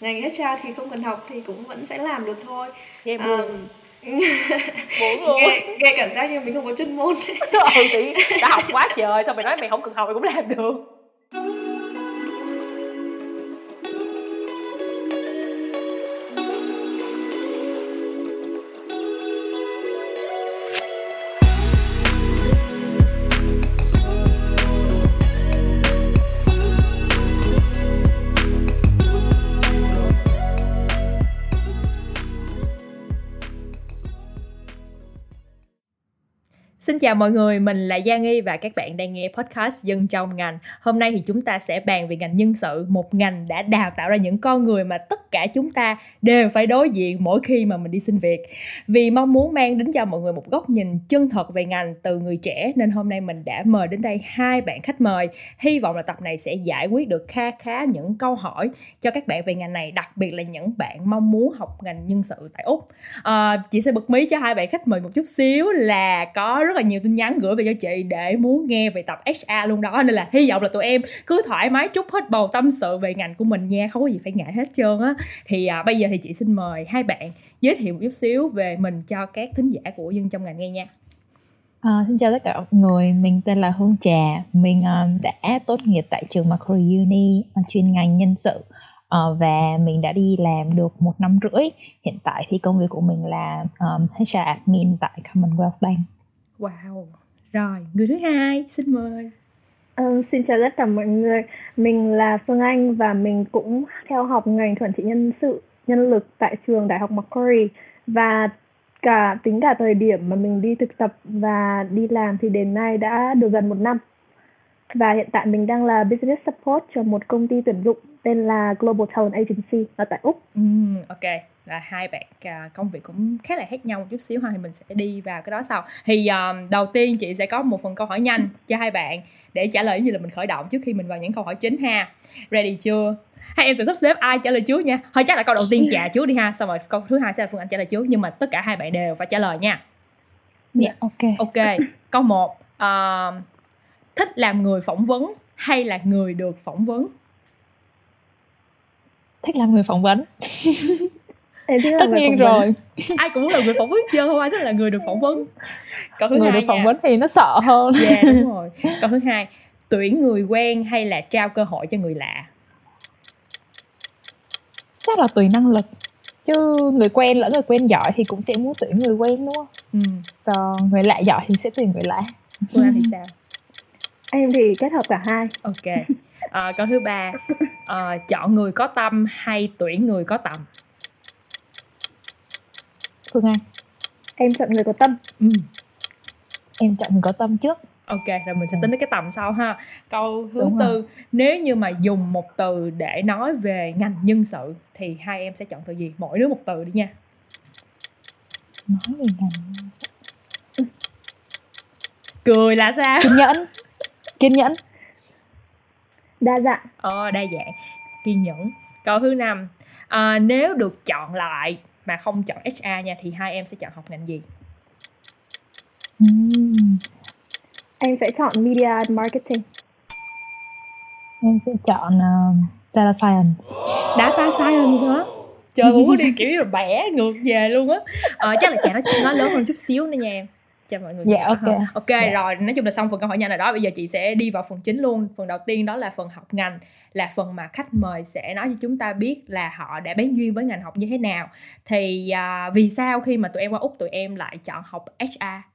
ngành HR thì không cần học thì cũng vẫn sẽ làm được thôi. Nghe buồn. Um, buồn luôn. Nghe, nghe cảm giác như mình không có chuyên môn. Ừ thì đã học quá trời sao mày nói mày không cần học mày cũng làm được chào mọi người, mình là Giang Nghi và các bạn đang nghe podcast Dân trong ngành. Hôm nay thì chúng ta sẽ bàn về ngành nhân sự, một ngành đã đào tạo ra những con người mà tất cả chúng ta đều phải đối diện mỗi khi mà mình đi xin việc. Vì mong muốn mang đến cho mọi người một góc nhìn chân thật về ngành từ người trẻ nên hôm nay mình đã mời đến đây hai bạn khách mời. Hy vọng là tập này sẽ giải quyết được kha khá những câu hỏi cho các bạn về ngành này, đặc biệt là những bạn mong muốn học ngành nhân sự tại Úc. Ờ, à, chị sẽ bật mí cho hai bạn khách mời một chút xíu là có rất là nhiều tin nhắn gửi về cho chị để muốn nghe về tập HR luôn đó nên là hy vọng là tụi em cứ thoải mái chút hết bầu tâm sự về ngành của mình nha không có gì phải ngại hết trơn á thì à, bây giờ thì chị xin mời hai bạn giới thiệu một chút xíu về mình cho các thính giả của dân trong ngành nghe nha À, xin chào tất cả mọi người, mình tên là Hương Trà, mình um, đã tốt nghiệp tại trường Macquarie Uni à, chuyên ngành nhân sự uh, và mình đã đi làm được một năm rưỡi. Hiện tại thì công việc của mình là um, HR admin tại Commonwealth Bank. Wow. Rồi, người thứ hai, xin mời. Ừ, xin chào tất cả mọi người. Mình là Phương Anh và mình cũng theo học ngành quản trị nhân sự, nhân lực tại trường Đại học Macquarie và cả tính cả thời điểm mà mình đi thực tập và đi làm thì đến nay đã được gần một năm. Và hiện tại mình đang là business support cho một công ty tuyển dụng tên là Global Talent Agency ở tại Úc. Ừ, ok là hai bạn uh, công việc cũng khá là khác nhau một chút xíu ha thì mình sẽ đi vào cái đó sau. Thì uh, đầu tiên chị sẽ có một phần câu hỏi nhanh cho hai bạn để trả lời như là mình khởi động trước khi mình vào những câu hỏi chính ha. Ready chưa? Hai em tự sắp xếp ai trả lời trước nha. Thôi chắc là câu đầu tiên trả trước đi ha xong rồi câu thứ hai sẽ là phương anh trả lời trước nhưng mà tất cả hai bạn đều phải trả lời nha. Dạ yeah, ok. Ok câu một uh, thích làm người phỏng vấn hay là người được phỏng vấn? Thích làm người phỏng vấn tất nhiên rồi. Ai cũng muốn là người phỏng vấn chưa không ai thích là người được phỏng vấn. Câu thứ người hai được phỏng nha. vấn thì nó sợ hơn. Dạ yeah, đúng rồi. Câu thứ hai tuyển người quen hay là trao cơ hội cho người lạ? Chắc là tùy năng lực. Chứ người quen lẫn người quen giỏi thì cũng sẽ muốn tuyển người quen đúng không? Ừ. còn người lạ giỏi thì sẽ tuyển người lạ. Phương anh thì sao? Em thì kết hợp cả hai. Ok. À, câu thứ ba. À, chọn người có tâm hay tuyển người có tầm Phương Anh Em chọn người có tâm. Ừ. Em chọn người có tâm trước. Ok, rồi mình sẽ tính đến cái tầm sau ha. Câu thứ Đúng tư. rồi. Nếu như mà dùng một từ để nói về ngành nhân sự Thì hai em sẽ chọn từ gì? Mỗi đứa một từ đi nha. Nói về ngành nhân sự. Cười là sao? Kiên nhẫn. Kiên nhẫn. Đa dạng. Ờ, đa dạng. Kiên nhẫn. Câu thứ năm. À, Nếu được chọn lại mà không chọn HR nha thì hai em sẽ chọn học ngành gì? Uhm. Em sẽ chọn Media and Marketing. Em sẽ chọn uh, Data Science. Data Science hả? Trời muốn đi kiểu như bẻ ngược về luôn á. Ờ, chắc là chả nó, nó lớn hơn chút xíu nữa nha em cho mọi người dạ ok. ok yeah. rồi nói chung là xong phần câu hỏi nhanh rồi đó. Bây giờ chị sẽ đi vào phần chính luôn. Phần đầu tiên đó là phần học ngành là phần mà khách mời sẽ nói cho chúng ta biết là họ đã bén duyên với ngành học như thế nào. Thì uh, vì sao khi mà tụi em qua úc tụi em lại chọn học HR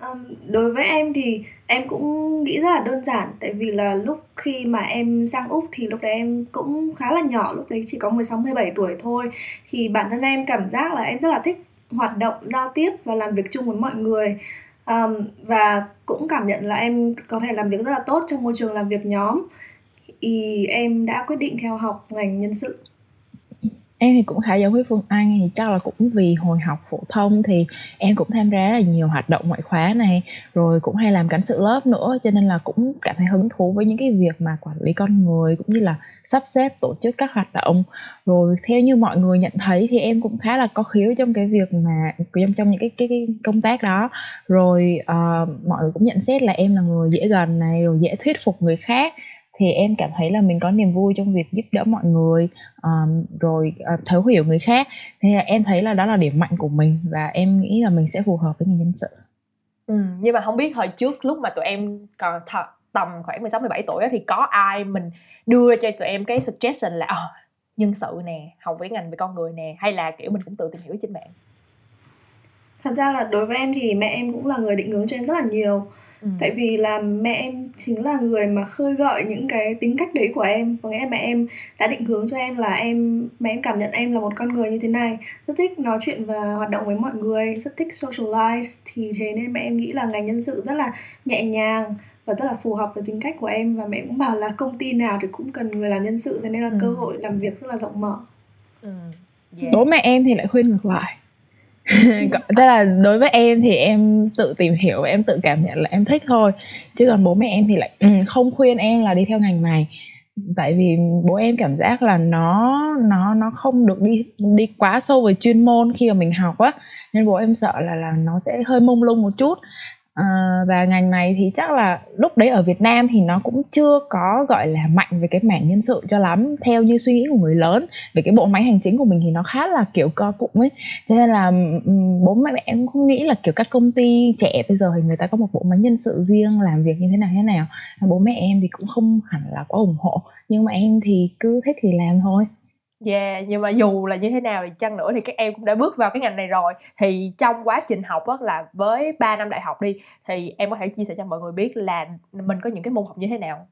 Um, đối với em thì em cũng nghĩ rất là đơn giản. Tại vì là lúc khi mà em sang Úc thì lúc đấy em cũng khá là nhỏ. Lúc đấy chỉ có 16 17 tuổi thôi. Thì bản thân em cảm giác là em rất là thích hoạt động giao tiếp và làm việc chung với mọi người. Um, và cũng cảm nhận là em có thể làm việc rất là tốt trong môi trường làm việc nhóm. Thì em đã quyết định theo học ngành nhân sự em thì cũng khá giống với phương anh thì chắc là cũng vì hồi học phổ thông thì em cũng tham gia rất là nhiều hoạt động ngoại khóa này rồi cũng hay làm cánh sự lớp nữa cho nên là cũng cảm thấy hứng thú với những cái việc mà quản lý con người cũng như là sắp xếp tổ chức các hoạt động. Rồi theo như mọi người nhận thấy thì em cũng khá là có khiếu trong cái việc mà trong trong những cái cái, cái công tác đó. Rồi uh, mọi người cũng nhận xét là em là người dễ gần này rồi dễ thuyết phục người khác thì em cảm thấy là mình có niềm vui trong việc giúp đỡ mọi người um, rồi uh, thấu hiểu người khác. Thì em thấy là đó là điểm mạnh của mình và em nghĩ là mình sẽ phù hợp với ngành nhân sự. Ừ, nhưng mà không biết hồi trước lúc mà tụi em còn th- tầm khoảng 16 17 tuổi thì có ai mình đưa cho tụi em cái suggestion là oh, nhân sự nè học với ngành về con người nè hay là kiểu mình cũng tự tìm hiểu trên mạng? Thật ra là đối với em thì mẹ em cũng là người định hướng cho em rất là nhiều ừ. tại vì là mẹ em chính là người mà khơi gợi những cái tính cách đấy của em có nghĩa là mẹ em đã định hướng cho em là em mẹ em cảm nhận em là một con người như thế này rất thích nói chuyện và hoạt động với mọi người rất thích socialize thì thế nên mẹ em nghĩ là ngành nhân sự rất là nhẹ nhàng và rất là phù hợp với tính cách của em và mẹ cũng bảo là công ty nào thì cũng cần người làm nhân sự thế nên là ừ. cơ hội làm việc rất là rộng mở ừ. yeah. bố mẹ em thì lại khuyên ngược lại tức là đối với em thì em tự tìm hiểu và em tự cảm nhận là em thích thôi. Chứ còn bố mẹ em thì lại ừ, không khuyên em là đi theo ngành này. Tại vì bố em cảm giác là nó nó nó không được đi đi quá sâu về chuyên môn khi mà mình học á. Nên bố em sợ là là nó sẽ hơi mông lung một chút. À, và ngành này thì chắc là lúc đấy ở Việt Nam thì nó cũng chưa có gọi là mạnh về cái mảng nhân sự cho lắm. Theo như suy nghĩ của người lớn về cái bộ máy hành chính của mình thì nó khá là kiểu co cụm ấy. Cho nên là bố mẹ mẹ em không nghĩ là kiểu các công ty trẻ bây giờ thì người ta có một bộ máy nhân sự riêng làm việc như thế nào thế nào. Bố mẹ em thì cũng không hẳn là quá ủng hộ nhưng mà em thì cứ thích thì làm thôi. Yeah, nhưng mà dù là như thế nào thì chăng nữa thì các em cũng đã bước vào cái ngành này rồi. Thì trong quá trình học á là với 3 năm đại học đi thì em có thể chia sẻ cho mọi người biết là mình có những cái môn học như thế nào?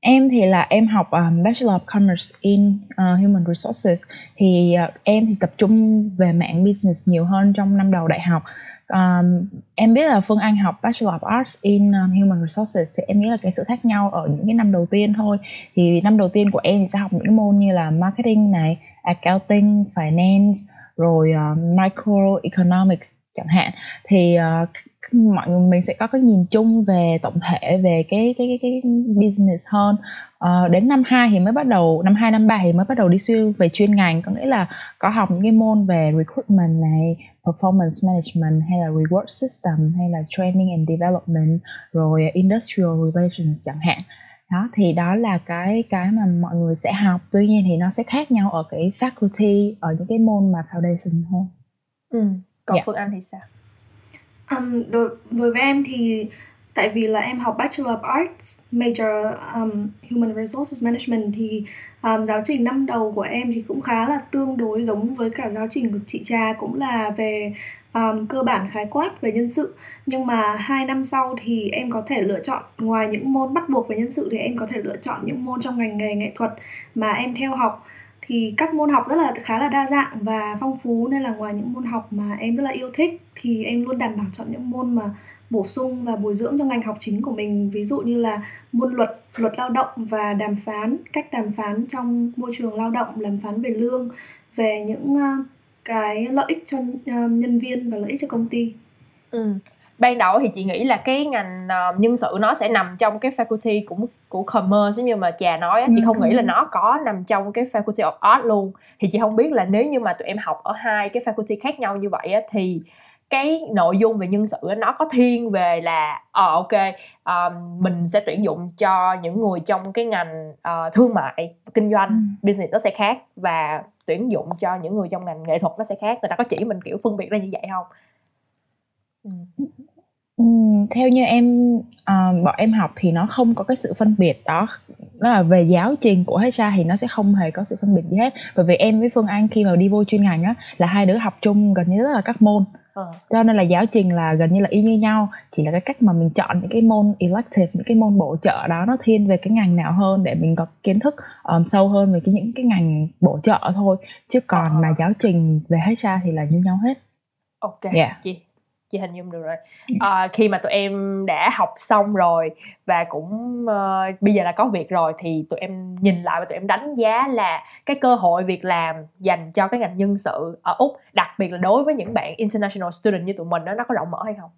Em thì là em học um, Bachelor of Commerce in uh, Human Resources. Thì uh, em thì tập trung về mạng business nhiều hơn trong năm đầu đại học um, em biết là Phương Anh học Bachelor of Arts in um, Human Resources thì em nghĩ là cái sự khác nhau ở những cái năm đầu tiên thôi. Thì năm đầu tiên của em thì sẽ học những cái môn như là marketing này accounting finance rồi uh, microeconomics chẳng hạn. Thì uh, mọi người mình sẽ có cái nhìn chung về tổng thể về cái cái cái, cái business hơn. Uh, đến năm 2 thì mới bắt đầu năm 2 năm 3 thì mới bắt đầu đi xuyên về chuyên ngành. Có nghĩa là có học những cái môn về recruitment này performance management hay là reward system hay là training and development rồi industrial relations chẳng hạn. Đó thì đó là cái cái mà mọi người sẽ học. Tuy nhiên thì nó sẽ khác nhau ở cái faculty ở những cái môn mà foundation thôi. Ừ. còn yeah. phương anh thì sao Um, đối, đối với em thì tại vì là em học Bachelor of Arts major um, Human Resources Management thì um, giáo trình năm đầu của em thì cũng khá là tương đối giống với cả giáo trình của chị Trà cũng là về um, cơ bản khái quát về nhân sự. Nhưng mà hai năm sau thì em có thể lựa chọn ngoài những môn bắt buộc về nhân sự thì em có thể lựa chọn những môn trong ngành nghề nghệ thuật mà em theo học thì các môn học rất là, khá là đa dạng và phong phú, nên là ngoài những môn học mà em rất là yêu thích thì em luôn đảm bảo chọn những môn mà bổ sung và bồi dưỡng trong ngành học chính của mình. Ví dụ như là môn luật luật lao động và đàm phán, cách đàm phán trong môi trường lao động, đàm phán về lương, về những ờ, cái lợi ích cho ờ, nhân viên và lợi ích cho công ty. Ừ. Ban đầu thì chị nghĩ là cái ngành ờ, nhân sự nó sẽ nằm trong cái faculty cũng của commerce giống như mà trà nói chị không nghĩ là nó có nằm trong cái faculty of art luôn. Thì chị không biết là nếu như mà tụi em học ở hai cái faculty khác nhau như vậy á, thì cái nội dung về nhân sự nó có thiên về là ờ uh, ok um, mình sẽ tuyển dụng cho những người trong cái ngành uh, thương mại kinh doanh ừ. business nó sẽ khác và tuyển dụng cho những người trong ngành nghệ thuật nó sẽ khác. Người ta có chỉ mình kiểu phân biệt ra như vậy không? Ừ theo như em, ờ, bọn em học thì nó không có cái sự phân biệt đó. Đó là về giáo trình của HR thì nó sẽ không hề có sự phân biệt gì hết. Bởi vì em với Phương Anh khi mà đi vô chuyên ngành á, là hai đứa học chung gần như tất là các môn. Ờ. Cho nên là giáo trình là gần như là y như nhau, chỉ là cái cách mà mình chọn những cái môn elective, những cái môn bổ trợ đó nó thiên về cái ngành nào hơn để mình có kiến thức, ờm, sâu hơn về cái những cái ngành bổ trợ thôi. Chứ còn mà ờ. giáo trình về HR thì là như nhau hết. OK, Yeah. chị chị hình dung được rồi. À, khi mà tụi em đã học xong rồi và cũng uh, bây giờ là có việc rồi thì tụi em nhìn lại và tụi em đánh giá là cái cơ hội việc làm dành cho cái ngành nhân sự ở úc đặc biệt là đối với những bạn international student như tụi mình đó nó có rộng mở hay không?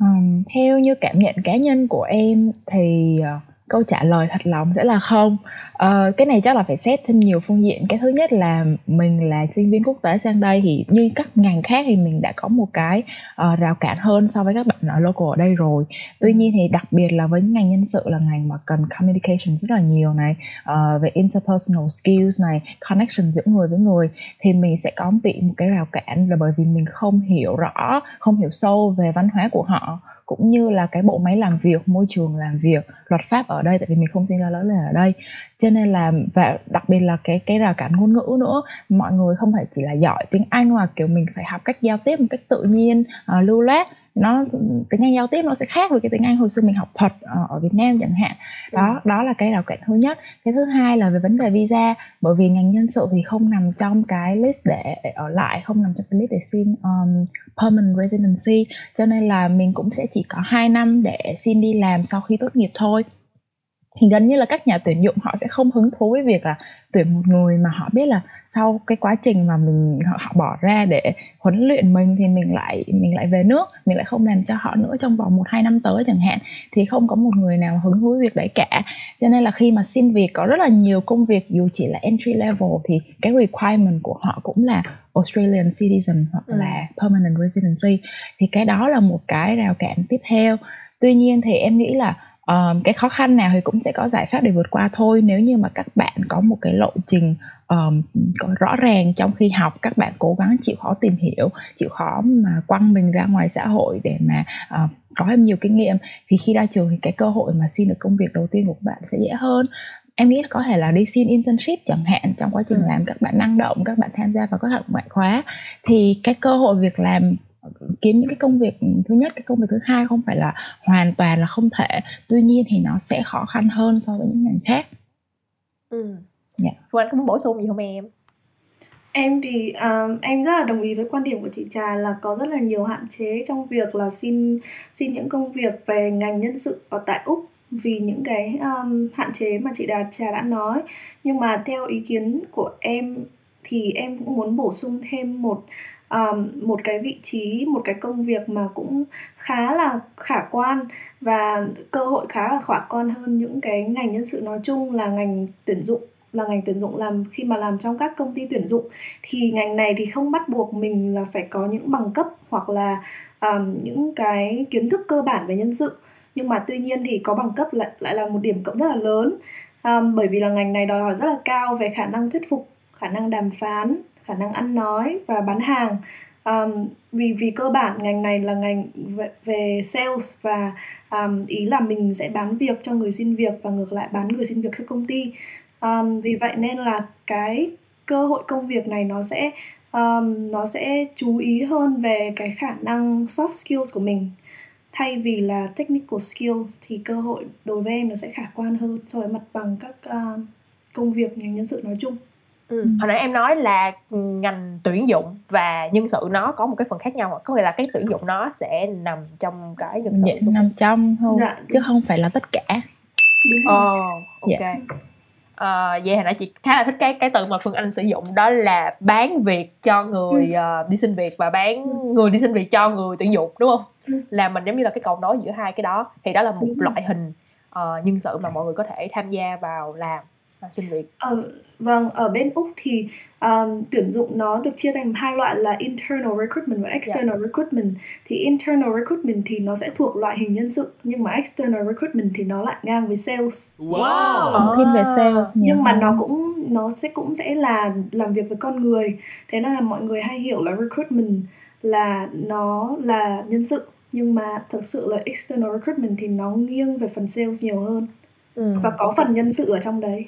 Um, theo như cảm nhận cá nhân của em thì uh, câu trả lời thật lòng sẽ là không. Uh, cái này chắc là phải xét thêm nhiều phương diện. Cái thứ nhất là mình là sinh viên quốc tế sang đây thì như các ngành khác thì mình đã có một cái uh, rào cản hơn so với các bạn ở local ở đây rồi. Tuy nhiên thì đặc biệt là với ngành nhân sự là ngành mà cần communication rất là nhiều này uh, về interpersonal skills này connection giữa người với người thì mình sẽ có bị một cái rào cản là bởi vì mình không hiểu rõ không hiểu sâu về văn hóa của họ cũng như là cái bộ máy làm việc môi trường làm việc luật pháp ở đây tại vì mình không sinh ra lớn lên ở đây. Cho nên là và đặc biệt là cái cái rào cản ngôn ngữ nữa mọi người không phải chỉ là giỏi tiếng anh mà kiểu mình phải học cách giao tiếp một cách tự nhiên uh, lưu loát nó tiếng Anh giao tiếp nó sẽ khác với cái tiếng Anh hồi xưa mình học thuật ở, ở Việt Nam chẳng hạn. Đó ừ. đó là cái rào cản thứ nhất. Cái thứ hai là về vấn đề visa bởi vì ngành nhân sự thì không nằm trong cái list để, để ở lại không nằm trong cái list để xin um, permanent residency. Cho nên là mình cũng sẽ chỉ có 2 năm để xin đi làm sau khi tốt nghiệp thôi thì gần như là các nhà tuyển dụng họ sẽ không hứng thú với việc là tuyển một người mà họ biết là sau cái quá trình mà mình họ, họ bỏ ra để huấn luyện mình thì mình lại mình lại về nước mình lại không làm cho họ nữa trong vòng một hai năm tới chẳng hạn thì không có một người nào hứng thú với việc đấy cả. Cho nên là khi mà xin việc có rất là nhiều công việc dù chỉ là entry level thì cái requirement của họ cũng là Australian citizen hoặc ừ. là permanent residency. Thì cái đó là một cái rào cản tiếp theo. Tuy nhiên thì em nghĩ là um, cái khó khăn nào thì cũng sẽ có giải pháp để vượt qua thôi nếu như mà các bạn có một cái lộ trình um, có rõ ràng trong khi học các bạn cố gắng chịu khó tìm hiểu chịu khó mà quăng mình ra ngoài xã hội để mà uh, có thêm nhiều kinh nghiệm thì khi ra trường thì cái cơ hội mà xin được công việc đầu tiên của các bạn sẽ dễ hơn em nghĩ là có thể là đi xin internship chẳng hạn trong quá trình ừ. làm các bạn năng động các bạn tham gia vào các hoạt động ngoại khóa thì cái cơ hội việc làm kiếm những cái công việc thứ nhất cái công việc thứ hai không phải là hoàn toàn là không thể tuy nhiên thì nó sẽ khó khăn hơn so với những ngành khác ừ yeah. Dạ. Phương Anh có muốn bổ sung gì không em em thì um, em rất là đồng ý với quan điểm của chị Trà là có rất là nhiều hạn chế trong việc là xin xin những công việc về ngành nhân sự ở tại úc vì những cái um, hạn chế mà chị Đà Trà đã nói nhưng mà theo ý kiến của em thì em cũng muốn bổ sung thêm một um, một cái vị trí một cái công việc mà cũng khá là khả quan và cơ hội khá là khả quan hơn những cái ngành nhân sự nói chung là ngành tuyển dụng là ngành tuyển dụng làm khi mà làm trong các công ty tuyển dụng. Thì ngành này thì không bắt buộc mình là phải có những bằng cấp hoặc là um, những cái kiến thức cơ bản về nhân sự. Nhưng mà tuy nhiên thì có bằng cấp lại lại là một điểm cộng rất là lớn. Um, bởi vì là ngành này đòi hỏi rất là cao về khả năng thuyết phục khả năng đàm phán khả năng ăn nói và bán hàng. Um, vì vì cơ bản ngành này là ngành về, về sales và um, ý là mình sẽ bán việc cho người xin việc và ngược lại bán người xin việc cho công ty. Um, vì vậy nên là cái cơ hội công việc này nó sẽ um, nó sẽ chú ý hơn về cái khả năng soft skills của mình. Thay vì là technical skills thì cơ hội đối với em nó sẽ khả quan hơn so với mặt bằng các uh, công việc ngành nhân sự nói chung. Ừ. hồi nãy em nói là ngành tuyển dụng và nhân sự nó có một cái phần khác nhau có nghĩa là cái tuyển dụng nó sẽ nằm trong cái nhân sự dạ, nằm trong không dạ. chứ không phải là tất cả đúng oh, ok dạ. Uh, vậy hồi nãy chị khá là thích cái cái từ mà phương anh sử dụng đó là bán việc cho người uh, đi xin việc và bán ừ. người đi xin việc cho người tuyển dụng đúng không ừ. là mình giống như là cái cầu nối giữa hai cái đó thì đó là một đúng loại hình uh, nhân sự mà mọi người có thể tham gia vào làm và xin việc ờ, vâng ở bên úc thì um, tuyển dụng nó được chia thành hai loại là internal recruitment và external yeah. recruitment. Thì internal recruitment thì nó sẽ thuộc loại hình nhân sự nhưng mà external recruitment thì nó lại ngang với sales. Wow! Thiên về sales nhưng mà nó cũng nó sẽ cũng sẽ là làm việc với con người. Thế nên là mọi người hay hiểu là recruitment là nó là nhân sự nhưng mà thực sự là external recruitment thì nó nghiêng về phần sales nhiều hơn ừ. và có phần nhân sự ở trong đấy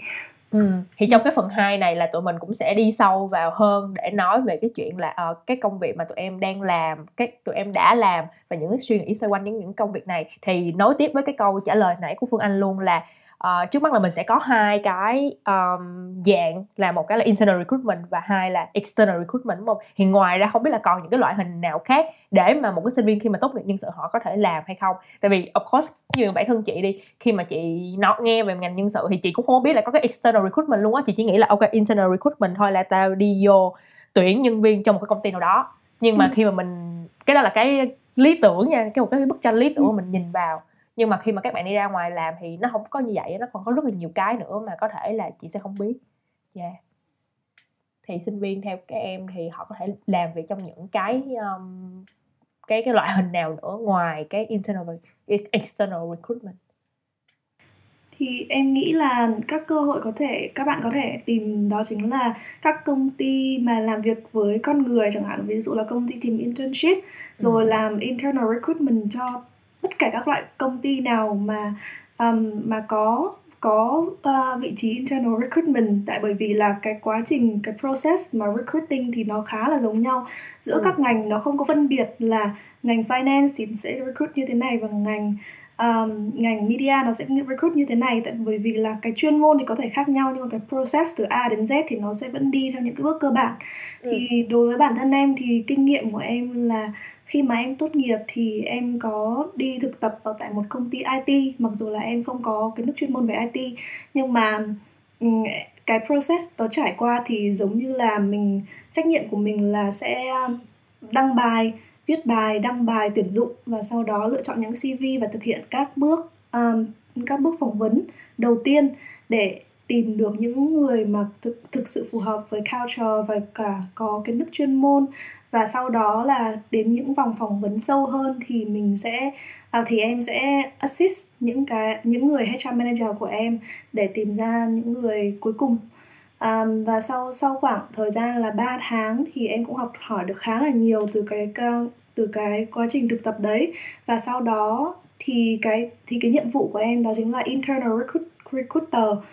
Ừ. thì trong cái phần 2 này là tụi mình cũng sẽ đi sâu vào hơn để nói về cái chuyện là uh, cái công việc mà tụi em đang làm cái tụi em đã làm và những cái suy nghĩ xoay quanh những những công việc này thì nối tiếp với cái câu trả lời nãy của phương anh luôn là uh, trước mắt là mình sẽ có hai cái um, dạng là một cái là internal recruitment và hai là external recruitment đúng không? Thì ngoài ra không biết là còn những cái loại hình nào khác để mà một cái sinh viên khi mà tốt nghiệp nhân sự họ có thể làm hay không? Tại vì of course như bản thân chị đi khi mà chị nói nghe về ngành nhân sự thì chị cũng không biết là có cái external recruitment luôn á. Chị chỉ nghĩ là ok internal recruitment thôi là tao đi vô tuyển nhân viên trong một cái công ty nào đó. Nhưng mà ừ. khi mà mình cái đó là cái lý tưởng nha cái một cái bức tranh lý tưởng mà mình nhìn vào nhưng mà khi mà các bạn đi ra ngoài làm thì nó không có như vậy nó còn có rất là nhiều cái nữa mà có thể là chị sẽ không biết. Yeah thì sinh viên theo các em thì họ có thể làm việc trong những cái um, cái cái loại hình nào nữa ngoài cái internal và external recruitment. Thì em nghĩ là các cơ hội có thể các bạn có thể tìm đó chính là các công ty mà làm việc với con người chẳng hạn. Ví dụ là công ty tìm internship rồi ừ. làm internal recruitment cho tất cả các loại công ty nào mà um, mà có có uh, vị trí internal recruitment tại bởi vì là cái quá trình cái process mà recruiting thì nó khá là giống nhau giữa ừ. các ngành nó không có phân biệt là ngành finance thì sẽ recruit như thế này và ngành um, ngành media nó sẽ recruit như thế này tại bởi vì là cái chuyên môn thì có thể khác nhau nhưng mà cái process từ A đến Z thì nó sẽ vẫn đi theo những cái bước cơ bản ừ. thì đối với bản thân em thì kinh nghiệm của em là khi mà em tốt nghiệp thì em có đi thực tập ở tại một công ty IT mặc dù là em không có kiến thức chuyên môn về IT nhưng mà ừ, cái process nó trải qua thì giống như là mình trách nhiệm của mình là sẽ um, đăng bài viết bài đăng bài tuyển dụng và sau đó lựa chọn những CV và thực hiện các bước um, các bước phỏng vấn đầu tiên để tìm được những người mà thực thực sự phù hợp với culture và cả có kiến thức chuyên môn và sau đó là đến những vòng phỏng vấn sâu hơn thì mình sẽ à, thì em sẽ assist những cái những người HR manager của em để tìm ra những người cuối cùng. À, và sau sau khoảng thời gian là 3 tháng thì em cũng học hỏi được khá là nhiều từ cái từ cái quá trình thực tập đấy. Và sau đó thì cái thì cái nhiệm vụ của em đó chính là internal recruit, recruiter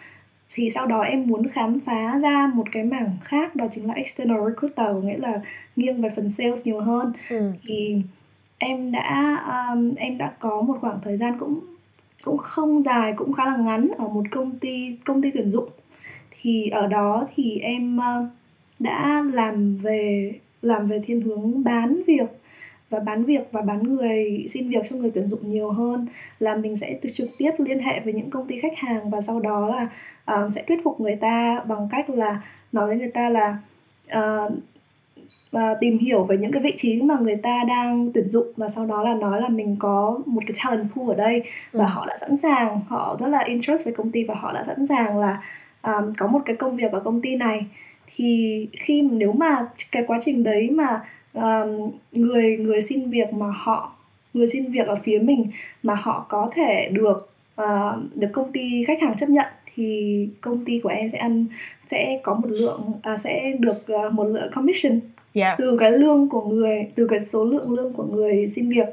thì sau đó em muốn khám phá ra một cái mảng khác đó chính là external recruiter nghĩa là nghiêng về phần sales nhiều hơn. Ừ. thì em đã um, em đã có một khoảng thời gian cũng cũng không dài cũng khá là ngắn ở một công ty công ty tuyển dụng. Thì ở đó thì em uh, đã làm về làm về thiên hướng bán việc và bán việc và bán người xin việc cho người tuyển dụng nhiều hơn là mình sẽ trực tiếp liên hệ với những công ty khách hàng và sau đó là uh, sẽ thuyết phục người ta bằng cách là nói với người ta là uh, và tìm hiểu về những cái vị trí mà người ta đang tuyển dụng và sau đó là nói là mình có một cái talent pool ở đây và ừ. họ đã sẵn sàng họ rất là interest với công ty và họ đã sẵn sàng là um, có một cái công việc ở công ty này thì khi nếu mà cái quá trình đấy mà um, người người xin việc mà họ người xin việc ở phía mình mà họ có thể được uh, được công ty khách hàng chấp nhận thì công ty của em sẽ ăn sẽ có một lượng uh, sẽ được uh, một lượng commission yeah. Dạ. từ cái lương của người từ cái số lượng lương của người xin việc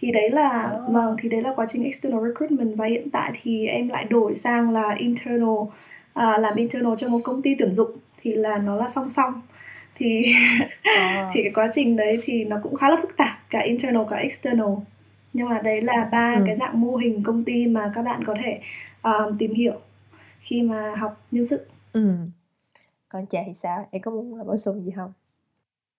thì đấy là oh. vâng thì đấy là quá trình external recruitment và hiện tại thì em lại đổi sang là internal uh, làm internal cho một công ty tuyển dụng thì là nó là song song thì à. thì cái quá trình đấy thì nó cũng khá là phức tạp cả internal cả external nhưng mà đấy là ba ừ. cái dạng mô hình công ty mà các bạn có thể uh, tìm hiểu khi mà học nhân sự ừ. còn chị thì sao em có muốn bổ sung gì không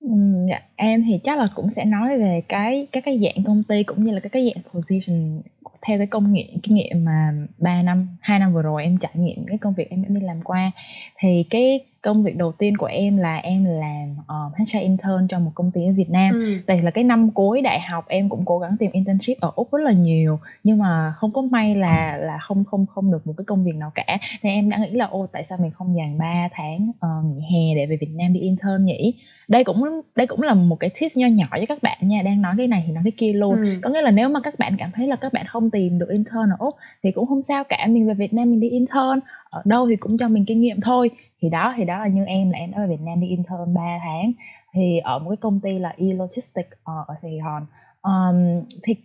Ừ, dạ, em thì chắc là cũng sẽ nói về cái các cái dạng công ty cũng như là các cái dạng position theo cái công nghiệm kinh nghiệm mà 3 năm 2 năm vừa rồi em trải nghiệm cái công việc em đã đi làm qua thì cái công việc đầu tiên của em là em làm uh, ờ, HR intern cho một công ty ở Việt Nam. Ừ. Tại là cái năm cuối đại học em cũng cố gắng tìm internship ở Úc rất là nhiều nhưng mà không có may là là không không không được một cái công việc nào cả. Nên em đã nghĩ là ô tại sao mình không dành 3 tháng uh, nghỉ hè để về Việt Nam đi intern nhỉ? Đây cũng đây cũng là một cái tips nho nhỏ cho các bạn nha, đang nói cái này thì nói cái kia luôn. Ừ. Có nghĩa là nếu mà các bạn cảm thấy là các bạn không tìm được intern ở Úc thì cũng không sao cả, mình về Việt Nam mình đi intern ở đâu thì cũng cho mình kinh nghiệm thôi. Thì đó thì đó là như em là em ở Việt Nam đi intern 3 tháng. Thì ở một cái công ty là e-logistics ở, ở Sài Gòn. Um, thì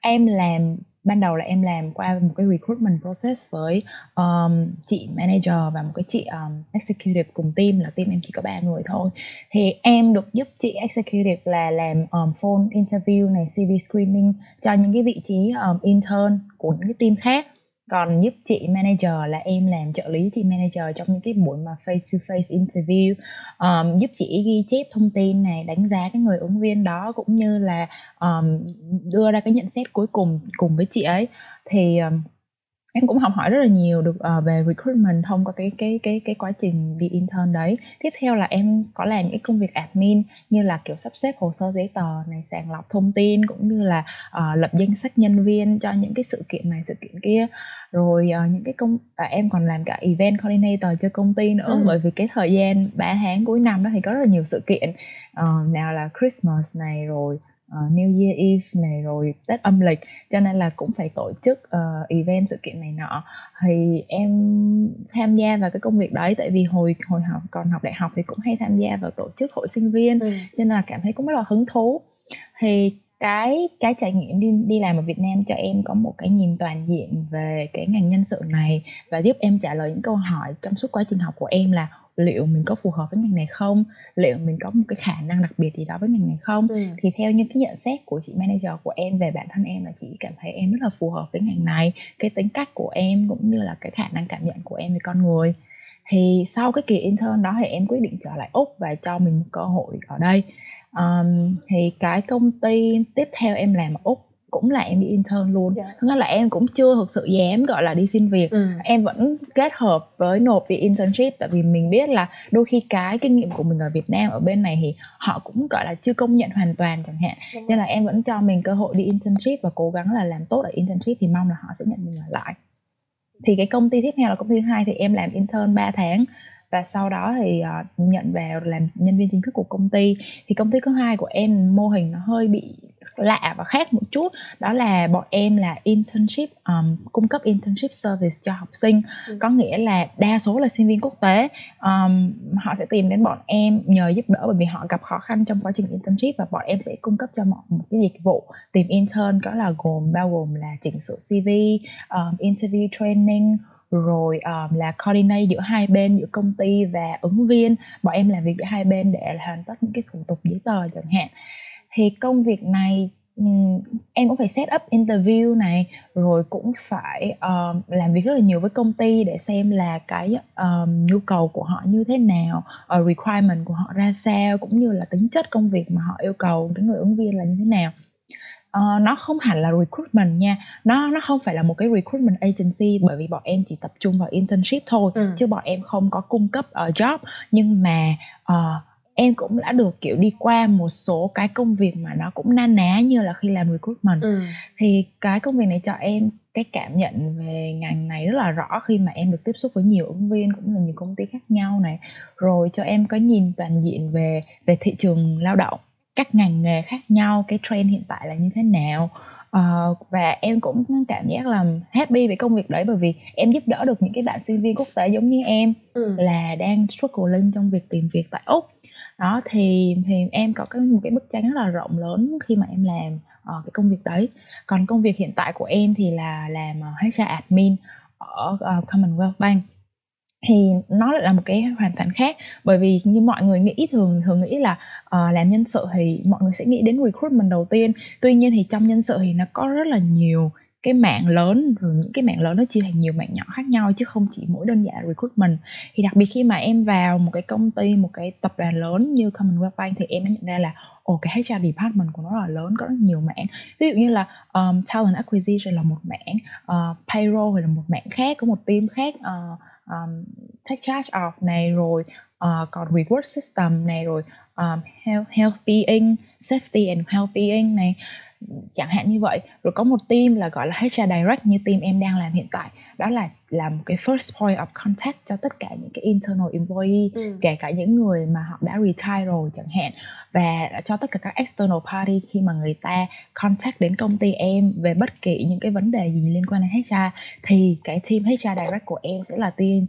em làm ban đầu là em làm qua một cái recruitment process với um, chị manager và một cái chị um, executive cùng team là team em chỉ có ba người thôi. Thì em được giúp chị executive là làm um, phone interview này CV screening cho những cái vị trí um, intern của những cái team khác còn giúp chị manager là em làm trợ lý chị manager trong những cái buổi mà face to face interview. Um, giúp chị ghi chép thông tin này đánh giá cái người ứng viên đó cũng như là um, đưa ra cái nhận xét cuối cùng cùng với chị ấy. Thì um, em cũng học hỏi rất là nhiều được uh, về recruitment thông qua cái cái cái cái quá trình đi intern đấy. Tiếp theo là em có làm những công việc admin như là kiểu sắp xếp hồ sơ giấy tờ này sàng lọc thông tin cũng như là uh, lập danh sách nhân viên cho những cái sự kiện này sự kiện kia. Rồi uh, những cái công uh, em còn làm cả event coordinator cho công ty nữa ừ. bởi vì cái thời gian 3 tháng cuối năm đó thì có rất là nhiều sự kiện. Uh, nào là Christmas này rồi uh, New Year Eve này rồi Tết âm lịch cho nên là cũng phải tổ chức uh, event sự kiện này nọ thì em tham gia vào cái công việc đấy tại vì hồi hồi học còn học đại học thì cũng hay tham gia vào tổ chức hội sinh viên ừ. cho nên là cảm thấy cũng rất là hứng thú thì cái cái trải nghiệm đi đi làm ở Việt Nam cho em có một cái nhìn toàn diện về cái ngành nhân sự này và giúp em trả lời những câu hỏi trong suốt quá trình học của em là liệu mình có phù hợp với ngành này không liệu mình có một cái khả năng đặc biệt gì đó với ngành này không. Ừ. thì theo những cái nhận xét của chị manager của em về bản thân em là chị cảm thấy em rất là phù hợp với ngành này cái tính cách của em cũng như là cái khả năng cảm nhận của em về con người. Thì sau cái kỳ intern đó thì em quyết định trở lại úc và cho mình một cơ hội ở đây. Um, thì cái công ty tiếp theo em làm ở úc cũng là em đi intern luôn yeah. Dạ. là em cũng chưa thực sự dám gọi là đi xin việc ừ. em vẫn kết hợp với nộp đi internship tại vì mình biết là đôi khi cái kinh nghiệm của mình ở Việt Nam ở bên này thì họ cũng gọi là chưa công nhận hoàn toàn chẳng hạn yeah. nên là em vẫn cho mình cơ hội đi internship và cố gắng là làm tốt ở internship thì mong là họ sẽ nhận mình ở lại thì cái công ty tiếp theo là công ty thứ hai thì em làm intern 3 tháng và sau đó thì uh, nhận vào làm nhân viên chính thức của công ty thì công ty thứ hai của em mô hình nó hơi bị lạ và khác một chút. Đó là bọn em là internship um, cung cấp internship service cho học sinh. Ừ. có nghĩa là đa số là sinh viên quốc tế. Um, họ sẽ tìm đến bọn em nhờ giúp đỡ bởi vì họ gặp khó khăn trong quá trình internship và bọn em sẽ cung cấp cho họ một cái dịch vụ. Tìm intern có là gồm bao gồm là chỉnh sửa CV um, interview training rồi um, là coordinate giữa hai bên giữa công ty và ứng viên. Bọn em làm việc với hai bên để hoàn tất những cái thủ tục giấy tờ chẳng hạn thì công việc này em cũng phải set up interview này rồi cũng phải um, làm việc rất là nhiều với công ty để xem là cái um, nhu cầu của họ như thế nào uh, requirement của họ ra sao cũng như là tính chất công việc mà họ yêu cầu cái người ứng viên là như thế nào uh, nó không hẳn là recruitment nha nó nó không phải là một cái recruitment agency bởi vì bọn em chỉ tập trung vào internship thôi ừ. chứ bọn em không có cung cấp uh, job nhưng mà uh, em cũng đã được kiểu đi qua một số cái công việc mà nó cũng na ná như là khi làm recruitment ừ. thì cái công việc này cho em cái cảm nhận về ngành này rất là rõ khi mà em được tiếp xúc với nhiều ứng viên cũng là nhiều công ty khác nhau này rồi cho em có nhìn toàn diện về về thị trường lao động các ngành nghề khác nhau cái trend hiện tại là như thế nào Uh, và em cũng cảm giác là happy về công việc đấy bởi vì em giúp đỡ được những cái bạn sinh viên quốc tế giống như em ừ. là đang struggling trong việc tìm việc tại úc đó thì thì em có cái một cái bức tranh rất là rộng lớn khi mà em làm uh, cái công việc đấy. Còn công việc hiện tại của em thì là làm ờ, uh, HR admin ở uh, Commonwealth Bank. Thì nó lại là một cái hoàn toàn khác bởi vì như mọi người nghĩ thường thường nghĩ là uh, làm nhân sự thì mọi người sẽ nghĩ đến recruitment đầu tiên. Tuy nhiên thì trong nhân sự thì nó có rất là nhiều cái mạng lớn rồi những cái mạng lớn nó chia thành nhiều mạng nhỏ khác nhau chứ không chỉ mỗi đơn giản recruitment. Thì đặc biệt khi mà em vào một cái công ty một cái tập đoàn lớn như Commonwealth Bank thì em đã nhận ra là ồ cái HR department của nó là lớn có rất nhiều mảng. Ví dụ như là um, talent acquisition là một mảng uh, payroll thì là một mảng khác có một team khác uh, um, take charge of này rồi ờ, uh, còn reward system này rồi um, health, health being safety and health being này chẳng hạn như vậy rồi có một team là gọi là HR direct như team em đang làm hiện tại đó là làm một cái first point of contact cho tất cả những cái internal employee ừ. kể cả những người mà họ đã retire rồi chẳng hạn và cho tất cả các external party khi mà người ta contact đến công ty em về bất kỳ những cái vấn đề gì liên quan đến HR thì cái team HR direct của em sẽ là team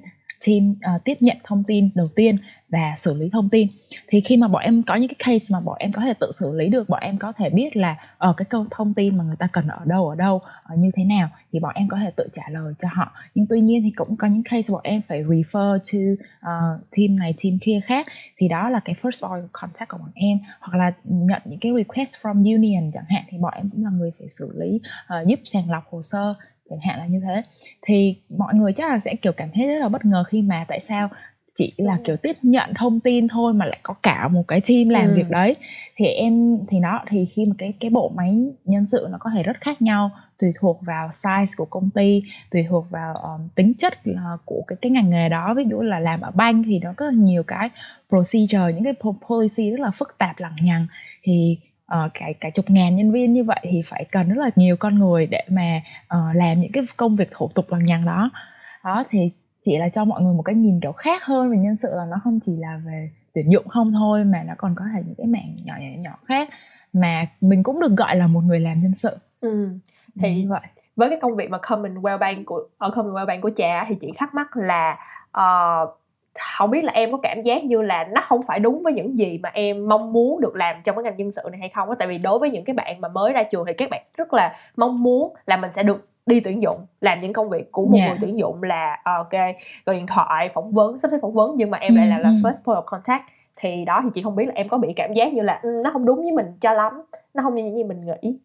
team uh, ờ, tiếp nhận thông tin đầu tiên và xử lý thông tin. Thì khi mà bọn em có những cái case mà bọn em có thể tự xử lý được bọn em có thể biết là ở uh, cái câu thông tin mà người ta cần ở đâu ở đâu uh, như thế nào thì bọn em có thể tự trả lời cho họ. Nhưng tuy nhiên thì cũng có những case bọn em phải refer to uh, team này team kia khác. Thì đó là cái first point of contact của bọn em. Hoặc là nhận những cái request from union chẳng hạn thì bọn em cũng là người phải xử lý uh, giúp sàng lọc hồ sơ chẳng hạn là như thế. Thì mọi người chắc là sẽ kiểu cảm thấy rất là bất ngờ khi mà tại sao chỉ là kiểu tiếp nhận thông tin thôi mà lại có cả một cái team làm ừ. việc đấy. Thì em thì nó thì khi mà cái cái bộ máy nhân sự nó có thể rất khác nhau tùy thuộc vào size của công ty tùy thuộc vào um, tính chất uh, của cái cái ngành nghề đó. Ví dụ là làm ở bank thì nó có nhiều cái procedure những cái policy rất là phức tạp lằng nhằng. Thì uh, cái cả chục ngàn nhân viên như vậy thì phải cần rất là nhiều con người để mà uh, làm những cái công việc thủ tục lằng nhằng đó đó thì chỉ là cho mọi người một cái nhìn kiểu khác hơn về nhân sự là nó không chỉ là về tuyển dụng không thôi mà nó còn có thể những cái mảng nhỏ nhỏ nhỏ khác mà mình cũng được gọi là một người làm nhân sự ừ. thì như vậy với cái công việc mà Commonwealth Bank của ở Commonwealth Bank của cha thì chị thắc mắc là uh, không biết là em có cảm giác như là nó không phải đúng với những gì mà em mong muốn được làm trong cái ngành nhân sự này hay không á. Tại vì đối với những cái bạn mà mới ra trường thì các bạn rất là mong muốn là mình sẽ được đi tuyển dụng làm những công việc của một yeah. người tuyển dụng là ờ, ok gọi điện thoại phỏng vấn sắp xếp phỏng vấn. Nhưng mà em lại là, là first point of contact. Thì đó thì chị không biết là em có bị cảm giác như là ừ, nó không đúng với mình cho lắm nó không như những gì mình nghĩ.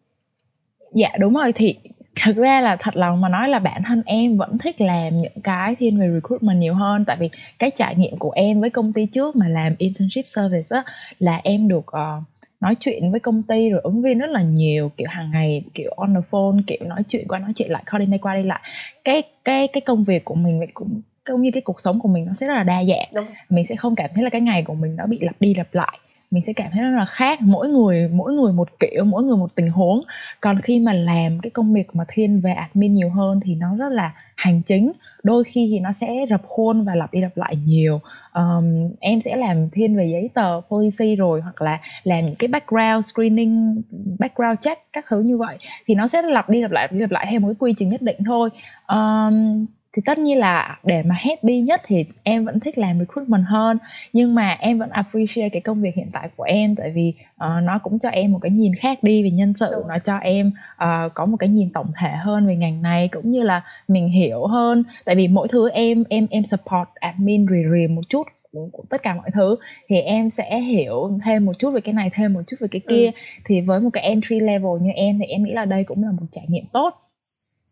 Dạ đúng rồi. Thì thật ra là thật lòng mà nói là bản thân em vẫn thích làm những cái thiên về recruitment nhiều hơn. Tại vì cái trải nghiệm của em với công ty trước mà làm internship service á là em được uh, nói chuyện với công ty rồi ứng viên rất là nhiều kiểu hàng ngày kiểu on the phone kiểu nói chuyện qua nói chuyện lại call đi qua đi lại. Cái cái cái công việc của mình cũng cũng như cái cuộc sống của mình nó sẽ rất là đa dạng. Đúng. mình sẽ không cảm thấy là cái ngày của mình nó bị lặp đi lặp lại. Mình sẽ cảm thấy nó là khác. Mỗi người mỗi người một kiểu mỗi người một tình huống. Còn khi mà làm cái công việc mà thiên về admin nhiều hơn thì nó rất là hành chính. Đôi khi thì nó sẽ rập khuôn và lặp đi lặp lại nhiều. Um, em sẽ làm thiên về giấy tờ policy rồi hoặc là làm những cái background screening background check các thứ như vậy. Thì nó sẽ lặp đi lặp lại lặp đi lặp lại theo một cái quy trình nhất định thôi. Um, thì tất nhiên là để mà happy nhất thì em vẫn thích làm recruitment hơn. Nhưng mà em vẫn appreciate cái công việc hiện tại của em tại vì uh, nó cũng cho em một cái nhìn khác đi về nhân sự nó cho em uh, có một cái nhìn tổng thể hơn về ngành này cũng như là mình hiểu hơn. Tại vì mỗi thứ em em em support admin rì rì một chút của, của tất cả mọi thứ thì em sẽ hiểu thêm một chút về cái này thêm một chút về cái kia. Ừ. thì với một cái entry level như em thì em nghĩ là đây cũng là một trải nghiệm tốt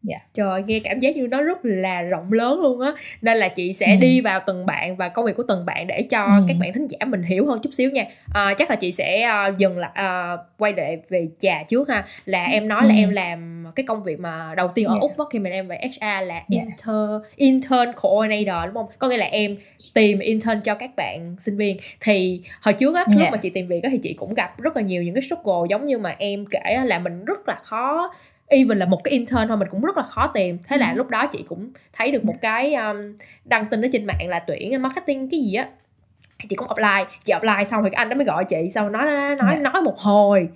dạ trời nghe cảm giác như nó rất là rộng lớn luôn á nên là chị sẽ ừ. đi vào từng bạn và công việc của từng bạn để cho ừ. các bạn thính giả mình hiểu hơn chút xíu nha à, chắc là chị sẽ uh, dừng lại uh, quay lại về trà trước ha là em nói ừ. là em làm cái công việc mà đầu tiên ở yeah. Dạ. úc đó, khi mà em về HR là yeah. Dạ. intern intern coordinator đúng không có nghĩa là em tìm intern cho các bạn sinh viên thì hồi trước á lúc yeah. mà chị tìm việc á thì chị cũng gặp rất là nhiều những cái struggle giống như mà em kể là mình rất là khó even là một cái intern thôi mình cũng rất là khó tìm thế là ừ. lúc đó chị cũng thấy được một cái um, đăng tin ở trên mạng là tuyển marketing cái gì á chị cũng apply chị apply xong rồi cái anh đó mới gọi chị xong nói nói nói, dạ. nói một hồi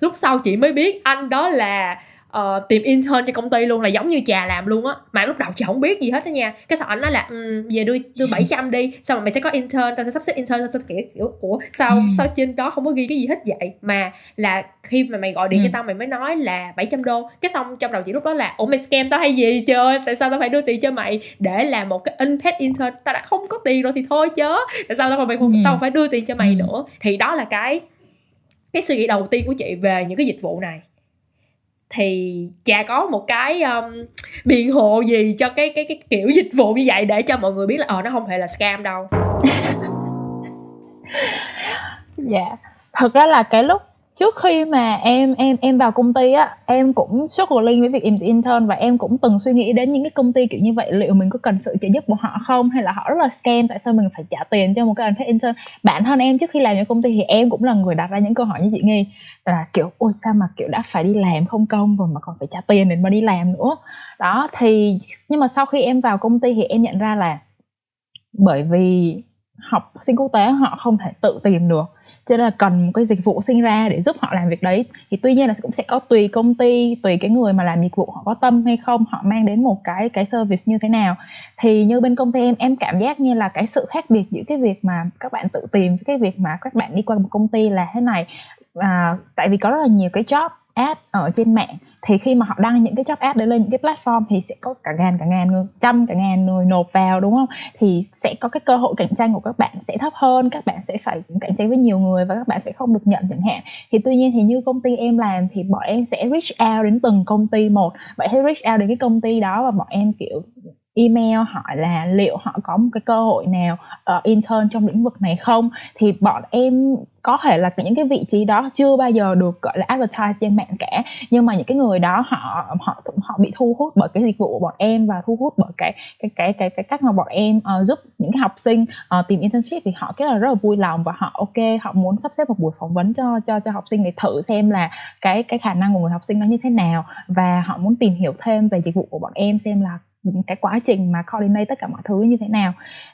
lúc sau chị mới biết anh đó là uh, tìm intern cho công ty luôn là giống như trà làm luôn á. Mà lúc đầu chị không biết gì hết đó nha. Cái sau anh nói là um, về đưa đưa 700 đi xong rồi mày sẽ có intern tao sẽ sắp xếp intern tao sẽ kiểu kiểu của sao ừ. sao trên đó không có ghi cái gì hết vậy? Mà là khi mà mày gọi điện ừ. cho tao mày mới nói là 700 đô. Cái xong trong đầu chị lúc đó là ủa mày scam tao hay gì trời? Tại sao tao phải đưa tiền cho mày? Để làm một cái unpaid intern tao đã không có tiền rồi thì thôi chớ. Tại sao tao phải ừ. tao phải đưa tiền cho mày ừ. nữa? Thì đó là cái cái suy nghĩ đầu tiên của chị về những cái dịch vụ này thì chả có một cái um, biện hộ gì cho cái cái cái kiểu dịch vụ như vậy để cho mọi người biết là ờ nó không hề là scam đâu. Dạ. Thật ra là cái lúc trước khi mà em em em vào công ty á, em cũng struggling với việc intern và em cũng từng suy nghĩ đến những cái công ty kiểu như vậy, liệu mình có cần sự trợ giúp của họ không hay là họ rất là scam, tại sao mình phải trả tiền cho một cái unpaid intern? Bản thân em trước khi làm những công ty thì em cũng là người đặt ra những câu hỏi như chị nghi, là kiểu, ôi, sao mà, kiểu, đã phải đi làm không công rồi mà còn phải trả tiền để mà đi làm nữa? Đó, thì nhưng mà sau khi em vào công ty thì em nhận ra là bởi vì học sinh quốc tế họ không thể tự tìm được cho nên là cần một cái dịch vụ sinh ra để giúp họ làm việc đấy. Thì tuy nhiên là cũng sẽ có tùy công ty tùy cái người mà làm dịch vụ họ có tâm hay không họ mang đến một cái cái service như thế nào. Thì như bên công ty em em cảm giác như là cái sự khác biệt giữa cái việc mà các bạn tự tìm với cái việc mà các bạn đi qua một công ty là thế này. À, tại vì có rất là nhiều cái job ad ở trên mạng, thì khi mà họ đăng những cái job ad đấy lên những cái platform thì sẽ có cả ngàn cả ngàn người, trăm, cả ngàn người nộp vào, đúng không? Thì sẽ có cái cơ hội cạnh tranh của các bạn sẽ thấp hơn, các bạn sẽ phải cạnh tranh với nhiều người và các bạn sẽ không được nhận chẳng hạn. Thì tuy nhiên thì như công ty em làm thì bọn em sẽ reach out đến từng công ty một. Vậy thì reach out đến cái công ty đó và bọn em, kiểu email hỏi là liệu họ có một cái cơ hội nào uh, intern trong lĩnh vực này không? Thì bọn em có thể là những cái vị trí đó chưa bao giờ được gọi là advertise trên mạng cả. Nhưng mà những cái người đó họ họ họ bị thu hút bởi cái dịch vụ của bọn em và thu hút bởi cái cái cái cái cái cách mà bọn em uh, giúp những cái học sinh uh, tìm internship thì họ cái là rất là vui lòng và họ ok họ muốn sắp xếp một buổi phỏng vấn cho cho cho học sinh để thử xem là cái cái khả năng của người học sinh nó như thế nào. Và họ muốn tìm hiểu thêm về dịch vụ của bọn em xem là cái quá trình mà coordinate tất cả mọi thứ như thế nào.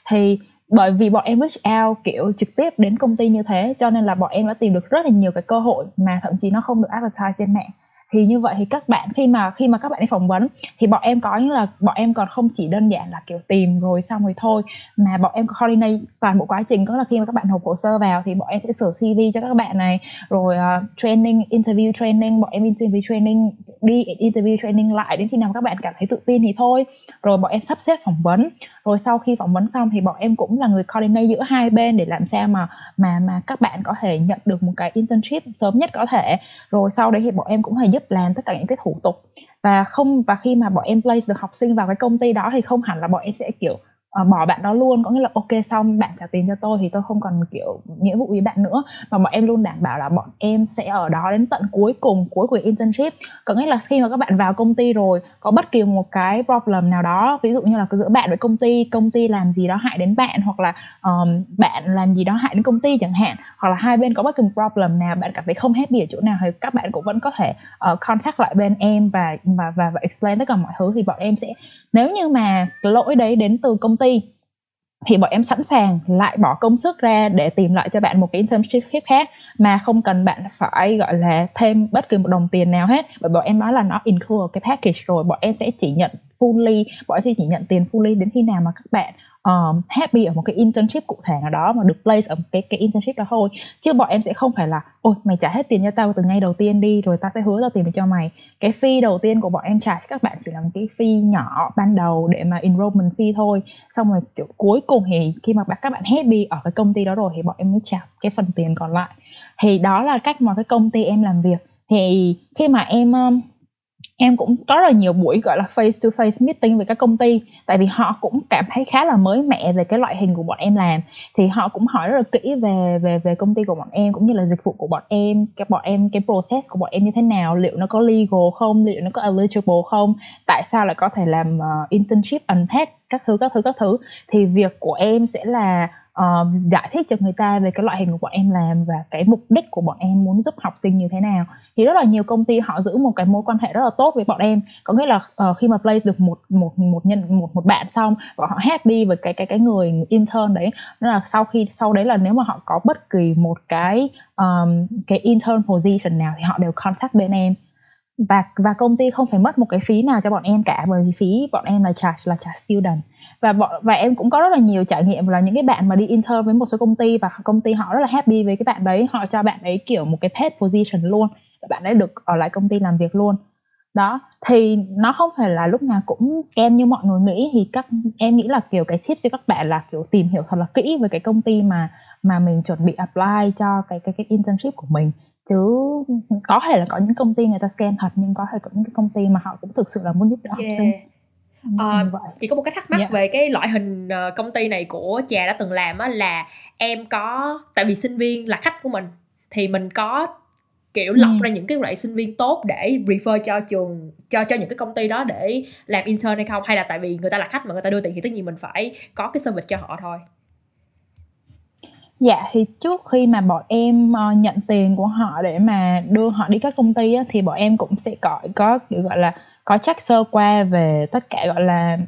Thì bởi vì bọn em reach out, kiểu, trực tiếp đến công ty như thế, cho nên là bọn em đã tìm được rất là nhiều cái cơ hội mà thậm chí nó không được advertise trên mạng thì như vậy thì các bạn khi mà khi mà các bạn đi phỏng vấn thì bọn em có như là bọn em còn không chỉ đơn giản là kiểu tìm rồi xong rồi thôi mà bọn em coordinate toàn bộ quá trình. Có là khi mà các bạn nộp hồ sơ vào thì bọn em sẽ sửa CV cho các bạn này rồi uh, training interview training bọn em interview training đi interview training lại đến khi nào các bạn cảm thấy tự tin thì thôi. Rồi bọn em sắp xếp phỏng vấn. Rồi sau khi phỏng vấn xong thì bọn em cũng là người coordinate giữa hai bên để làm sao mà mà mà các bạn có thể nhận được một cái internship sớm nhất có thể. Rồi sau đấy thì bọn em cũng phải giúp làm tất cả những cái thủ tục. Và không, và khi mà bọn em place được học sinh vào cái công ty đó thì không hẳn là bọn em sẽ, kiểu uh, bỏ bạn đó luôn. Có nghĩa là ok xong bạn trả tiền cho tôi thì tôi không còn kiểu nghĩa vụ với bạn nữa. Và bọn em luôn đảm bảo là bọn em sẽ ở đó đến tận cuối cùng cuối của internship. Có nghĩa là khi mà các bạn vào công ty rồi có bất kỳ một cái problem nào đó ví dụ như là giữa bạn với công ty công ty làm gì đó hại đến bạn hoặc là um, bạn làm gì đó hại đến công ty chẳng hạn hoặc là hai bên có bất kỳ một problem nào bạn cảm thấy không happy ở chỗ nào thì các bạn cũng vẫn có thể uh, contact lại bên em và và và, và explain tất cả mọi thứ thì bọn em sẽ nếu như mà lỗi đấy đến từ công ty thì bọn em sẵn sàng lại bỏ công sức ra để tìm lại cho bạn một cái internship khác mà không cần bạn phải, gọi là, thêm bất kỳ một đồng tiền nào hết. Bởi bọn em nói là nó include cái package rồi, bọn em sẽ chỉ nhận fully, bọn em sẽ chỉ nhận tiền fully đến khi nào mà các bạn um, happy ở một cái internship cụ thể nào đó mà được place ở một cái cái internship đó thôi. Chứ bọn em sẽ không phải là ôi mày trả hết tiền cho tao từ ngay đầu tiên đi rồi tao sẽ hứa tao tiền để cho mày. Cái fee đầu tiên của bọn em trả cho các bạn chỉ là một cái fee nhỏ ban đầu để mà enrollment fee thôi. Xong rồi kiểu cuối cùng thì khi mà các bạn happy ở cái công ty đó rồi thì bọn em mới trả cái phần tiền còn lại. Thì đó là cách mà cái công ty em làm việc. Thì khi mà em um, em cũng có rất là nhiều buổi gọi là face to face meeting với các công ty. Tại vì họ cũng cảm thấy khá là mới mẻ về cái loại hình của bọn em làm. Thì họ cũng hỏi rất là kỹ về về về công ty của bọn em cũng như là dịch vụ của bọn em cái bọn em cái process của bọn em như thế nào liệu nó có legal không liệu nó có eligible không tại sao lại có thể làm uh, internship unpaid các thứ các thứ các thứ. Thì việc của em sẽ là uh, giải thích cho người ta về cái loại hình của bọn em làm và cái mục đích của bọn em muốn giúp học sinh như thế nào. Thì rất là nhiều công ty họ giữ một cái mối quan hệ rất là tốt với bọn em. Có nghĩa là uh, khi mà place được một một một nhân một một bạn xong và họ happy với cái cái cái người intern đấy. Nên là sau khi sau đấy là nếu mà họ có bất kỳ một cái um, cái intern position nào thì họ đều contact bên em. Và và công ty không phải mất một cái phí nào cho bọn em cả bởi vì phí bọn em là charge là charge student và bọn, và em cũng có rất là nhiều trải nghiệm là những cái bạn mà đi intern với một số công ty và công ty họ rất là happy với cái bạn đấy. Họ cho bạn ấy kiểu một cái paid position luôn. Bạn ấy được ở lại công ty làm việc luôn. Đó, thì nó không phải là lúc nào cũng em như mọi người nghĩ. Thì các, em nghĩ là kiểu cái tip cho các bạn là kiểu tìm hiểu thật là kỹ về cái công ty mà mà mình chuẩn bị apply cho cái cái cái internship của mình. Chứ có thể là có những công ty người ta scam thật, nhưng có thể có những cái công ty mà họ cũng thực sự là muốn giúp đỡ yeah. học sinh. Uh, chị có một cái thắc mắc yeah. Dạ. về cái loại hình uh, công ty này của trà đã từng làm á là em có tại vì sinh viên là khách của mình thì mình có kiểu lọc ừ. ra những cái loại sinh viên tốt để refer cho trường cho cho những cái công ty đó để làm intern hay không hay là tại vì người ta là khách mà người ta đưa tiền thì tất nhiên mình phải có cái service cho họ thôi Dạ thì trước khi mà bọn em uh, nhận tiền của họ để mà đưa họ đi các công ty á, thì bọn em cũng sẽ có có kiểu gọi là có check sơ qua về tất cả gọi là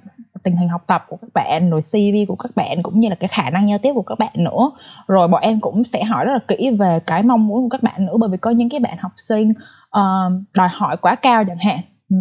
tình hình học tập của các bạn rồi CV của các bạn cũng như là cái khả năng giao tiếp của các bạn nữa. Rồi bọn em cũng sẽ hỏi rất là kỹ về cái mong muốn của các bạn nữa bởi vì có những cái bạn học sinh uh, đòi hỏi quá cao chẳng hạn.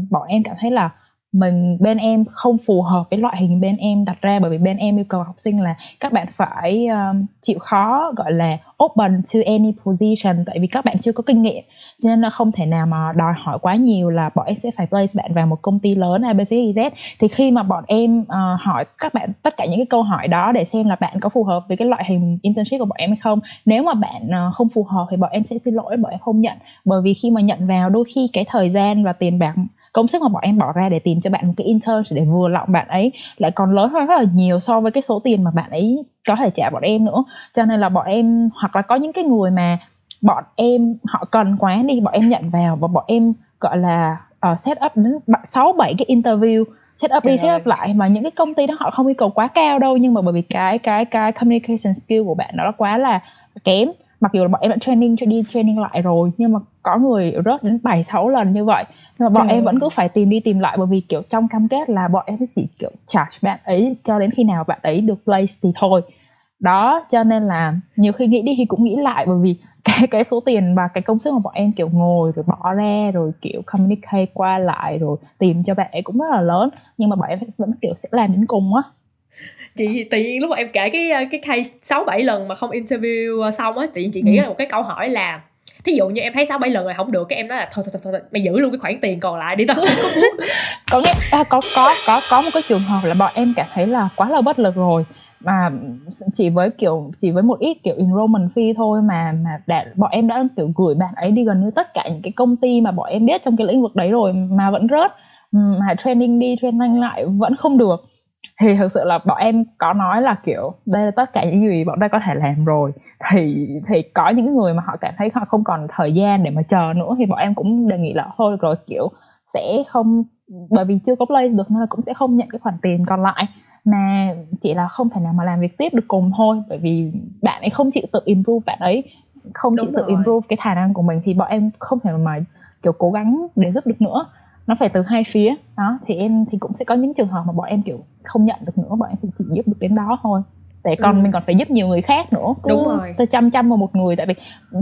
Bọn em cảm thấy là mình bên em không phù hợp với loại hình bên em đặt ra bởi vì bên em yêu cầu học sinh là các bạn phải um, chịu khó gọi là open to any position tại vì các bạn chưa có kinh nghiệm. Nên là không thể nào mà đòi hỏi quá nhiều là bọn em sẽ phải place bạn vào một công ty lớn ABCZ thì khi mà bọn em uh, hỏi các bạn tất cả những cái câu hỏi đó để xem là bạn có phù hợp với cái loại hình internship của bọn em hay không nếu mà bạn uh, không phù hợp thì bọn em sẽ xin lỗi bọn em không nhận. Bởi vì khi mà nhận vào đôi khi cái thời gian và tiền bạc công sức mà bọn em bỏ ra để tìm cho bạn một cái intern để vừa lọng bạn ấy lại còn lớn hơn rất là nhiều so với cái số tiền mà bạn ấy có thể trả bọn em nữa. Cho nên là bọn em hoặc là có những cái người mà bọn em họ cần quá đi bọn em nhận vào và bọn em gọi là uh, set up đến sáu bảy cái interview set up đi set up lại. Mà những cái công ty đó họ không yêu cầu quá cao đâu nhưng mà bởi vì cái cái cái communication skill của bạn nó quá là kém mặc dù là bọn em đã training cho đi training lại rồi nhưng mà có người rớt đến bảy sáu lần như vậy. Nhưng mà bọn Trời em vẫn cứ phải tìm đi tìm lại bởi vì kiểu trong cam kết là bọn em chỉ kiểu charge bạn ấy cho đến khi nào bạn ấy được place thì thôi. Đó cho nên là nhiều khi nghĩ đi thì cũng nghĩ lại bởi vì cái cái số tiền và cái công sức mà bọn em kiểu ngồi rồi bỏ ra rồi kiểu communicate qua lại rồi tìm cho bạn ấy cũng rất là lớn. Nhưng mà bọn em vẫn kiểu sẽ làm đến cùng á chị tự nhiên lúc mà em kể cái cái case sáu bảy lần mà không interview xong á tự nhiên chị nghĩ ừ. là một cái câu hỏi là thí dụ như em thấy sáu bảy lần rồi không được cái em nói là thôi thôi thôi, thôi mày giữ luôn cái khoản tiền còn lại đi tao. Không có muốn có nghe à, có có có có một cái trường hợp là bọn em cảm thấy là quá là bất lực rồi mà chỉ với kiểu chỉ với một ít kiểu enrollment fee thôi mà mà đã, bọn em đã kiểu gửi bạn ấy đi gần như tất cả những cái công ty mà bọn em biết trong cái lĩnh vực đấy rồi mà vẫn rớt mà training đi training lại vẫn không được thì thực sự là bọn em có nói là kiểu đây là tất cả những gì bọn ta có thể làm rồi. Thì thì có những người mà họ cảm thấy họ không còn thời gian để mà chờ nữa thì bọn em cũng đề nghị là thôi rồi kiểu sẽ không bởi vì chưa có play được nên là cũng sẽ không nhận cái khoản tiền còn lại. Mà chỉ là không thể nào mà làm việc tiếp được cùng thôi bởi vì bạn ấy không chịu tự improve bạn ấy không Đúng chịu rồi. tự improve cái khả năng của mình thì bọn em không thể mà kiểu cố gắng để giúp được nữa nó phải từ hai phía. Đó thì em thì cũng sẽ có những trường hợp mà bọn em kiểu không nhận được nữa bọn em chỉ giúp được đến đó thôi. Để còn ừ. mình còn phải giúp nhiều người khác nữa. Cứ đúng rồi. tới trăm trăm vào một người. Tại vì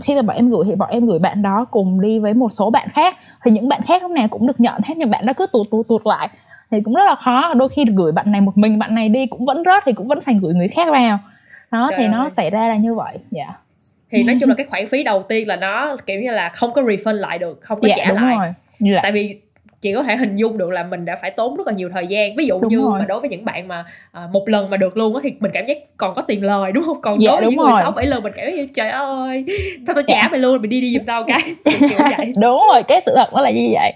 khi mà bọn em gửi thì bọn em gửi bạn đó cùng đi với một số bạn khác. Thì những bạn khác lúc nào cũng được nhận hết nhưng bạn đó cứ tụt tụt tụt lại. Thì cũng rất là khó. Đôi khi gửi bạn này một mình bạn này đi cũng vẫn rớt thì cũng vẫn phải gửi người khác vào. Đó Trời thì ơi. nó xảy ra là như vậy. Dạ. Yeah. thì nói chung là cái khoản phí đầu tiên là nó kiểu như là không có refund lại được không có dạ, trả đúng lại. rồi. Dạ. tại vì chị có thể hình dung được là mình đã phải tốn rất là nhiều thời gian. Ví dụ đúng như rồi. mà đối với những bạn mà à, một lần mà được luôn á thì mình cảm giác còn có tiền lời đúng không? Còn dạ, đối với những người sáu bảy lần mình cảm giác như trời ơi thôi tôi trả dạ. mày luôn mày đi đi giùm tao cái. Đúng rồi cái sự thật nó là như vậy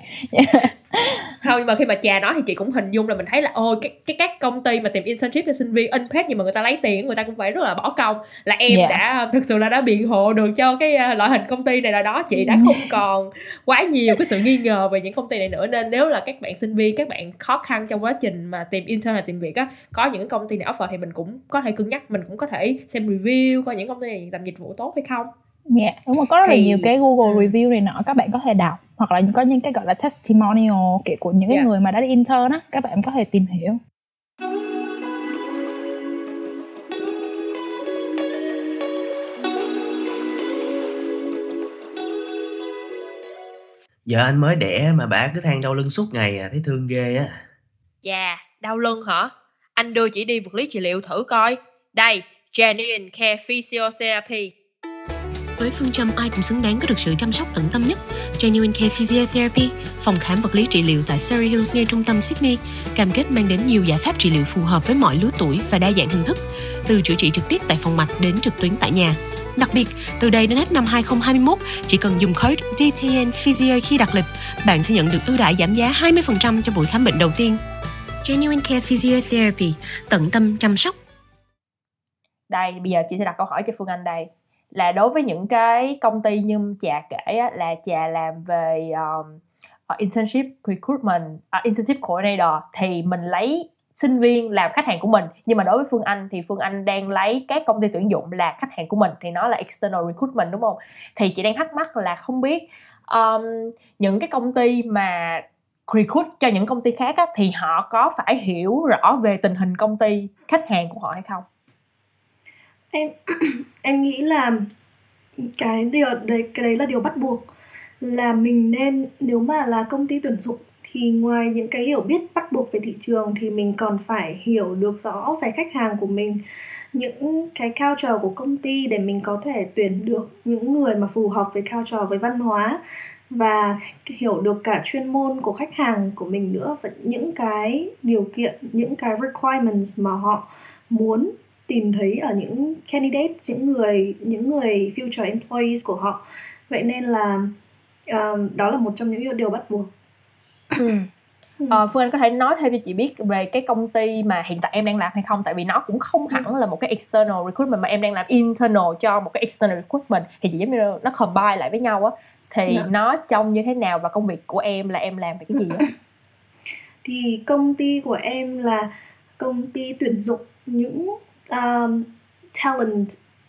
không nhưng mà khi mà trà nói thì chị cũng hình dung là mình thấy là ôi cái, cái các công ty mà tìm internship cho sinh viên unpaid nhưng mà người ta lấy tiền người ta cũng phải rất là bỏ công là em yeah. Dạ. đã thực sự là đã biện hộ được cho cái uh, loại hình công ty này là đó chị đã không còn quá nhiều cái sự nghi ngờ về những công ty này nữa nên nếu là các bạn sinh viên các bạn khó khăn trong quá trình mà tìm intern là tìm việc á có những công ty này offer thì mình cũng có thể cân nhắc mình cũng có thể xem review coi những công ty này làm dịch vụ tốt hay không Dạ, yeah, đúng rồi, có rất thì... là nhiều cái Google ừ. review này nọ các bạn có thể đọc hoặc là có những cái gọi là testimonial kiểu của những cái yeah. người mà đã đi intern á, các bạn có thể tìm hiểu. Giờ anh mới đẻ mà bà cứ than đau lưng suốt ngày à, thấy thương ghê á. Dạ, đau lưng hả? Anh đưa chị đi vật lý trị liệu thử coi. Đây, Genuine Care Physiotherapy với phương châm ai cũng xứng đáng có được sự chăm sóc tận tâm nhất, Genuine Care Physiotherapy, phòng khám vật lý trị liệu tại Surrey Hills ngay trung tâm Sydney, cam kết mang đến nhiều giải pháp trị liệu phù hợp với mọi lứa tuổi và đa dạng hình thức, từ chữa trị trực tiếp tại phòng mạch đến trực tuyến tại nhà. Đặc biệt, từ đây đến hết năm 2021, chỉ cần dùng code DTN Physio khi đặt lịch, bạn sẽ nhận được ưu đãi giảm giá 20% cho buổi khám bệnh đầu tiên. Genuine Care Physiotherapy, tận tâm chăm sóc. Đây, bây giờ chị sẽ đặt câu hỏi cho Phương Anh đây là đối với những cái công ty như trà kể á, là trà làm về um, ờ, internship recruitment uh, internship coordinator thì mình lấy sinh viên làm khách hàng của mình. Nhưng mà đối với phương anh thì phương anh đang lấy các công ty tuyển dụng là khách hàng của mình thì nó là external recruitment đúng không? Thì chị đang thắc mắc là không biết um, những cái công ty mà recruit cho những công ty khác á, thì họ có phải hiểu rõ về tình hình công ty khách hàng của họ hay không? Em em nghĩ là cái điều đấy, cái đấy là điều bắt buộc. Là mình nên, nếu mà là công ty tuyển dụng, thì ngoài những cái hiểu biết bắt buộc về thị trường, thì mình còn phải hiểu được rõ về khách hàng của mình, những cái culture của công ty để mình có thể tuyển được những người mà phù hợp với culture với văn hóa, và hiểu được cả chuyên môn của khách hàng của mình nữa. Và những cái điều kiện, những cái requirements mà họ muốn tìm thấy ở những candidate những người những người future employees của họ vậy nên là um, đó là một trong những điều bắt buộc ừ. Ờ, Phương Anh có thể nói thêm cho chị biết về cái công ty mà hiện tại em đang làm hay không tại vì nó cũng không hẳn là một cái external recruitment mà em đang làm internal cho một cái external recruitment thì chỉ giống như nó combine lại với nhau á thì yeah. Dạ. nó trông như thế nào và công việc của em là em làm về cái gì á thì công ty của em là công ty tuyển dụng những um, talent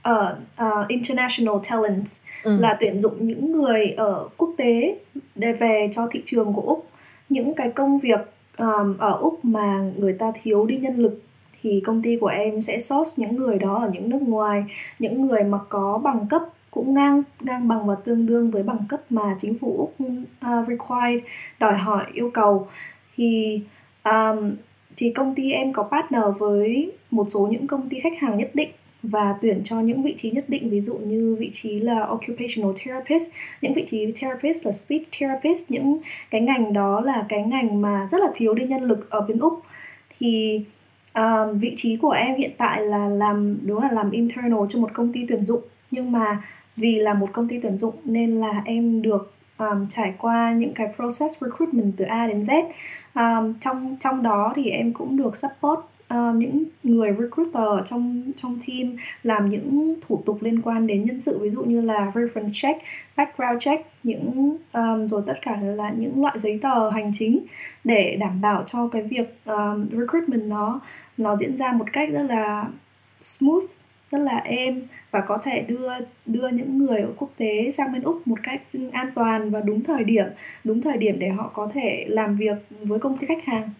uh, uh, international talents ừ. là tuyển dụng những người ở quốc tế để về cho thị trường của úc. Những cái công việc um, ở úc mà người ta thiếu đi nhân lực thì công ty của em sẽ source những người đó ở những nước ngoài. Những người mà có bằng cấp cũng ngang ngang bằng và tương đương với bằng cấp mà chính phủ úc uh, required đòi hỏi yêu cầu. Thì um, thì công ty em có partner với một số những công ty khách hàng nhất định và tuyển cho những vị trí nhất định ví dụ như vị trí là occupational therapist những vị trí therapist là speech therapist những cái ngành đó là cái ngành mà rất là thiếu đi nhân lực ở bên úc. Thì uh, vị trí của em hiện tại là làm đúng là làm internal cho một công ty tuyển dụng. Nhưng mà vì là một công ty tuyển dụng nên là em được um, trải qua những cái process recruitment từ A đến Z. Um, trong trong đó thì em cũng được support uh, những người recruiter trong trong team làm những thủ tục liên quan đến nhân sự ví dụ như là reference check, background check, những um, rồi tất cả là những loại giấy tờ hành chính để đảm bảo cho cái việc um, recruitment nó nó diễn ra một cách rất là smooth rất là êm và có thể đưa đưa những người ở quốc tế sang bên úc một cách an toàn và đúng thời điểm đúng thời điểm để họ có thể làm việc với công ty khách hàng.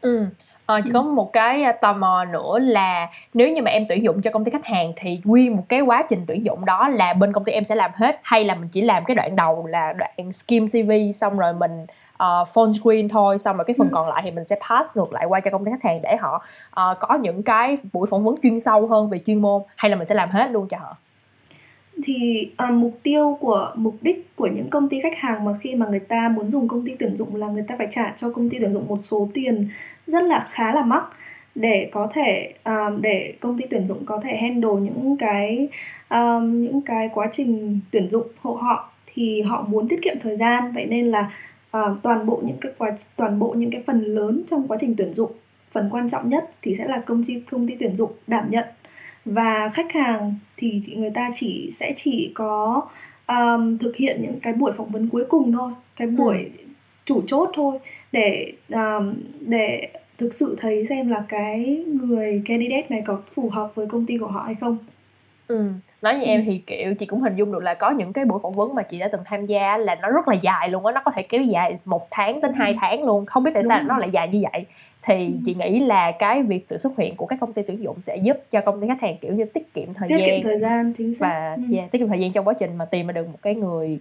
Ừ. Ờ, chỉ có một cái à, tò mò nữa là nếu như mà em tuyển dụng cho công ty khách hàng thì nguyên một cái quá trình tuyển dụng đó là bên công ty em sẽ làm hết hay là mình chỉ làm cái đoạn đầu là đoạn skim CV xong rồi mình uh, phone screen thôi xong rồi cái phần ừ. còn lại thì mình sẽ pass ngược lại qua cho công ty khách hàng để họ uh, có những cái buổi phỏng vấn chuyên sâu hơn về chuyên môn hay là mình sẽ làm hết luôn cho họ thì uh, mục tiêu của mục đích của những công ty khách hàng mà khi mà người ta muốn dùng công ty tuyển dụng là người ta phải trả cho công ty tuyển dụng một số tiền rất là khá là mắc để có thể um, để công ty tuyển dụng có thể handle những cái um, những cái quá trình tuyển dụng hộ họ. Thì họ muốn tiết kiệm thời gian vậy nên là uh, toàn bộ những cái quá toàn bộ những cái phần lớn trong quá trình tuyển dụng phần quan trọng nhất thì sẽ là công ty công ty tuyển dụng đảm nhận và khách hàng thì, thì người ta chỉ sẽ chỉ có um, thực hiện những cái buổi phỏng vấn cuối cùng thôi cái ừ. buổi ừ. chủ chốt thôi để um, để thực sự thấy xem là cái người candidate này có phù hợp với công ty của họ hay không ừ nói như ừ. em thì kiểu chị cũng hình dung được là có những cái buổi phỏng vấn mà chị đã từng tham gia là nó rất là dài luôn á nó có thể kéo dài một tháng đến hai ừ. tháng luôn không biết tại Đúng sao rồi. nó lại dài như vậy thì chị nghĩ là cái việc sự xuất hiện của các công ty tuyển dụng sẽ giúp cho công ty khách hàng kiểu như tiết kiệm thời tiết gian tiết kiệm thời gian chính xác. và ừ. yeah, tiết kiệm thời gian trong quá trình mà tìm được một cái người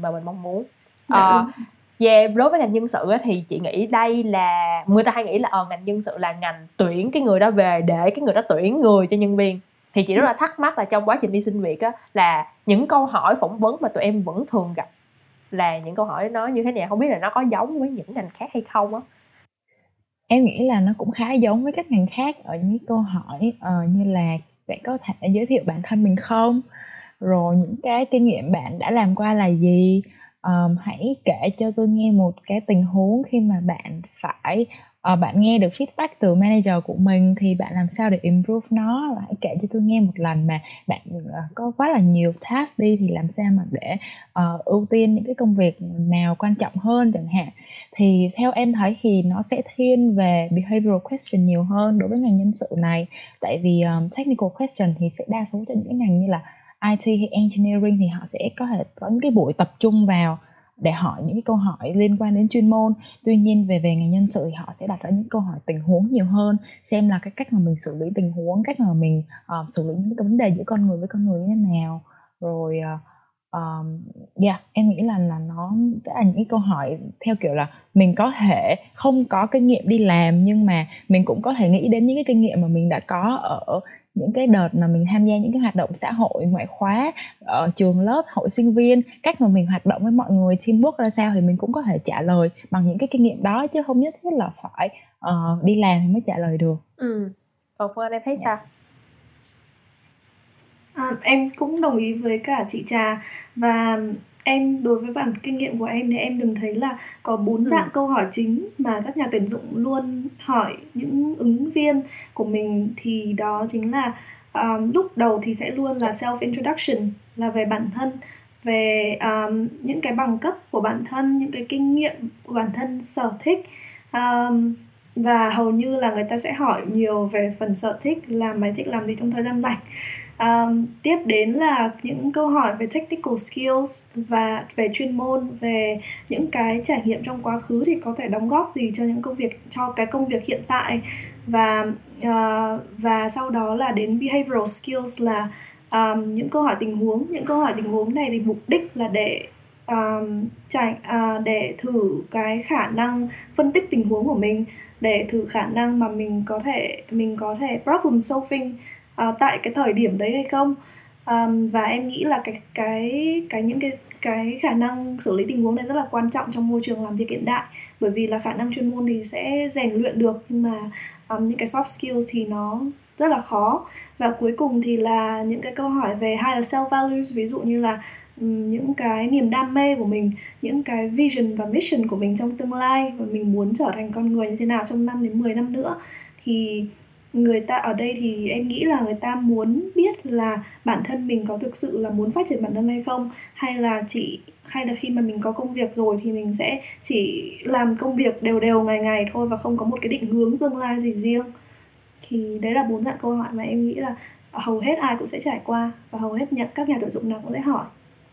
mà mình mong muốn. Dạ, uh, yeah, đối với ngành nhân sự thì chị nghĩ đây là người ta hay nghĩ là ờ ngành nhân sự là ngành tuyển cái người đó về để cái người đó tuyển người cho nhân viên. Thì chị rất là thắc mắc là trong quá trình đi xin việc á là những câu hỏi phỏng vấn mà tụi em vẫn thường gặp là những câu hỏi nó như thế nào? Không biết là nó có giống với những ngành khác hay không á em nghĩ là nó cũng khá giống với các ngành khác ở những câu hỏi uh, như là bạn có thể giới thiệu bản thân mình không? Rồi những cái kinh nghiệm bạn đã làm qua là gì? Um, hãy kể cho tôi nghe một cái tình huống khi mà bạn phải uh, bạn nghe được feedback từ manager của mình thì bạn làm sao để improve nó? Hãy kể cho tôi nghe một lần mà bạn uh, có quá là nhiều task đi thì làm sao mà để uh, ưu tiên những cái công việc nào quan trọng hơn chẳng hạn? Thì theo em thấy thì nó sẽ thiên về behavioral question nhiều hơn đối với ngành nhân sự này. Tại vì um, technical question thì sẽ đa số cho những cái ngành như là IT hay engineering thì họ sẽ có thể có những cái buổi tập trung vào để hỏi những cái câu hỏi liên quan đến chuyên môn. Tuy nhiên về về ngành nhân sự thì họ sẽ đặt ra những câu hỏi tình huống nhiều hơn xem là cái cách mà mình xử lý tình huống cách mà mình uh, xử lý những cái vấn đề giữa con người với con người như thế nào. Rồi uh, um, yeah em nghĩ là là nó tức là những cái câu hỏi theo kiểu là mình có thể không có kinh nghiệm đi làm nhưng mà mình cũng có thể nghĩ đến những cái kinh nghiệm mà mình đã có ở những cái đợt mà mình tham gia những cái hoạt động xã hội ngoại khóa ở trường lớp hội sinh viên cách mà mình hoạt động với mọi người teamwork ra sao thì mình cũng có thể trả lời bằng những cái kinh nghiệm đó chứ không nhất thiết là phải uh, đi làm mới trả lời được. Ừ. Còn phương anh em thấy sao? À, em cũng đồng ý với cả chị Trà. Và em đối với bản kinh nghiệm của em thì em đừng thấy là có bốn ừ. dạng câu hỏi chính mà các nhà tuyển dụng luôn hỏi những ứng viên của mình. Thì đó chính là um, lúc đầu thì sẽ luôn là self introduction là về bản thân về um, những cái bằng cấp của bản thân những cái kinh nghiệm của bản thân sở thích. Um, và hầu như là người ta sẽ hỏi nhiều về phần sở thích là mày thích làm gì trong thời gian rảnh um, tiếp đến là những câu hỏi về technical skills và về chuyên môn về những cái trải nghiệm trong quá khứ thì có thể đóng góp gì cho những công việc cho cái công việc hiện tại? Và uh, và sau đó là đến behavioral skills là um, những câu hỏi tình huống. Những câu hỏi tình huống này thì mục đích là để um, trải uh, để thử cái khả năng phân tích tình huống của mình để thử khả năng mà mình có thể mình có thể problem solving uh, tại cái thời điểm đấy hay không? Um, và em nghĩ là cái cái cái những cái cái khả năng xử lý tình huống này rất là quan trọng trong môi trường làm việc hiện đại. Bởi vì là khả năng chuyên môn thì sẽ rèn luyện được nhưng mà um, những cái soft skills thì nó rất là khó. Và cuối cùng thì là những cái câu hỏi về higher self values ví dụ như là những cái niềm đam mê của mình những cái vision và mission của mình trong tương lai và mình muốn trở thành con người như thế nào trong 5 đến 10 năm nữa. Thì người ta ở đây thì em nghĩ là người ta muốn biết là bản thân mình có thực sự là muốn phát triển bản thân hay không? Hay là chỉ, hay là khi mà mình có công việc rồi thì mình sẽ chỉ làm công việc đều đều ngày ngày thôi và không có một cái định hướng tương lai gì riêng? Thì đấy là bốn dạng câu hỏi mà em nghĩ là hầu hết ai cũng sẽ trải qua và hầu hết nhận các nhà tuyển dụng nào cũng sẽ hỏi.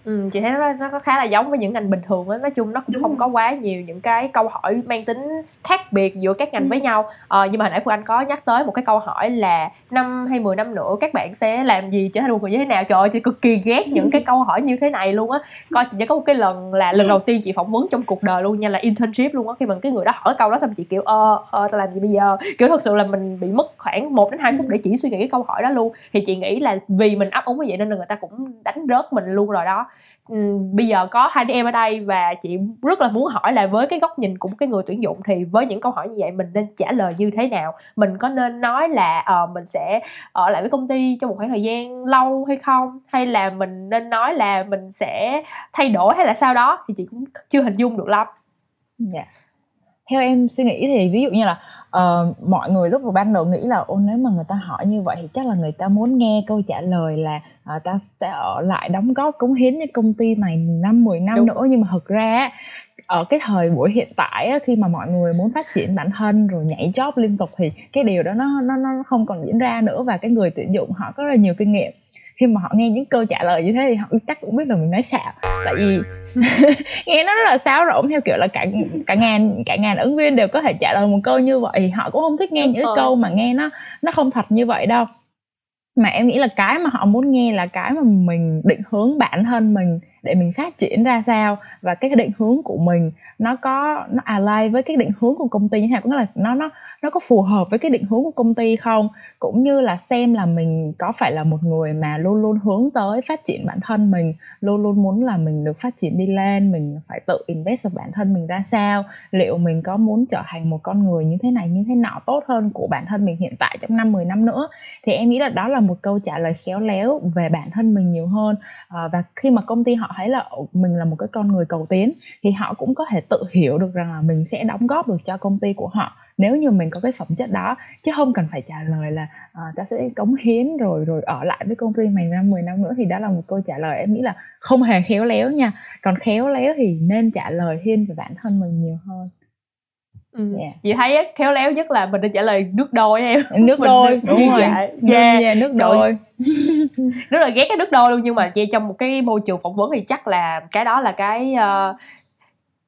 Ừ, chị thấy nó, nó khá là giống với những ngành bình thường á. Nói chung nó cũng Đúng không rồi. có quá nhiều những cái câu hỏi mang tính khác biệt giữa các ngành ừ. với nhau. Ờ, nhưng mà hồi nãy phương anh có nhắc tới một cái câu hỏi là năm hay 10 năm nữa các bạn sẽ làm gì trở thành một người như thế nào? Trời ơi chị cực kỳ ghét những cái câu hỏi như thế này luôn á. Coi chị có một cái lần là lần đầu tiên chị phỏng vấn trong cuộc đời luôn nha là internship luôn á. Khi mà cái người đó hỏi câu đó xong chị kiểu ơ ơ tao làm gì bây giờ? Kiểu thật sự là mình bị mất khoảng 1 đến 2 phút để chỉ suy nghĩ cái câu hỏi đó luôn. Thì chị nghĩ là vì mình ấp úng như vậy nên là người ta cũng đánh rớt mình luôn rồi đó Ừ, bây giờ có hai đứa em ở đây và chị rất là muốn hỏi là với cái góc nhìn của cái người tuyển dụng thì với những câu hỏi như vậy mình nên trả lời như thế nào? Mình có nên nói là uh, mình sẽ ở lại với công ty trong một khoảng thời gian lâu hay không? Hay là mình nên nói là mình sẽ thay đổi hay là sao đó? Thì chị cũng chưa hình dung được lắm. Yeah. theo em suy nghĩ thì ví dụ như là uh, mọi người lúc vào ban đầu nghĩ là ô nếu mà người ta hỏi như vậy thì chắc là người ta muốn nghe câu trả lời là uh, ta sẽ ở lại đóng góp cống hiến cho công ty này năm 10 năm Đúng. nữa nhưng mà thực ra ở cái thời buổi hiện tại á, khi mà mọi người muốn phát triển bản thân rồi nhảy job liên tục thì cái điều đó nó nó nó không còn diễn ra nữa và cái người tuyển dụng họ có rất là nhiều kinh nghiệm khi mà họ nghe những câu trả lời như thế thì họ chắc cũng biết là mình nói xạo. Tại vì nghe nó rất là xáo rỗng theo kiểu là cả cả ngàn cả ngàn ứng viên đều có thể trả lời một câu như vậy thì họ cũng không thích nghe những cái câu mà nghe nó nó không thật như vậy đâu. Mà em nghĩ là cái mà họ muốn nghe là cái mà mình định hướng bản thân mình để mình phát triển ra sao và cái định hướng của mình nó có nó align với cái định hướng của công ty như thế nào cũng là nó nó nó có phù hợp với cái định hướng của công ty không? Cũng như là xem là mình có phải là một người mà luôn luôn hướng tới phát triển bản thân mình luôn luôn muốn là mình được phát triển đi lên mình phải tự invest vào bản thân mình ra sao? Liệu mình có muốn trở thành một con người như thế này như thế nọ tốt hơn của bản thân mình hiện tại trong năm 10 năm nữa? Thì em nghĩ là đó là một câu trả lời khéo léo về bản thân mình nhiều hơn. À, và khi mà công ty họ thấy là mình là một cái con người cầu tiến thì họ cũng có thể tự hiểu được rằng là mình sẽ đóng góp được cho công ty của họ nếu như mình có cái phẩm chất đó chứ không cần phải trả lời là à, ta sẽ cống hiến rồi rồi ở lại với công ty mày năm 10 năm nữa thì đó là một câu trả lời. Em nghĩ là không hề khéo léo nha. Còn khéo léo thì nên trả lời thiên về bản thân mình nhiều hơn. Ừ. Yeah. chị thấy á, khéo léo nhất là mình nên trả lời nước đôi em. Nước đôi đúng rồi. dạ, yeah. yeah, nước đôi. Rất là ghét cái nước đôi luôn nhưng mà chị trong một cái môi trường phỏng vấn thì chắc là cái đó là cái uh,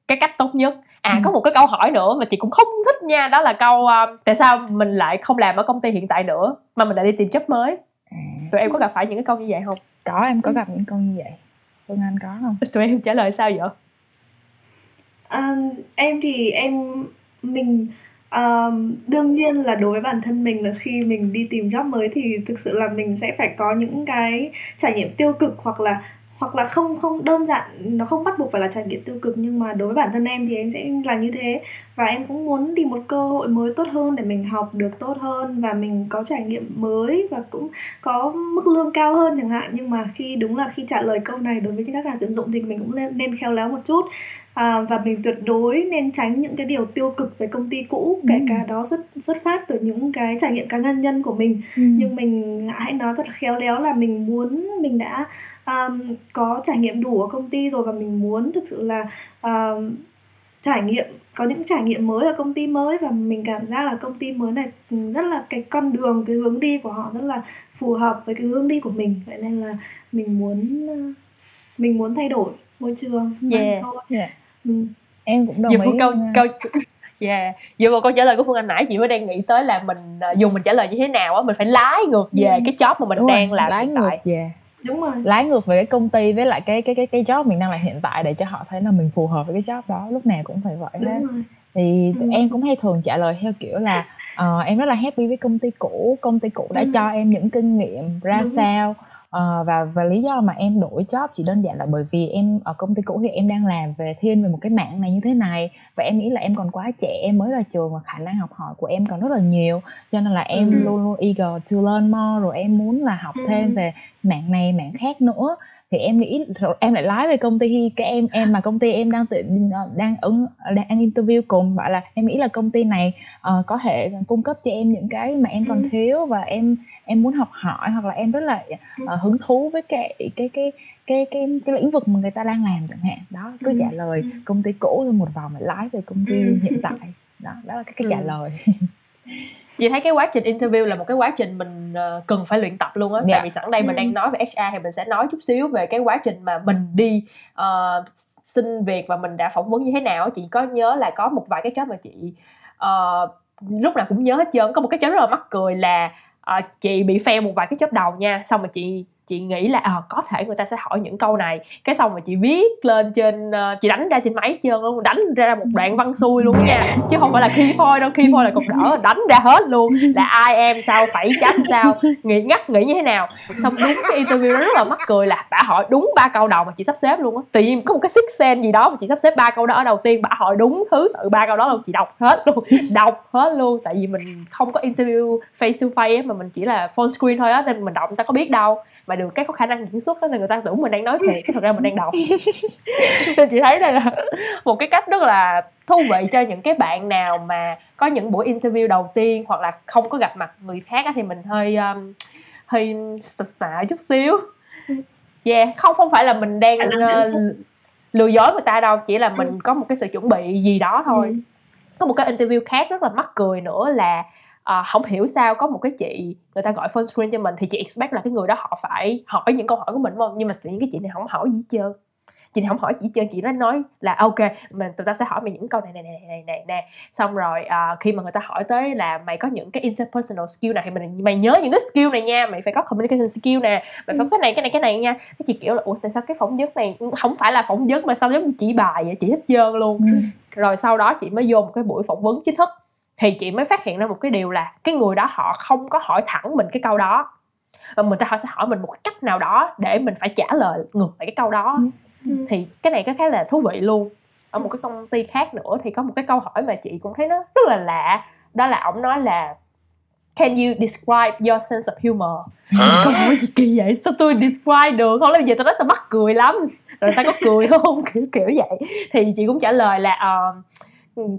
cái cách tốt nhất à ừ. có một cái câu hỏi nữa mà chị cũng không thích nha đó là câu uh, tại sao mình lại không làm ở công ty hiện tại nữa mà mình lại đi tìm job mới? À. tụi em có gặp phải những cái câu như vậy không? Có em có gặp những câu như vậy. Phương anh có không? Tụi em trả lời sao vậy? À, em thì em mình um, đương nhiên là đối với bản thân mình là khi mình đi tìm job mới thì thực sự là mình sẽ phải có những cái trải nghiệm tiêu cực hoặc là hoặc là không không đơn giản nó không bắt buộc phải là trải nghiệm tiêu cực nhưng mà đối với bản thân em thì em sẽ là như thế và em cũng muốn tìm một cơ hội mới tốt hơn để mình học được tốt hơn và mình có trải nghiệm mới và cũng có mức lương cao hơn chẳng hạn nhưng mà khi đúng là khi trả lời câu này đối với các nhà tuyển dụng thì mình cũng nên, nên khéo léo một chút à, và mình tuyệt đối nên tránh những cái điều tiêu cực về công ty cũ kể ừ. cả đó xuất xuất phát từ những cái trải nghiệm cá nhân nhân của mình ừ. nhưng mình hãy nói thật khéo léo là mình muốn mình đã um, có trải nghiệm đủ ở công ty rồi và mình muốn thực sự là um, trải nghiệm có những trải nghiệm mới ở công ty mới và mình cảm giác là công ty mới này rất là cái con đường cái hướng đi của họ rất là phù hợp với cái hướng đi của mình vậy nên là mình muốn mình muốn thay đổi môi trường yeah. thôi yeah. Ừ. em cũng đồng Dù ý câu câu Yeah. Dựa vào câu trả lời của Phương Anh nãy chị mới đang nghĩ tới là mình uh, dùng mình trả lời như thế nào á mình phải lái ngược về ừ. cái job mà mình Đúng đang rồi, làm lái hiện ngược tại. về đúng rồi lái ngược về cái công ty với lại cái cái cái cái job mình đang làm hiện tại để cho họ thấy là mình phù hợp với cái job đó lúc nào cũng phải vậy đúng rồi. thì ừ. em cũng hay thường trả lời theo kiểu là uh, em rất là happy với công ty cũ công ty cũ đã ừ. cho em những kinh nghiệm ra đúng sao rồi Ờ, và và lý do mà em đổi job chỉ đơn giản là bởi vì em ở công ty cũ thì em đang làm về thiên về một cái mảng này như thế này và em nghĩ là em còn quá trẻ em mới ra trường và khả năng học hỏi của em còn rất là nhiều cho nên là em ừ. luôn luôn eager to learn more rồi em muốn là học thêm ừ. về mảng này mảng khác nữa thì em nghĩ em lại lái về công ty khi cái em em mà công ty em đang tự đang ứng đang interview cùng bảo là em nghĩ là công ty này uh, có thể cung cấp cho em những cái mà em còn ừ. thiếu và em em muốn học hỏi hoặc là em rất là uh, hứng thú với cái cái cái cái cái cái, cái lĩnh vực mà người ta đang làm chẳng hạn. Đó cứ ừ. trả lời công ty cũ một vòng lại lái về công ty hiện tại. Đó đó là cái, cái trả lời chị thấy cái quá trình interview là một cái quá trình mình uh, cần phải luyện tập luôn á yeah. tại dạ. vì sẵn đây mình đang nói về HR thì mình sẽ nói chút xíu về cái quá trình mà mình đi uh, xin việc và mình đã phỏng vấn như thế nào chị có nhớ là có một vài cái job mà chị uh, lúc nào cũng nhớ hết trơn có một cái job rất là mắc cười là uh, chị bị fail một vài cái job đầu nha xong mà chị chị nghĩ là à, có thể người ta sẽ hỏi những câu này. Cái xong mà chị viết lên trên uh, chị đánh ra trên máy trơn luôn đánh ra một đoạn văn xuôi luôn nha. Chứ không phải là khi phôi đâu khi phôi là cục đỡ đánh ra hết luôn. Là ai em sao phải chấm sao nghĩ ngắt nghĩ như thế nào. Xong đúng cái interview đó rất là mắc cười là bà hỏi đúng ba câu đầu mà chị sắp xếp luôn á. Tự nhiên có một cái six sen gì đó mà chị sắp xếp ba câu đó ở đầu tiên bà hỏi đúng thứ tự ba câu đó luôn chị đọc hết luôn đọc hết luôn. Tại vì mình không có interview face to face mà mình chỉ là phone screen thôi á nên mình đọc người ta có biết đâu mà được cái có khả năng diễn xuất đó là người ta tưởng mình đang nói thiệt thật ra mình đang đọc nên chị thấy đây là một cái cách rất là thú vị cho những cái bạn nào mà có những buổi interview đầu tiên hoặc là không có gặp mặt người khác thì mình hơi um, hơi sợ chút xíu yeah không không phải là mình đang uh, lừa dối người ta đâu chỉ là mình ừ. có một cái sự chuẩn bị gì đó thôi ừ. có một cái interview khác rất là mắc cười nữa là uh, không hiểu sao có một cái chị người ta gọi phone screen cho mình thì chị expect là cái người đó họ phải hỏi những câu hỏi của mình không? Nhưng mà tự nhiên cái chị này không hỏi gì hết trơn. Chị này không hỏi chị trơn chị nó nói là ok mình tụi ta sẽ hỏi mày những câu này này này này này nè xong rồi uh, khi mà người ta hỏi tới là mày có những cái interpersonal skill này thì mình mày nhớ những cái skill này nha mày phải có communication skill nè mày phải có cái này cái này cái này nha. Cái chị kiểu là ủa tại sao cái phỏng vấn này không phải là phỏng vấn mà sao giống như chỉ bài vậy chị hết trơn luôn. Ừ. rồi sau đó chị mới vô một cái buổi phỏng vấn chính thức thì chị mới phát hiện ra một cái điều là cái người đó họ không có hỏi thẳng mình cái câu đó mà mình ta họ sẽ hỏi mình một cách nào đó để mình phải trả lời ngược lại cái câu đó ừ. ừ. thì cái này có khá là thú vị luôn ở một cái công ty khác nữa thì có một cái câu hỏi mà chị cũng thấy nó rất là lạ đó là ổng nói là Can you describe your sense of humor? Câu hỏi gì kỳ vậy? Sao tôi describe được? Không bây giờ tôi nói tao mắc cười lắm. Rồi ta có cười không? Kiểu kiểu vậy. Thì chị cũng trả lời là uh,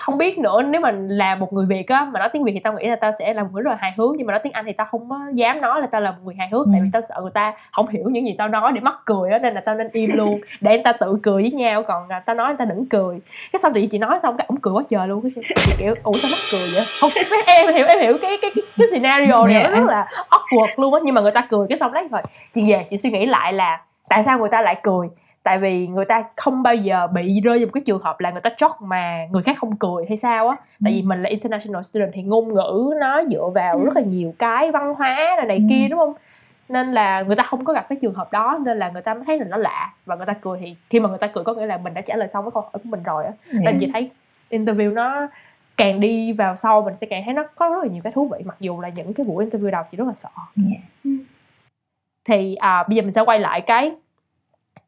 không biết nữa nếu mà là một người việt á mà nói tiếng việt thì tao nghĩ là tao sẽ là một người rất là hài hước nhưng mà nói tiếng anh thì tao không dám nói là tao là một người hài hước ừ. tại vì tao sợ người ta không hiểu những gì tao nói để mắc cười á nên là tao nên im luôn để người ta tự cười với nhau còn à, tao nói người ta đừng cười. Cái xong thì chị nói xong cái ổng cười quá trời luôn cái kiểu ủa sao mắc cười vậy? Không em hiểu em hiểu cái cái cái, cái scenario này nó rất là awkward luôn á nhưng mà người ta cười cái xong đấy rồi chị về chị suy nghĩ lại là tại sao người ta lại cười tại vì người ta không bao giờ bị rơi vào một cái trường hợp là người ta chót mà người khác không cười hay sao á tại vì ừ. mình là international student thì ngôn ngữ nó dựa vào ừ. rất là nhiều cái văn hóa này, này ừ. kia đúng không nên là người ta không có gặp cái trường hợp đó nên là người ta mới thấy là nó lạ và người ta cười thì khi mà người ta cười có nghĩa là mình đã trả lời xong cái câu hỏi của mình rồi á nên chị thấy interview nó càng đi vào sau mình sẽ càng thấy nó có rất là nhiều cái thú vị mặc dù là những cái buổi interview đầu chị rất là sợ yeah. thì à, bây giờ mình sẽ quay lại cái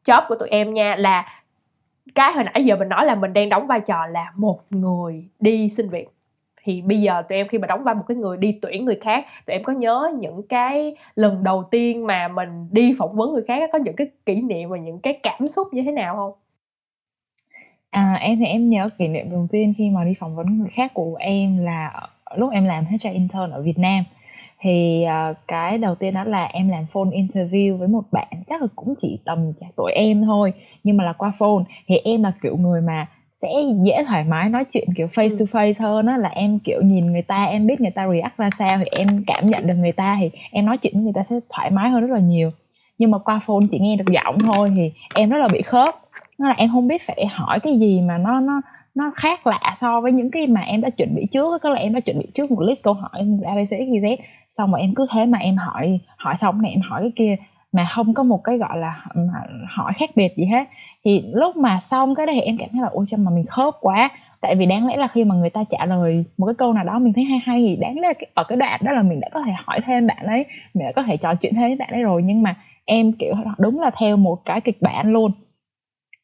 job của tụi em nha là cái hồi nãy giờ mình nói là mình đang đóng vai trò là một người đi xin việc. Thì bây giờ tụi em khi mà đóng vai một cái người đi tuyển người khác tụi em có nhớ những cái lần đầu tiên mà mình đi phỏng vấn người khác có những cái kỷ niệm và những cái cảm xúc như thế nào không? À, em thì em nhớ kỷ niệm đầu tiên khi mà đi phỏng vấn người khác của em là lúc em làm HR intern ở Việt Nam thì uh, cái đầu tiên đó là em làm phone interview với một bạn chắc là cũng chỉ tầm tuổi em thôi nhưng mà là qua phone. Thì em là kiểu người mà sẽ dễ thoải mái nói chuyện kiểu face ừ. to face hơn á là em kiểu nhìn người ta em biết người ta react ra sao thì em cảm nhận được người ta thì em nói chuyện với người ta sẽ thoải mái hơn rất là nhiều. Nhưng mà qua phone chỉ nghe được giọng thôi thì em rất là bị khớp. Nó là em không biết phải hỏi cái gì mà nó nó nó khác lạ so với những cái mà em đã chuẩn bị trước có lẽ em đã chuẩn bị trước một list câu hỏi abc z. Xong mà em cứ thế mà em hỏi hỏi xong này em hỏi cái kia mà không có một cái gọi là hỏi khác biệt gì hết. Thì lúc mà xong cái đó thì em cảm thấy là, ôi chăm mà mình khớp quá. Tại vì đáng lẽ là khi mà người ta trả lời một cái câu nào đó mình thấy hay hay thì đáng lẽ là ở cái đoạn đó là mình đã có thể hỏi thêm bạn ấy, mình đã có thể trò chuyện thêm với bạn ấy rồi. Nhưng mà em, kiểu, đúng là theo một cái kịch bản luôn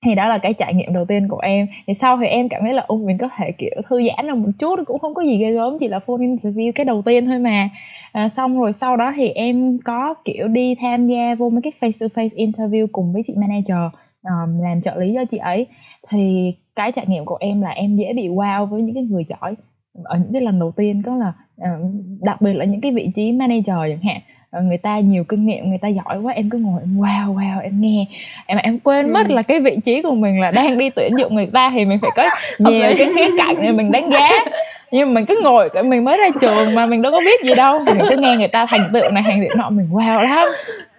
thì đó là cái trải nghiệm đầu tiên của em. Thì sau thì em cảm thấy là ông mình có thể kiểu thư giãn được một chút cũng không có gì ghê gớm chỉ là phone interview cái đầu tiên thôi mà. À, xong rồi sau đó thì em có kiểu đi tham gia vô mấy cái face to face interview cùng với chị manager um, làm trợ lý cho chị ấy. Thì cái trải nghiệm của em là em dễ bị wow với những cái người giỏi. Ở những cái lần đầu tiên có là uh, đặc biệt là những cái vị trí manager chẳng hạn người ta nhiều kinh nghiệm người ta giỏi quá em cứ ngồi em wow wow em nghe. Em em quên ừ. mất là cái vị trí của mình là đang đi tuyển dụng người ta thì mình phải có nhiều. cái khía cạnh để mình đánh giá. Nhưng mà mình cứ ngồi mình mới ra trường mà mình đâu có biết gì đâu. Mình cứ nghe người ta thành tựu này thành tựu nọ mình wow lắm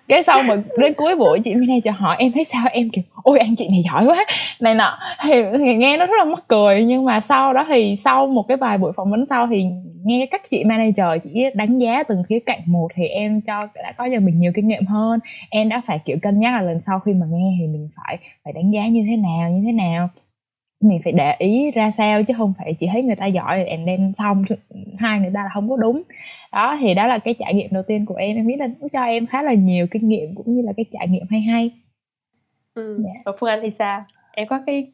cái sau mà đến cuối buổi chị manager hỏi em thấy sao? Em kiểu ôi anh chị này giỏi quá. Này nọ. Thì, thì nghe nó rất là mắc cười nhưng mà sau đó thì sau một cái vài buổi phỏng vấn sau thì nghe các chị manager chỉ đánh giá từng khía cạnh một thì em cho đã có cho mình nhiều kinh nghiệm hơn. Em đã phải kiểu cân nhắc là lần sau khi mà nghe thì mình phải phải đánh giá như thế nào như thế nào mình phải để ý ra sao chứ không phải chỉ thấy người ta giỏi and then xong hai người ta là không có đúng đó thì đó là cái trải nghiệm đầu tiên của em em nghĩ là nó cho em khá là nhiều kinh nghiệm cũng như là cái trải nghiệm hay hay ừ. yeah. Dạ. và phương anh thì sao em có cái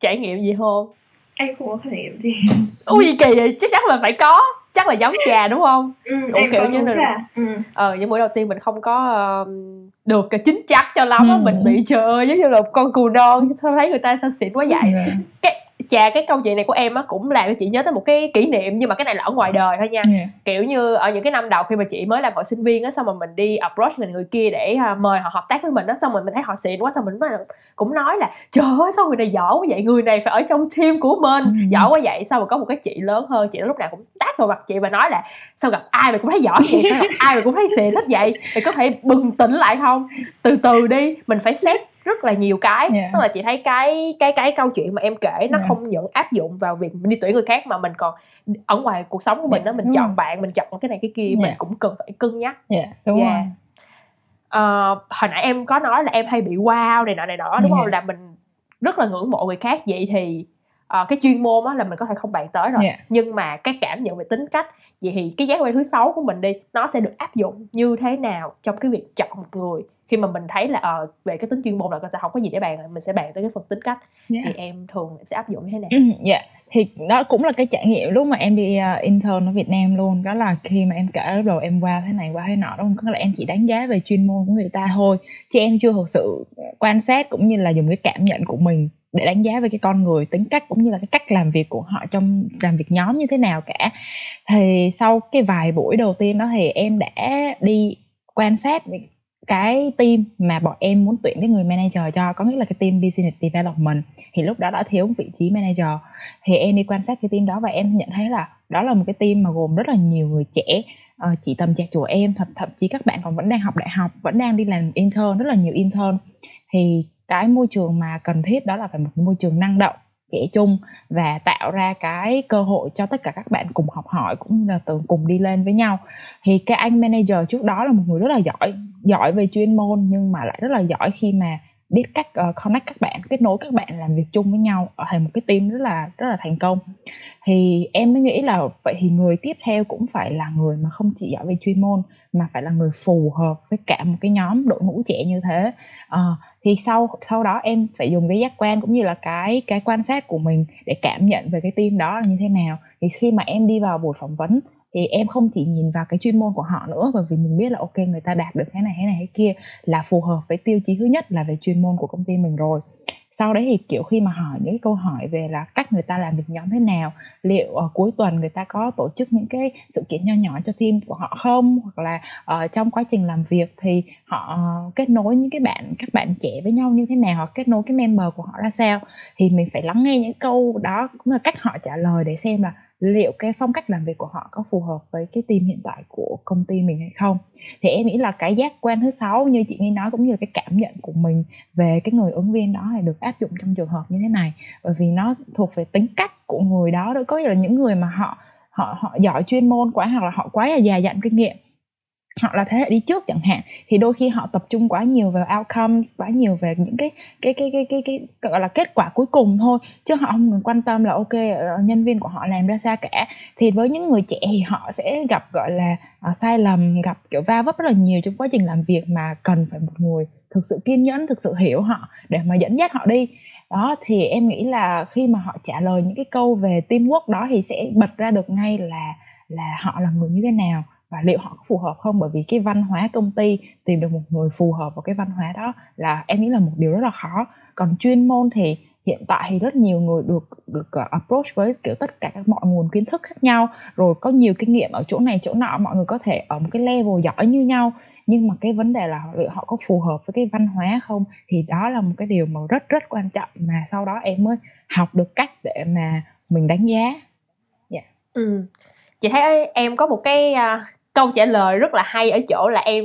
trải nghiệm gì không em không có trải nghiệm gì ui gì kỳ vậy chắc chắn là phải có chắc là giống trà đúng không ừ, cũng kiểu như là ừ. ờ những buổi đầu tiên mình không có uh, được cái chính chắc cho lắm á ừ. mình bị trời ơi giống như là con cừu non thấy người ta sao xịn quá vậy ừ. cái chà cái câu chuyện này của em á cũng làm cho chị nhớ tới một cái kỷ niệm nhưng mà cái này là ở ngoài đời thôi nha. Yeah. kiểu như ở những cái năm đầu khi mà chị mới làm hội sinh viên á xong mà mình đi approach mình người kia để uh, mời họ hợp tác với mình á xong rồi mình thấy họ xịn quá xong mình cũng nói là trời ơi sao người này giỏi quá vậy? Người này phải ở trong team của mình ừ. giỏi quá vậy. Sao mà có một cái chị lớn hơn chị lúc nào cũng tát vào mặt chị và nói là sao gặp ai mà cũng thấy giỏi vậy? Sao gặp ai mà cũng thấy xịn hết vậy? Thì có thể bừng tỉnh lại không? Từ từ đi mình phải xét rất là nhiều cái yeah. tức là chị thấy cái cái cái câu chuyện mà em kể nó yeah. không những áp dụng vào việc mình đi tuyển người khác mà mình còn ở ngoài cuộc sống của mình đó mình đúng chọn rồi. bạn mình chọn cái này cái kia yeah. mình cũng cần phải cân nhắc yeah, đúng yeah. rồi uh, hồi nãy em có nói là em hay bị wow này nọ này nọ đúng yeah. không là mình rất là ngưỡng mộ người khác vậy thì uh, cái chuyên môn á là mình có thể không bàn tới rồi yeah. nhưng mà cái cảm nhận về tính cách vậy thì cái giác quan thứ sáu của mình đi nó sẽ được áp dụng như thế nào trong cái việc chọn một người khi mà mình thấy là uh, về cái tính chuyên môn là người ta không có gì để bàn mình sẽ bàn tới cái phần tính cách yeah. thì em thường em sẽ áp dụng như thế nào? Ừ, dạ yeah. thì đó cũng là cái trải nghiệm lúc mà em đi uh, intern ở Việt Nam luôn đó là khi mà em kể lúc đầu em qua thế này qua thế nọ đúng không? Có là em chỉ đánh giá về chuyên môn của người ta thôi chứ em chưa thực sự quan sát cũng như là dùng cái cảm nhận của mình để đánh giá về cái con người tính cách cũng như là cái cách làm việc của họ trong làm việc nhóm như thế nào cả thì sau cái vài buổi đầu tiên đó thì em đã đi quan sát cái team mà bọn em muốn tuyển cái người manager cho có nghĩa là cái team business development thì lúc đó đã thiếu một vị trí manager. Thì em đi quan sát cái team đó và em nhận thấy là đó là một cái team mà gồm rất là nhiều người trẻ uh, chỉ tầm trẻ của em thậm thậm chí các bạn còn vẫn đang học đại học vẫn đang đi làm intern rất là nhiều intern. Thì cái môi trường mà cần thiết đó là phải một môi trường năng động trẻ chung và tạo ra cái cơ hội cho tất cả các bạn cùng học hỏi cũng là từ cùng đi lên với nhau. Thì cái anh manager trước đó là một người rất là giỏi giỏi về chuyên môn nhưng mà lại rất là giỏi khi mà biết cách uh, connect các bạn kết nối các bạn làm việc chung với nhau ở thành một cái team rất là rất là thành công. Thì em mới nghĩ là vậy thì người tiếp theo cũng phải là người mà không chỉ giỏi về chuyên môn mà phải là người phù hợp với cả một cái nhóm đội ngũ trẻ như thế. Uh, thì sau sau đó em phải dùng cái giác quan cũng như là cái cái quan sát của mình để cảm nhận về cái team đó là như thế nào. Thì khi mà em đi vào buổi phỏng vấn, thì em không chỉ nhìn vào cái chuyên môn của họ nữa, bởi vì mình biết là, ok, người ta đạt được cái này cái này cái kia là phù hợp với tiêu chí thứ nhất là về chuyên môn của công ty mình rồi sau đấy thì kiểu khi mà hỏi những cái câu hỏi về là cách người ta làm việc nhóm thế nào liệu uh, cuối tuần người ta có tổ chức những cái sự kiện nho nhỏ cho team của họ không hoặc là uh, trong quá trình làm việc thì họ uh, kết nối những cái bạn các bạn trẻ với nhau như thế nào hoặc kết nối cái member của họ ra sao. Thì mình phải lắng nghe những câu đó cũng là cách họ trả lời để xem là liệu cái phong cách làm việc của họ có phù hợp với cái team hiện tại của công ty mình hay không. Thì em nghĩ là cái giác quan thứ sáu như chị nghe nói cũng như là cái cảm nhận của mình về cái người ứng viên đó là được áp dụng trong trường hợp như thế này. Bởi vì nó thuộc về tính cách của người đó đó có nghĩa là những người mà họ họ họ giỏi chuyên môn quá hoặc là họ quá là già dặn kinh nghiệm hoặc là thế hệ đi trước chẳng hạn thì đôi khi họ tập trung quá nhiều vào outcome quá nhiều về những cái cái cái cái cái, cái, cái gọi là kết quả cuối cùng thôi. Chứ họ không quan tâm là ok ờ, nhân viên của họ làm ra sao cả. Thì với những người trẻ thì họ sẽ gặp gọi là uh, sai lầm gặp kiểu va vấp rất là nhiều trong quá trình làm việc mà cần phải một người thực sự kiên nhẫn thực sự hiểu họ để mà dẫn dắt họ đi. Đó thì em nghĩ là khi mà họ trả lời những cái câu về teamwork đó thì sẽ bật ra được ngay là là họ là người như thế nào và liệu họ có phù hợp không bởi vì cái văn hóa công ty tìm được một người phù hợp vào cái văn hóa đó là em nghĩ là một điều rất là khó còn chuyên môn thì hiện tại thì rất nhiều người được được ờ, approach với kiểu tất cả các mọi nguồn kiến thức khác nhau rồi có nhiều kinh nghiệm ở chỗ này, chỗ nọ, mọi người có thể ở một cái level giỏi như nhau nhưng mà cái vấn đề là liệu họ có phù hợp với cái văn hóa không thì đó là một cái điều mà rất rất quan trọng mà sau đó em mới học được cách để mà mình đánh giá yeah. Dạ. ừ. chị thấy em có một cái à, câu trả lời rất là hay ở chỗ là em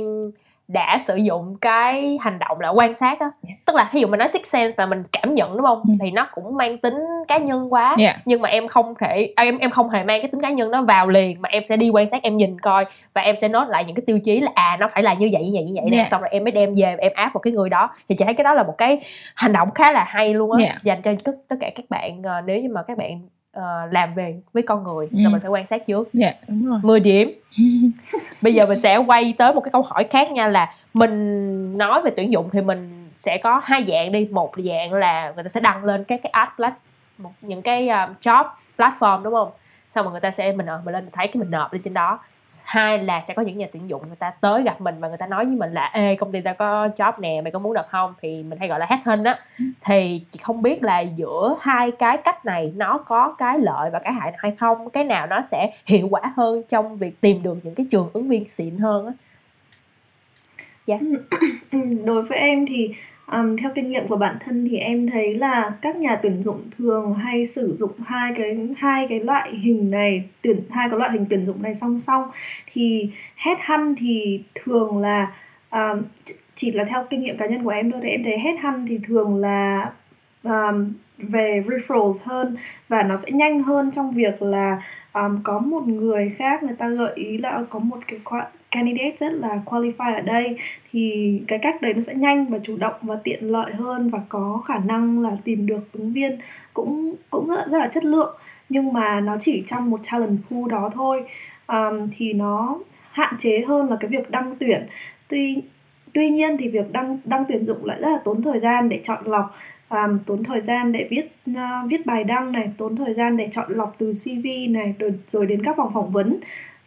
đã sử dụng cái hành động là quan sát á yeah. tức là ví dụ mình nói six sense là mình cảm nhận đúng không mm. thì nó cũng mang tính cá nhân quá yeah. nhưng mà em không thể à, em em không hề mang cái tính cá nhân đó vào liền mà em sẽ đi quan sát em nhìn coi và em sẽ nói lại những cái tiêu chí là à nó phải là như vậy như vậy như vậy yeah. xong rồi em mới đem về em áp vào cái người đó thì chị thấy cái đó là một cái hành động khá là hay luôn á yeah. dành cho tất cả các bạn ờ, nếu như mà các bạn uh, làm về với con người ừ. rồi mình phải quan sát trước. Dạ yeah, đúng rồi. 10 điểm. Bây giờ mình sẽ quay tới một cái câu hỏi khác nha là mình nói về tuyển dụng thì mình sẽ có hai dạng đi. Một dạng là người ta sẽ đăng lên các cái ad plat một những cái um, job platform đúng không? Xong rồi người ta sẽ mình mình lên thấy cái mình nộp lên trên đó hai là sẽ có những nhà tuyển dụng người ta tới gặp mình và người ta nói với mình là ê công ty ta có job nè mày có muốn được không thì mình hay gọi là headhunt á ừ. thì chị không biết là giữa hai cái cách này nó có cái lợi và cái hại hay không cái nào nó sẽ hiệu quả hơn trong việc tìm được những cái trường ứng viên xịn hơn á dạ yeah. đối với em thì Um, theo kinh nghiệm của bản thân thì em thấy là các nhà tuyển dụng thường hay sử dụng hai cái hai cái loại hình này tuyển hai cái loại hình tuyển dụng này song song. Thì headhunt thì thường là um, chỉ là theo kinh nghiệm cá nhân của em thôi thì em thấy headhunt thì thường là um, về referrals hơn và nó sẽ nhanh hơn trong việc là um, có một người khác người ta gợi ý là có một cái candidate rất là qualify ở đây. Thì cái cách đấy nó sẽ nhanh và chủ động và tiện lợi hơn và có khả năng là tìm được ứng viên cũng cũng rất là, rất là chất lượng. Nhưng mà nó chỉ trong một talent pool đó thôi. Um, thì nó hạn chế hơn là cái việc đăng tuyển. Tuy tuy nhiên thì việc đăng đăng tuyển dụng lại rất là tốn thời gian để chọn lọc um, tốn thời gian để viết uh, viết bài đăng này tốn thời gian để chọn lọc từ cv này rồi rồi đến các vòng phỏng vấn.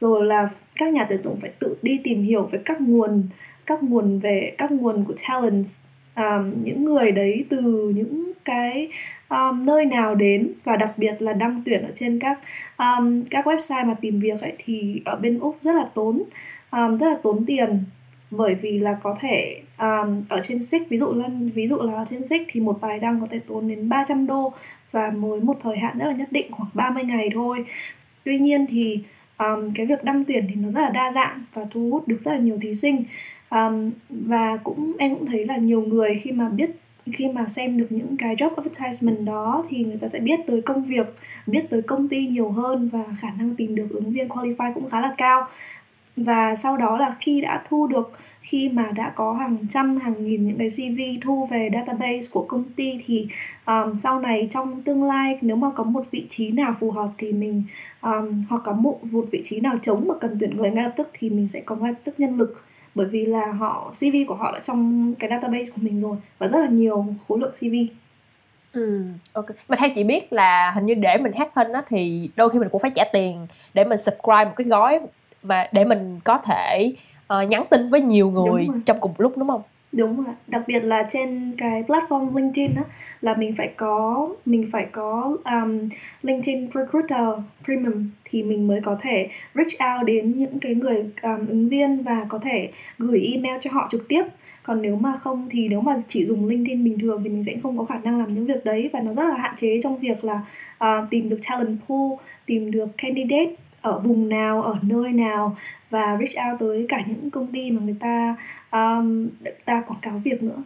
Rồi là các nhà tuyển dụng phải tự đi tìm hiểu về các nguồn các nguồn về các nguồn của talents. Um, những người đấy từ những cái um, nơi nào đến và đặc biệt là đăng tuyển ở trên các um, các website mà tìm việc ấy thì ở bên úc rất là tốn um, rất là tốn tiền bởi vì là có thể um, ở trên Six ví dụ là ví dụ là trên Six thì một bài đăng có thể tốn đến 300 đô và mới một thời hạn rất là nhất định khoảng 30 ngày thôi. Tuy nhiên thì um, cái việc đăng tuyển thì nó rất là đa dạng và thu hút được rất là nhiều thí sinh um, và cũng em cũng thấy là nhiều người khi mà biết khi mà xem được những cái job advertisement đó thì người ta sẽ biết tới công việc biết tới công ty nhiều hơn và khả năng tìm được ứng viên qualify cũng khá là cao và sau đó là khi đã thu được khi mà đã có hàng trăm hàng nghìn những cái CV thu về database của công ty thì um, sau này trong tương lai nếu mà có một vị trí nào phù hợp thì mình um, hoặc có một, một vị trí nào trống mà cần tuyển người ngay lập tức thì mình sẽ có ngay lập tức nhân lực bởi vì là họ CV của họ đã trong cái database của mình rồi và rất là nhiều khối lượng CV. Ừ, ok. Mà theo chị biết là hình như để mình hát hình á thì đôi khi mình cũng phải trả tiền để mình subscribe một cái gói và để mình có thể uh, nhắn tin với nhiều người trong cùng lúc đúng không? Đúng rồi, đặc biệt là trên cái platform LinkedIn á là mình phải có mình phải có um, LinkedIn Recruiter Premium thì mình mới có thể reach out đến những cái người um, ứng viên và có thể gửi email cho họ trực tiếp. Còn nếu mà không thì nếu mà chỉ dùng LinkedIn bình thường thì mình sẽ không có khả năng làm những việc đấy và nó rất là hạn chế trong việc là uh, tìm được talent pool, tìm được candidate ở vùng nào, ở nơi nào và reach out tới cả những công ty mà người ta um, ta quảng cáo việc nữa.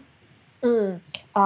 Ừ. Ừ.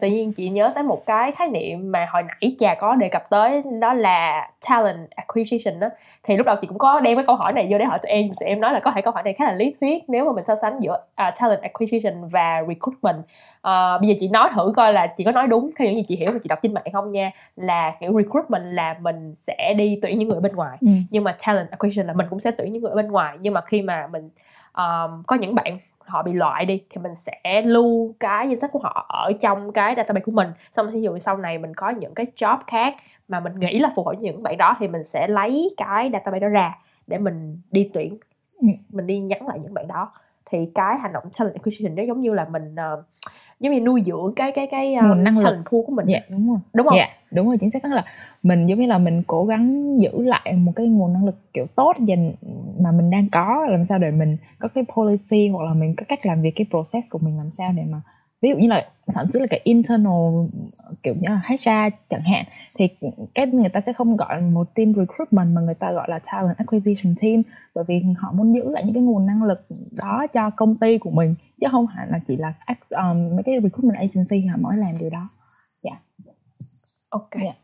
tự nhiên chị nhớ tới một cái khái niệm mà hồi nãy trà có đề cập tới đó là talent acquisition đó thì lúc đầu chị cũng có đem cái câu hỏi này vô để hỏi tụi em tụi em nói là có thể câu hỏi này khá là lý thuyết nếu mà mình so sánh giữa uh, talent acquisition và recruitment uh, bây giờ chị nói thử coi là chị có nói đúng theo những gì chị hiểu và chị đọc trên mạng không nha là kiểu recruitment là mình sẽ đi tuyển những người bên ngoài ừ. nhưng mà talent acquisition là mình cũng sẽ tuyển những người bên ngoài nhưng mà khi mà mình um, có những bạn họ bị loại đi thì mình sẽ lưu cái danh sách của họ ở trong cái database của mình xong ví dụ sau này mình có những cái job khác mà mình nghĩ là phù hợp với những bạn đó thì mình sẽ lấy cái database đó ra để mình đi tuyển ừ. mình đi nhắn lại những bạn đó thì cái hành động talent acquisition nó giống như là mình uh, giống như nuôi dưỡng cái cái cái um, nguồn năng lực. thu của mình. Dạ đúng rồi. Đúng không? Dạ đúng rồi chính xác. Là mình giống như là mình cố gắng giữ lại một cái nguồn năng lực kiểu tốt dành mà mình đang có làm sao để mình có cái policy hoặc là mình có cách làm việc cái process của mình làm sao để mà ví dụ như là thậm chí là cái internal kiểu như là HR chẳng hạn thì cái người ta sẽ không gọi một team recruitment mà người ta gọi là talent acquisition team bởi vì họ muốn giữ lại những cái nguồn năng lực đó cho công ty của mình chứ không hẳn là chỉ là um, mấy cái recruitment agency họ mới làm điều đó dạ yeah. ok yeah.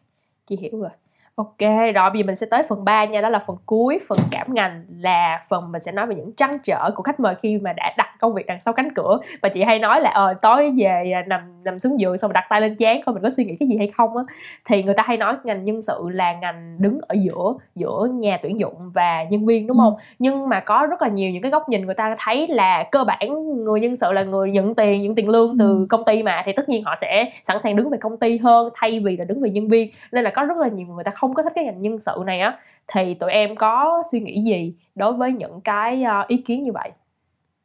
chị hiểu rồi Ok, rồi bây giờ mình sẽ tới phần 3 nha, đó là phần cuối, phần cảm ngành là phần mình sẽ nói về những trăn trở của khách mời khi mà đã đặt công việc đằng sau cánh cửa và chị hay nói là ờ tối về à, nằm nằm xuống giường xong đặt tay lên chán coi mình có suy nghĩ cái gì hay không á thì người ta hay nói ngành nhân sự là ngành đứng ở giữa giữa nhà tuyển dụng và nhân viên đúng ừ. không? Ừ. Nhưng mà có rất là nhiều những cái góc nhìn người ta thấy là cơ bản người nhân sự là người nhận tiền, nhận tiền lương từ công ty mà thì tất nhiên họ sẽ sẵn sàng đứng về công ty hơn thay vì là đứng về nhân viên nên là có rất là nhiều người ta không không có thích cái ngành nhân sự này á thì tụi em có suy nghĩ gì đối với những cái ờ, ý kiến như vậy?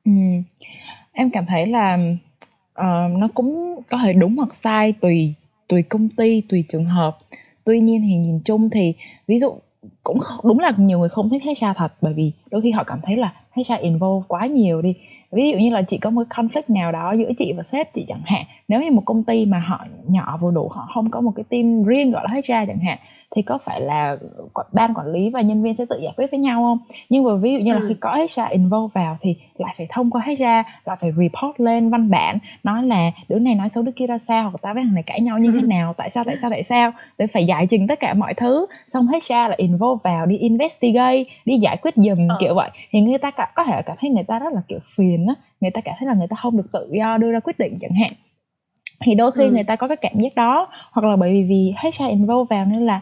Ừ. em cảm thấy là uh, nó cũng có thể đúng hoặc sai tùy tùy công ty tùy trường hợp. Tuy nhiên thì nhìn chung thì ví dụ cũng đúng là nhiều người không thích HR thật bởi vì đôi khi họ cảm thấy là HR involve quá nhiều đi. Ví dụ như là chị có một conflict nào đó giữa chị và sếp chị chẳng hạn nếu như một công ty mà họ nhỏ vừa đủ họ không có một cái team riêng gọi là HR chẳng hạn thì có phải là ban quản lý và nhân viên sẽ tự giải quyết với nhau không? Nhưng mà ví dụ như là ừ. khi có HR involve vào thì lại phải thông qua HR lại phải report lên văn bản nói là đứa này nói xấu đứa kia ra sao? Hoặc ta với thằng này cãi nhau như thế ừ. nào? Tại sao tại sao tại sao? Để phải giải trình tất cả mọi thứ. Xong HR là involve vào đi investigate đi giải quyết giùm ừ. kiểu vậy. Thì người ta có thể cảm thấy người ta rất là kiểu phiền á. Người ta cảm thấy là người ta không được tự do đưa ra quyết định chẳng hạn. Thì đôi khi ừ. người ta có cái cảm giác đó. Hoặc là bởi vì vì HR involve vào nên là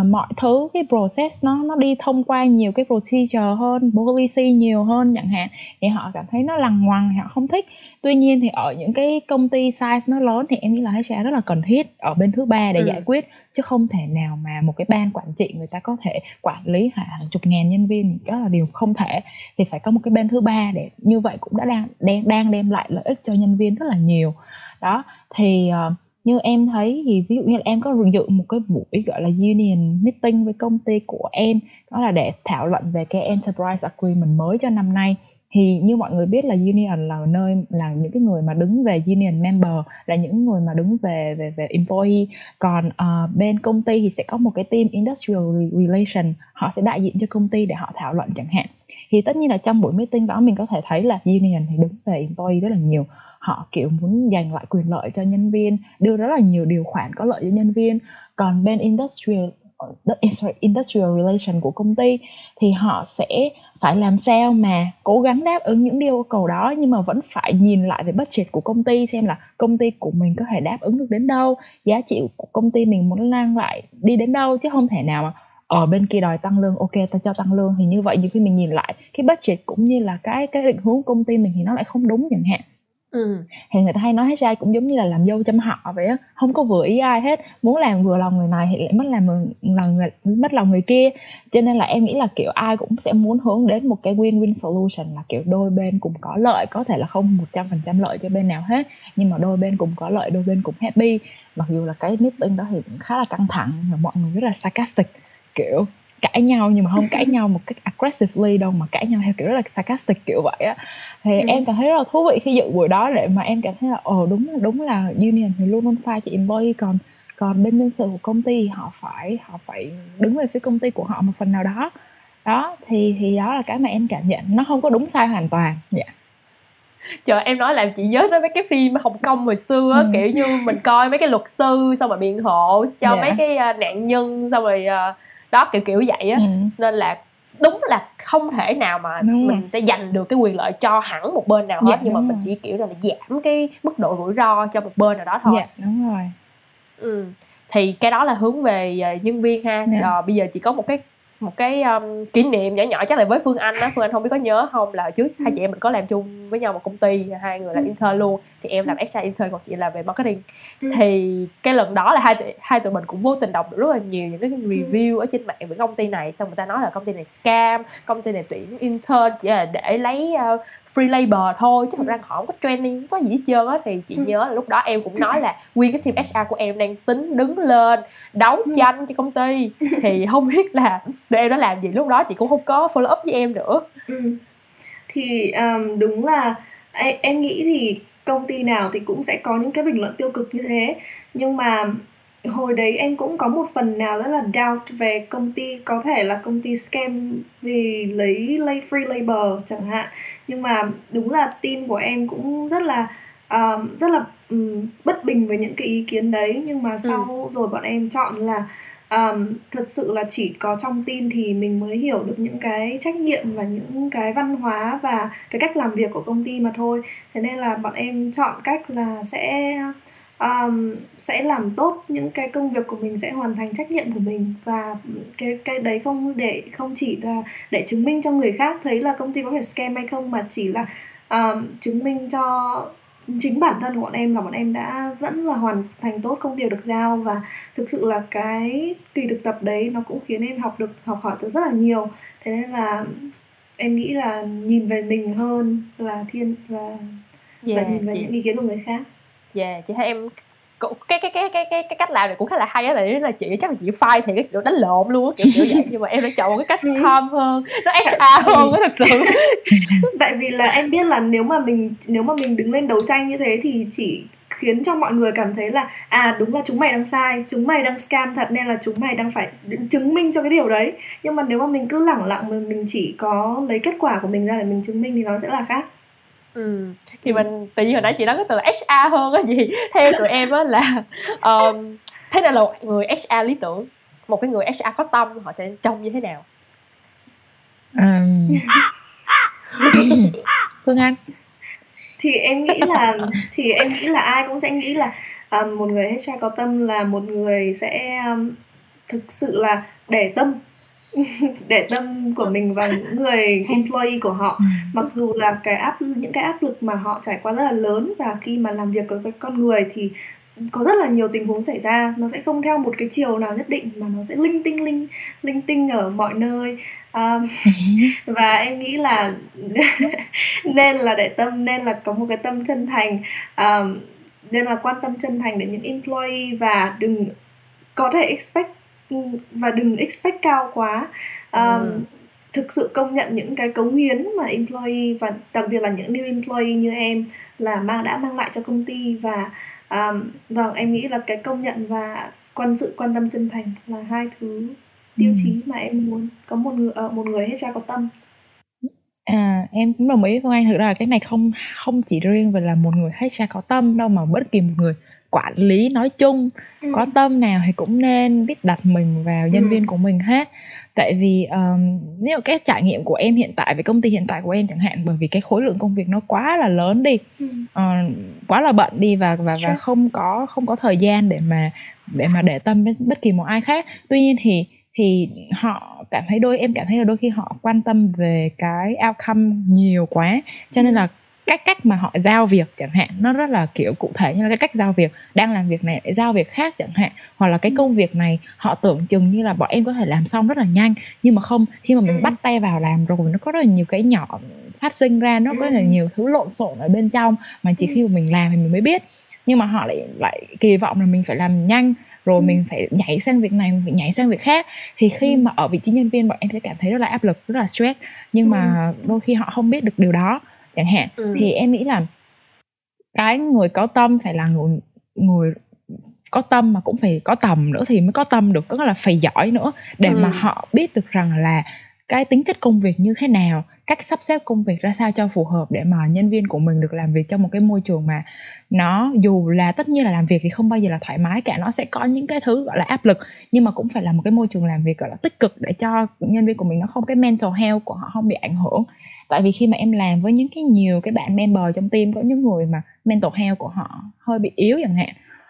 uh, mọi thứ cái process nó nó đi thông qua nhiều cái procedure hơn policy nhiều hơn chẳng hạn thì họ cảm thấy nó lằng ngoằng họ không thích. Tuy nhiên thì ở những cái công ty size nó lớn thì em nghĩ là HR rất là cần thiết ở bên thứ ba để ừ. giải quyết chứ không thể nào mà một cái ban quản trị người ta có thể quản lý hàng chục ngàn nhân viên đó là điều không thể. Thì phải có một cái bên thứ ba để như vậy cũng đã đang đang đang đem lại lợi ích cho nhân viên rất là nhiều. Đó thì uh, như em thấy thì ví dụ như là em có dự một cái buổi gọi là union meeting với công ty của em đó là để thảo luận về cái enterprise agreement mới cho năm nay. Thì như mọi người biết là union là nơi là những cái người mà đứng về union member là những người mà đứng về về về employee. Còn uh, bên công ty thì sẽ có một cái team industrial relation họ sẽ đại diện cho công ty để họ thảo luận chẳng hạn. Thì tất nhiên là trong buổi meeting đó mình có thể thấy là union thì đứng về employee rất là nhiều họ kiểu muốn giành lại quyền lợi cho nhân viên đưa rất là nhiều điều khoản có lợi cho nhân viên. Còn bên industrial ờ, eh, sorry, industrial relation của công ty thì họ sẽ phải làm sao mà cố gắng đáp ứng những yêu cầu đó nhưng mà vẫn phải nhìn lại về budget của công ty xem là công ty của mình có thể đáp ứng được đến đâu giá trị của công ty mình muốn mang lại đi đến đâu chứ không thể nào mà ở bên kia đòi tăng lương ok ta cho tăng lương. Thì như vậy nhiều khi mình nhìn lại cái budget cũng như là cái cái định hướng công ty mình thì nó lại không đúng chẳng hạn. Ừ. thì người ta hay nói hết ra cũng giống như là làm dâu chăm họ vậy á. Không có vừa ý ai hết. Muốn làm vừa lòng người này thì lại mất làm lòng người, mất lòng người kia. Cho nên là em nghĩ là, kiểu, ai cũng sẽ muốn hướng đến một cái win-win solution là, kiểu, đôi bên cùng có lợi. Có thể là không một trăm phần trăm lợi cho bên nào hết, nhưng mà đôi bên cùng có lợi, đôi bên cùng happy. Mặc dù là cái meeting đó thì cũng khá là căng thẳng và mọi người rất là sarcastic, kiểu cãi nhau nhưng mà không cãi nhau một cách aggressively đâu mà cãi nhau theo kiểu rất là sarcastic kiểu vậy á thì ừ. em cảm thấy rất là thú vị khi dự buổi đó để mà em cảm thấy là ồ đúng là đúng là union thì luôn luôn pha cho employee còn còn bên nhân sự của công ty họ phải họ phải đứng về phía công ty của họ một phần nào đó đó thì thì đó là cái mà em cảm nhận nó không có đúng sai hoàn toàn dạ yeah. Trời em nói làm chị nhớ tới mấy cái phim Hồng Kông hồi xưa á, ừ. kiểu như mình coi mấy cái luật sư xong rồi biện hộ cho yeah. Dạ. mấy cái uh, nạn nhân xong rồi uh, đó kiểu kiểu vậy á ừ. nên là đúng là không thể nào mà đúng mình rồi. sẽ giành được cái quyền lợi cho hẳn một bên nào hết dạ, nhưng mà rồi. mình chỉ kiểu là giảm cái mức độ rủi ro cho một bên nào đó thôi dạ đúng rồi ừ. thì cái đó là hướng về à, nhân viên ha dạ. rồi bây giờ chỉ có một cái một cái um, kỷ niệm nhỏ nhỏ chắc là với phương anh á. Phương anh không biết có nhớ không là trước hai chị em mình có làm chung với nhau một công ty hai người là intern luôn thì em làm extra intern còn chị làm về marketing. Ừ. thì cái lần đó là hai hai tụi mình cũng vô tình đọc được rất là nhiều những cái review ở trên mạng về công ty này. Xong người ta nói là công ty này scam công ty này tuyển intern chỉ là để lấy uh, free labor thôi chứ thật ra họ không có training không có gì hết trơn á thì chị ừ. nhớ là lúc đó em cũng nói là nguyên cái team HR của em đang tính đứng lên đấu ừ. tranh cho công ty thì không biết là để em đã làm gì lúc đó chị cũng không có follow up với em nữa ừ. thì um, đúng là em, em nghĩ thì công ty nào thì cũng sẽ có những cái bình luận tiêu cực như thế nhưng mà hồi đấy em cũng có một phần nào rất là doubt về công ty có thể là công ty scam vì lấy lấy free labor chẳng hạn nhưng mà đúng là team của em cũng rất là um, rất là um, bất bình với những cái ý kiến đấy nhưng mà ừ. sau ừ. rồi bọn em chọn là um, thật sự là chỉ có trong team thì mình mới hiểu được những cái trách nhiệm và những cái văn hóa và cái cách làm việc của công ty mà thôi thế nên là bọn em chọn cách là sẽ um, sẽ làm tốt những cái công việc của mình sẽ hoàn thành trách nhiệm của mình. Và cái cái đấy không để không chỉ là để chứng minh cho người khác thấy là công ty có phải scam hay không mà chỉ là um, chứng minh cho chính bản thân của bọn em là bọn em đã vẫn là hoàn thành tốt công việc được giao. Và thực sự là cái kỳ thực tập đấy nó cũng khiến em học được học hỏi được rất là nhiều. Thế nên là em nghĩ là nhìn về mình hơn là thiên và yeah, và nhìn về chị... những ý kiến của người khác yeah chị thấy em cái cái cái cái cái cái cách làm này cũng khá là hay á là là chị chắc là chị phai thì cái kiểu đánh lộn luôn á kiểu kiểu vậy. Nhưng mà em đã chọn một cái cách calm hơn. Nó extra hơn á thật sự. Tại vì là em biết là nếu mà mình nếu mà mình đứng lên đấu tranh như thế thì chỉ khiến cho mọi người cảm thấy là à đúng là chúng mày đang sai chúng mày đang scam thật nên là chúng mày đang phải chứng minh cho cái điều đấy. Nhưng mà nếu mà mình cứ lẳng lặng mình chỉ có lấy kết quả của mình ra để mình chứng minh thì nó sẽ là khác ừ. Thì mình tự nhiên hồi nãy chị nói cái từ là HR hơn á gì theo tụi em á là um, thế nào là người HR lý tưởng một cái người HR có tâm họ sẽ trông như thế nào? Um... phương anh. Thì em nghĩ là thì em nghĩ là ai cũng sẽ nghĩ là um, một người HR có tâm là một người sẽ um, thực sự là để tâm để tâm của mình vào những người employee của họ. Ừ. mặc dù là cái áp những cái áp lực mà họ trải qua rất là lớn và khi mà làm việc với con người thì có rất là nhiều tình huống xảy ra. Nó sẽ không theo một cái chiều nào nhất định mà nó sẽ linh tinh linh linh tinh ở mọi nơi. Um, và em nghĩ là nên là để tâm nên là có một cái tâm chân thành. Um, nên là quan tâm chân thành đến những employee và đừng có thể expect và đừng expect cao quá um, ừ. thực sự công nhận những cái cống hiến mà employee và đặc biệt là những new employee như em là mang đã mang lại cho công ty và um, vâng em nghĩ là cái công nhận và quan sự quan tâm chân thành là hai thứ tiêu ừ. chí mà em muốn có một người ờ, một người hết ra có tâm À, em cũng đồng ý với Anh. Thực ra là cái này không không chỉ riêng về là một người hết ra có tâm đâu mà bất kỳ một người quản lý nói chung ừ. có tâm nào thì cũng nên biết đặt mình vào nhân ừ. viên của mình hết tại vì um, nếu cái trải nghiệm của em hiện tại với công ty hiện tại của em chẳng hạn bởi vì cái khối lượng công việc nó quá là lớn đi ừ. uh, quá là bận đi và và và không có không có thời gian để mà để mà để tâm đến bất kỳ một ai khác tuy nhiên thì thì họ cảm thấy đôi em cảm thấy là đôi khi họ quan tâm về cái outcome nhiều quá cho nên là cách cách mà họ giao việc chẳng hạn nó rất là kiểu cụ thể như là cái cách giao việc đang làm việc này để giao việc khác chẳng hạn hoặc là cái ừ. công việc này họ tưởng chừng như là bọn em có thể làm xong rất là nhanh nhưng mà không khi mà mình ừ. bắt tay vào làm rồi nó có rất là nhiều cái nhỏ phát sinh ra nó có rất là ừ. nhiều thứ lộn xộn ở bên trong mà chỉ khi mà mình làm thì mình mới biết. Nhưng mà họ lại lại kỳ vọng là mình phải làm nhanh rồi mình phải nhảy sang việc này mình phải nhảy sang việc khác. Thì khi mà ở vị trí nhân viên bọn em sẽ cảm thấy rất là áp lực rất là stress nhưng mà đôi khi họ không biết được điều đó chẳng hạn ừ. thì em nghĩ là cái người có tâm phải là người người có tâm mà cũng phải có tầm nữa thì mới có tâm được có là phải giỏi nữa để ừ. mà họ biết được rằng là cái tính chất công việc như thế nào cách sắp xếp công việc ra sao cho phù hợp để mà nhân viên của mình được làm việc trong một cái môi trường mà nó dù là tất nhiên là làm việc thì không bao giờ là thoải mái cả nó sẽ có những cái thứ gọi là áp lực nhưng mà cũng phải là một cái môi trường làm việc gọi là tích cực để cho nhân viên của mình nó không cái mental health của họ không bị ảnh hưởng tại vì khi mà em làm với những cái nhiều cái bạn member trong team có những người mà mental health của họ hơi bị yếu chẳng hạn,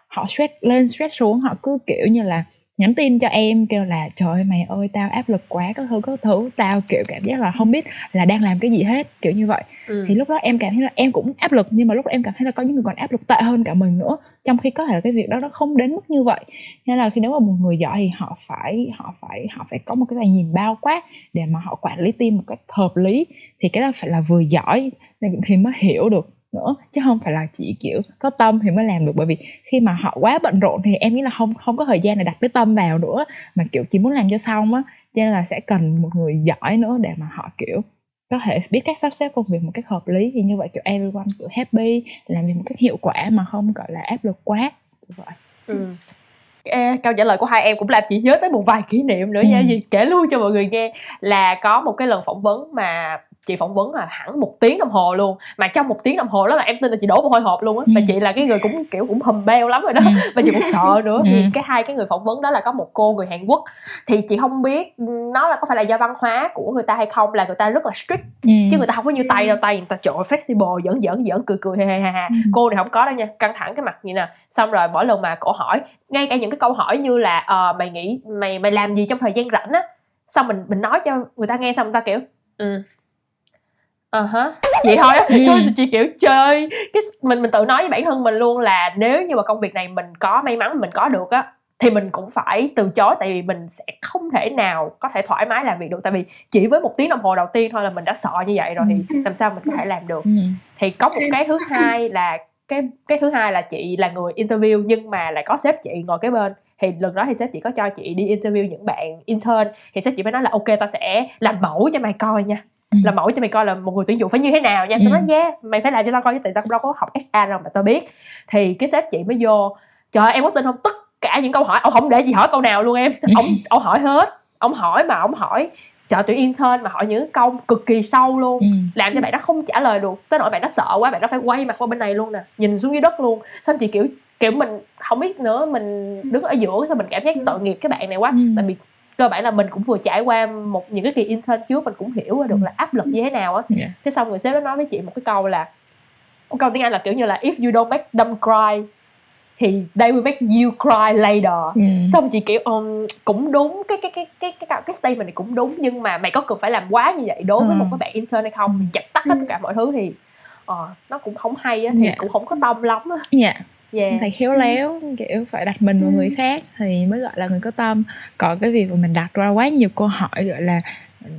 họ stress lên, stress xuống, họ cứ kiểu như là nhắn tin cho em kêu là trời ơi mày ơi tao áp lực quá các thứ các thứ tao kiểu cảm giác là không biết là đang làm cái gì hết kiểu như vậy. Ừ. thì lúc đó em cảm thấy là em cũng áp lực nhưng mà lúc đó em cảm thấy là có những người còn áp lực tệ hơn cả mình nữa. Trong khi có thể là cái việc đó nó không đến mức như vậy. Nên là khi nếu mà một người giỏi thì họ phải họ phải họ phải có một cái nhìn bao quát để mà họ quản lý team một cách hợp lý. Thì cái đó phải là vừa giỏi thì mới hiểu được nữa chứ không phải là chỉ kiểu có tâm thì mới làm được. Bởi vì khi mà họ quá bận rộn thì em nghĩ là không không có thời gian để đặt cái tâm vào nữa mà kiểu chỉ muốn làm cho xong á. Cho nên là sẽ cần một người giỏi nữa để mà họ kiểu có thể biết cách sắp xếp công việc một cách hợp lý. Thì như vậy kiểu everyone kiểu happy làm việc một cách hiệu quả mà không gọi là áp lực quá. Vậy ừ. câu trả lời của hai em cũng làm chị nhớ tới một vài kỷ niệm nữa ừ. nha gì kể luôn cho mọi người nghe là có một cái lần phỏng vấn mà chị phỏng vấn là hẳn một tiếng đồng hồ luôn. Mà trong một tiếng đồng hồ đó là em tin là chị đổ một hơi hộp luôn á. Và ừ. chị là cái người cũng kiểu cũng hầm beo lắm rồi đó. Ừ. và chị cũng sợ nữa. Thì ừ. cái hai cái người phỏng vấn đó là có một cô người Hàn Quốc. Thì chị không biết nó là có phải là do văn hóa của người ta hay không là người ta rất là strict. Chứ người ta không có như tay đâu. Tay người ta trội flexible giỡn giỡn giỡn cười cười ha ha ha. Cô này không có đâu nha. Căng thẳng cái mặt như nè. Xong rồi mỗi lần mà cổ hỏi ngay cả những cái câu hỏi như là uh, mày nghĩ mày mày làm gì trong thời gian rảnh á? Xong mình mình nói cho người ta nghe xong người ta kiểu ừ ờ uh hả vậy thôi á ừ. chị kiểu chơi cái mình mình tự nói với bản thân mình luôn là nếu như mà công việc này mình có may mắn mình có được á thì mình cũng phải từ chối tại vì mình sẽ không thể nào có thể thoải mái làm việc được tại vì chỉ với một tiếng đồng hồ đầu tiên thôi là mình đã sợ như vậy rồi thì ừ. làm sao mình có thể làm được ừ. thì có một cái thứ hai là cái cái thứ hai là chị là người interview nhưng mà lại có sếp chị ngồi kế bên thì lần đó thì sếp chỉ có cho chị đi interview những bạn intern. Thì sếp chỉ mới nói là ok tao sẽ làm mẫu cho mày coi nha. Ừ. làm mẫu cho mày coi là một người tuyển dụng phải như thế nào nha. Ừ. tao nói yeah mày phải làm cho tao coi chứ tại tao đâu có học HR đâu mà tao biết. Thì cái sếp chị mới vô trời em có tin không? Tất cả những câu hỏi ông không để gì hỏi câu nào luôn em. Ông ông hỏi hết. Ông hỏi mà ông hỏi chợ tuyển intern mà hỏi những câu cực kỳ sâu luôn. Ừ. làm cho bạn đó không trả lời được. Tới nỗi bạn đó sợ quá bạn đó phải quay mặt qua bên này luôn nè nhìn xuống dưới đất luôn. Xong chị kiểu kiểu mình không biết nữa mình đứng ở giữa thì mình cảm giác tội nghiệp cái bạn này quá ừ. tại vì cơ bản là mình cũng vừa trải qua một những cái kỳ intern trước mình cũng hiểu được là áp lực như thế nào á yeah. Dạ. thế xong người sếp đó nói với chị một cái câu là một câu tiếng anh là kiểu như là if you don't make them cry thì they will make you cry later ừ. xong chị kiểu um, cũng đúng cái cái cái cái cái cái statement này cũng đúng nhưng mà mày có cần phải làm quá như vậy đối với ừ. một cái bạn intern hay không dập tắt hết tất cả mọi thứ thì uh, nó cũng không hay á thì yeah. Dạ. cũng không có tâm lắm á yeah yeah. phải khéo léo kiểu phải đặt mình vào người ừ. khác thì mới gọi là người có tâm còn cái việc mà mình đặt ra quá nhiều câu hỏi gọi là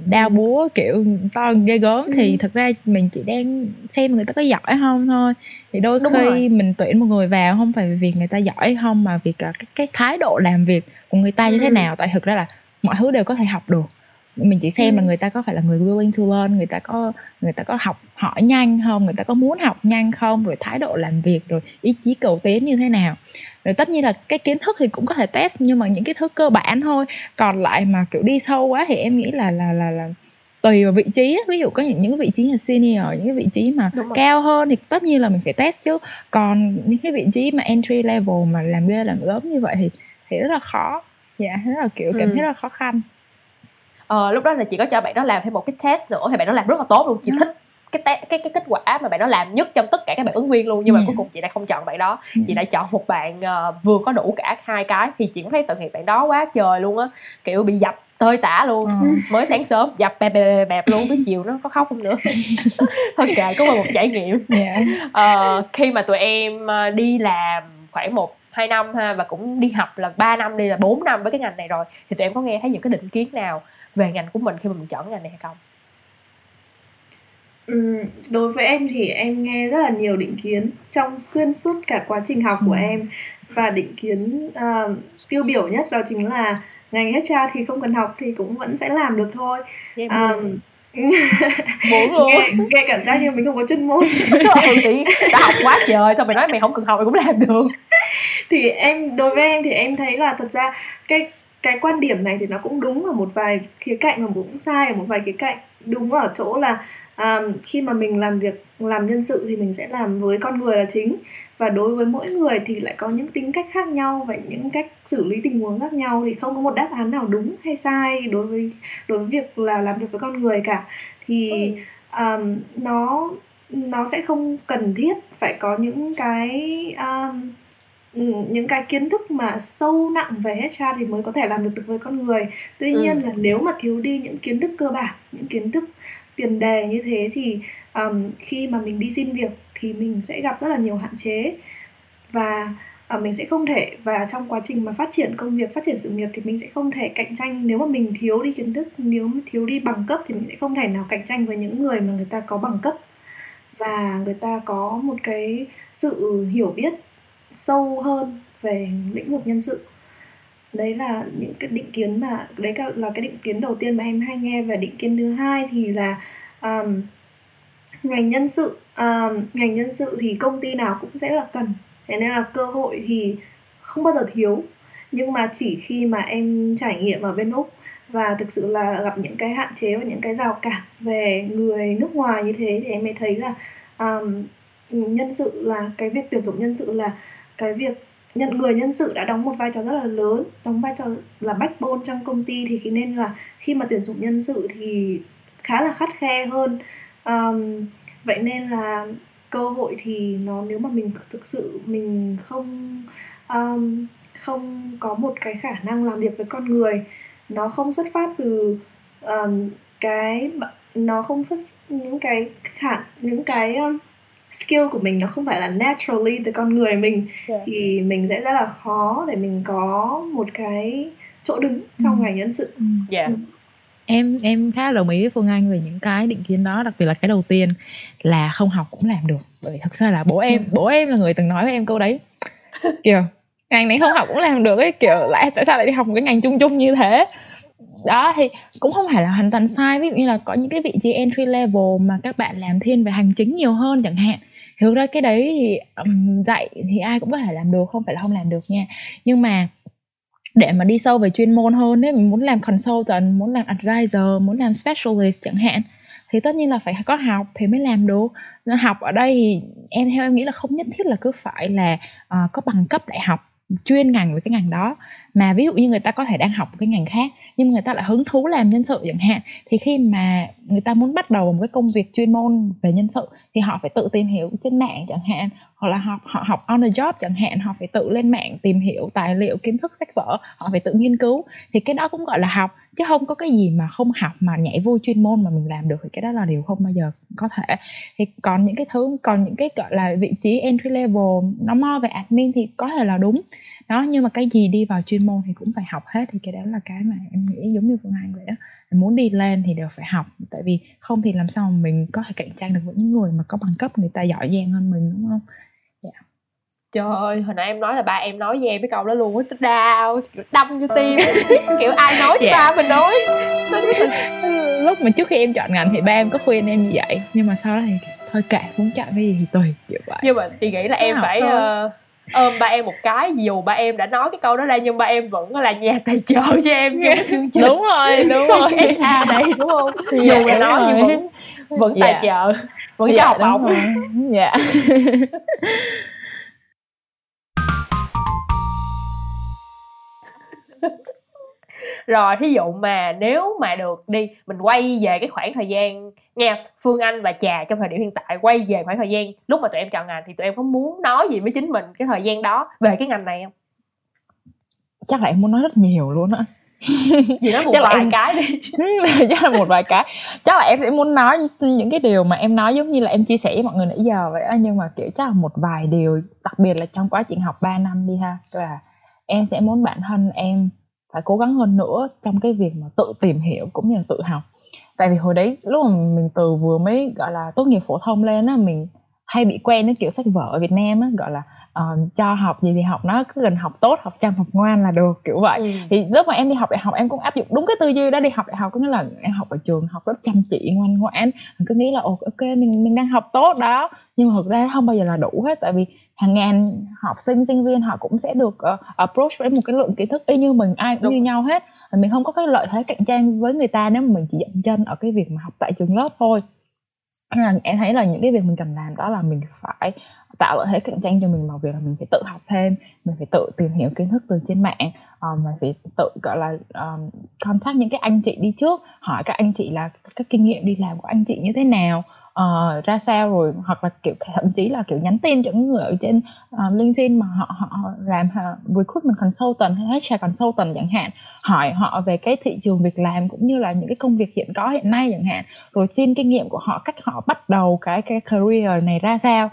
đau búa kiểu to ghê gớm ừ. thì thực ra mình chỉ đang xem người ta có giỏi không thôi thì đôi Đúng khi rồi. mình tuyển một người vào không phải vì việc người ta giỏi không mà vì cái, cái thái độ làm việc của người ta như ừ. thế nào tại thực ra là mọi thứ đều có thể học được mình chỉ xem ừ. là người ta có phải là người willing to learn người ta có người ta có học hỏi nhanh không người ta có muốn học nhanh không rồi thái độ làm việc rồi ý chí cầu tiến như thế nào. Rồi tất nhiên là cái kiến thức thì cũng có thể test nhưng mà những cái thứ cơ bản thôi. Còn lại mà kiểu đi sâu quá thì em nghĩ là là là là tùy vào vị trí ví dụ có những những vị trí là senior những cái vị trí mà cao hơn thì tất nhiên là mình phải test chứ. Còn những cái vị trí mà entry level mà làm ghê làm gớm như vậy thì thì rất là khó. Dạ rất là kiểu cảm ừ. thấy rất là khó khăn ờ, lúc đó là chị có cho bạn đó làm thêm một cái test nữa thì bạn đó làm rất là tốt luôn chị ừ. thích cái, te, cái cái kết quả mà bạn đó làm nhất trong tất cả các bạn ứng viên luôn nhưng mà ừ. cuối cùng chị đã không chọn bạn đó ừ. chị đã chọn một bạn uh, vừa có đủ cả hai cái thì chị cũng thấy tội nghiệp bạn đó quá trời luôn á kiểu bị dập tơi tả luôn ừ. mới sáng sớm dập bẹp bẹp bẹp, luôn tới chiều nó có khóc không nữa thôi kệ cũng là một trải nghiệm yeah. Dạ. uh, khi mà tụi em đi làm khoảng một hai năm ha và cũng đi học là 3 năm đi là 4 năm với cái ngành này rồi thì tụi em có nghe thấy những cái định kiến nào về ngành của mình khi mà mình chọn ngành này hay không? Ừ, đối với em thì em nghe rất là nhiều định kiến trong xuyên suốt cả quá trình học của em. Và định kiến uh, tiêu biểu nhất đó chính là ngành HR thì không cần học thì cũng vẫn sẽ làm được thôi. Um, nghe, nghe cảm giác như mình không có chuyên môn. Ừ, chị đã học quá trời sao mày nói mày không cần học mày cũng làm được. Thì em đối với em thì em thấy là thật ra cái cái quan điểm này thì nó cũng đúng ở một vài khía cạnh và cũng sai ở một vài khía cạnh. Đúng ở chỗ là um, khi mà mình làm việc làm nhân sự thì mình sẽ làm với con người là chính. Và đối với mỗi người thì lại có những tính cách khác nhau và những cách xử lý tình huống khác nhau thì không có một đáp án nào đúng hay sai đối với đối với việc là làm việc với con người cả. Thì um, nó nó sẽ không cần thiết phải có những cái um, những cái kiến thức mà sâu nặng về HR thì mới có thể làm được được với con người. Tuy ừ. nhiên là nếu mà thiếu đi những kiến thức cơ bản những kiến thức tiền đề như thế thì um, khi mà mình đi xin việc thì mình sẽ gặp rất là nhiều hạn chế. Và uh, mình sẽ không thể và trong quá trình mà phát triển công việc phát triển sự nghiệp thì mình sẽ không thể cạnh tranh. Nếu mà mình thiếu đi kiến thức nếu mà thiếu đi bằng cấp thì mình sẽ không thể nào cạnh tranh với những người mà người ta có bằng cấp. Và người ta có một cái sự hiểu biết sâu hơn về lĩnh vực nhân sự. Đấy là những cái định kiến mà đấy là cái định kiến đầu tiên mà em hay nghe và định kiến thứ hai thì là um, ngành nhân sự um, ngành nhân sự thì công ty nào cũng sẽ là cần. Thế nên là cơ hội thì không bao giờ thiếu. Nhưng mà chỉ khi mà em trải nghiệm ở bên úc và thực sự là gặp những cái hạn chế và những cái rào cản về người nước ngoài như thế thì em mới thấy là um, nhân sự là cái việc tuyển dụng nhân sự là cái việc nhận người nhân sự đã đóng một vai trò rất là lớn đóng vai trò là backbone trong công ty thì nên là khi mà tuyển dụng nhân sự thì khá là khắt khe hơn. Um, vậy nên là cơ hội thì nó nếu mà mình thực sự mình không um, không có một cái khả năng làm việc với con người nó không xuất phát từ um, cái nó không phát những cái khả những cái um, skill của mình nó không phải là naturally từ con người mình yeah. thì mình sẽ rất là khó để mình có một cái chỗ đứng trong ừ. ngành nhân sự. Yeah. Ừ. Em em khá đồng ý với Phương Anh về những cái định kiến đó, đặc biệt là cái đầu tiên là không học cũng làm được. Bởi thật ra là bố em, bố em là người từng nói với em câu đấy. Kiểu ngành này không học cũng làm được ấy kiểu lại tại sao lại đi học một cái ngành chung chung như thế đó thì cũng không phải là hoàn toàn sai. Ví dụ như là có những cái vị trí entry level mà các bạn làm thiên về hành chính nhiều hơn chẳng hạn. Thực ra cái đấy thì um, dạy thì ai cũng có thể làm được không phải là không làm được nha. Nhưng mà để mà đi sâu về chuyên môn hơn nếu mình muốn làm consultant muốn làm advisor muốn làm specialist chẳng hạn thì tất nhiên là phải có học thì mới làm được. Học ở đây thì em theo em nghĩ là không nhất thiết là cứ phải là uh, có bằng cấp đại học chuyên ngành với cái ngành đó mà ví dụ như người ta có thể đang học một cái ngành khác, nhưng người ta lại hứng thú làm nhân sự chẳng hạn, thì khi mà người ta muốn bắt đầu một cái công việc chuyên môn về nhân sự, thì họ phải tự tìm hiểu trên mạng chẳng hạn, hoặc là họ họ học on the job chẳng hạn, họ phải tự lên mạng tìm hiểu tài liệu, kiến thức sách vở, họ phải tự nghiên cứu, thì cái đó cũng gọi là học, chứ không có cái gì mà không học mà nhảy vô chuyên môn mà mình làm được, thì cái đó là điều không bao giờ có thể. Thì còn những cái thứ, còn những cái, gọi là, vị trí entry level, nó mo về admin thì có thể là đúng đó nhưng mà cái gì đi vào chuyên môn thì cũng phải học hết thì cái đó là cái mà em nghĩ giống như phương anh vậy đó muốn đi lên thì đều phải học tại vì không thì làm sao mà mình có thể cạnh tranh được với những người mà có bằng cấp người ta giỏi giang hơn mình đúng không? Yeah. Trời ơi, hồi nãy em nói là ba em nói với em cái câu đó luôn á, đau, đâm vô tim. Kiểu ai nói với dạ. ba mình nói. Lúc mà trước khi em chọn ngành thì ba em có khuyên em như vậy Nhưng mà sau đó thì thôi kệ, muốn chọn cái gì thì tùy kiểu vậy. Nhưng mà chị nghĩ là em phải uh, ôm ba em một cái dù ba em đã nói cái câu đó ra nhưng ba em vẫn là nhà tài trợ cho em trong cái chương trình. Đúng rồi đúng rồi. à đây đúng không? Dạ, dù đúng nói nhưng vẫn vẫn tài Dạ. trợ vẫn cho dạ, học đúng bổng. dạ rồi thí dụ mà nếu mà được đi mình quay về cái khoảng thời gian nghe phương anh và trà trong thời điểm hiện tại quay về khoảng thời gian lúc mà tụi em chọn ngành thì tụi em có muốn nói gì với chính mình cái thời gian đó về cái ngành này không? Chắc là em muốn nói rất nhiều luôn á. Gì nói một Chắc là vài em- cái đi. Chắc là một vài cái. Chắc là em sẽ muốn nói những cái điều mà em nói giống như là em chia sẻ với mọi người nãy giờ vậy á nhưng mà kiểu chắc là một vài điều đặc biệt là trong quá trình học 3 năm đi ha là em sẽ muốn bản thân em phải cố gắng hơn nữa trong cái việc mà tự tìm hiểu cũng như là tự học. Tại vì hồi đấy lúc mà mình từ vừa mới gọi là tốt nghiệp phổ thông lên á mình hay bị quen với kiểu sách vở ở Việt Nam á gọi là ờ, cho học gì thì học nó cứ gần học tốt học chăm học ngoan là được kiểu vậy. Ừ. thì lúc mà em đi học đại học em cũng áp dụng đúng cái tư duy đó đi học đại học có nghĩa là em học ở trường học rất chăm chỉ ngoan ngoãn. Mình cứ nghĩ là ok mình mình đang học tốt đó. Nhưng mà thực ra không bao giờ là đủ hết tại vì hàng ngàn học sinh sinh viên họ cũng sẽ được uh, approach với một cái lượng kiến thức y như mình ai cũng Đúng. như nhau hết mình không có cái lợi thế cạnh tranh với người ta nếu mà mình chỉ dậm chân ở cái việc mà học tại trường lớp thôi Nên là em thấy là những cái việc mình cần làm đó là mình phải tạo lợi thế cạnh tranh cho mình bằng việc là mình phải tự học thêm mình phải tự tìm hiểu kiến thức từ trên mạng Ờ, um, mình phải tự gọi là um, contact những cái anh chị đi trước hỏi các anh chị là các kinh nghiệm đi làm của anh chị như thế nào uh, ra sao rồi hoặc là kiểu thậm chí là kiểu nhắn tin cho những người ở trên uh, LinkedIn mà họ họ làm uh, recruitment consultant hay HR consultant chẳng hạn hỏi họ về cái thị trường việc làm cũng như là những cái công việc hiện có hiện nay chẳng hạn rồi xin kinh nghiệm của họ cách họ bắt đầu cái cái career này ra sao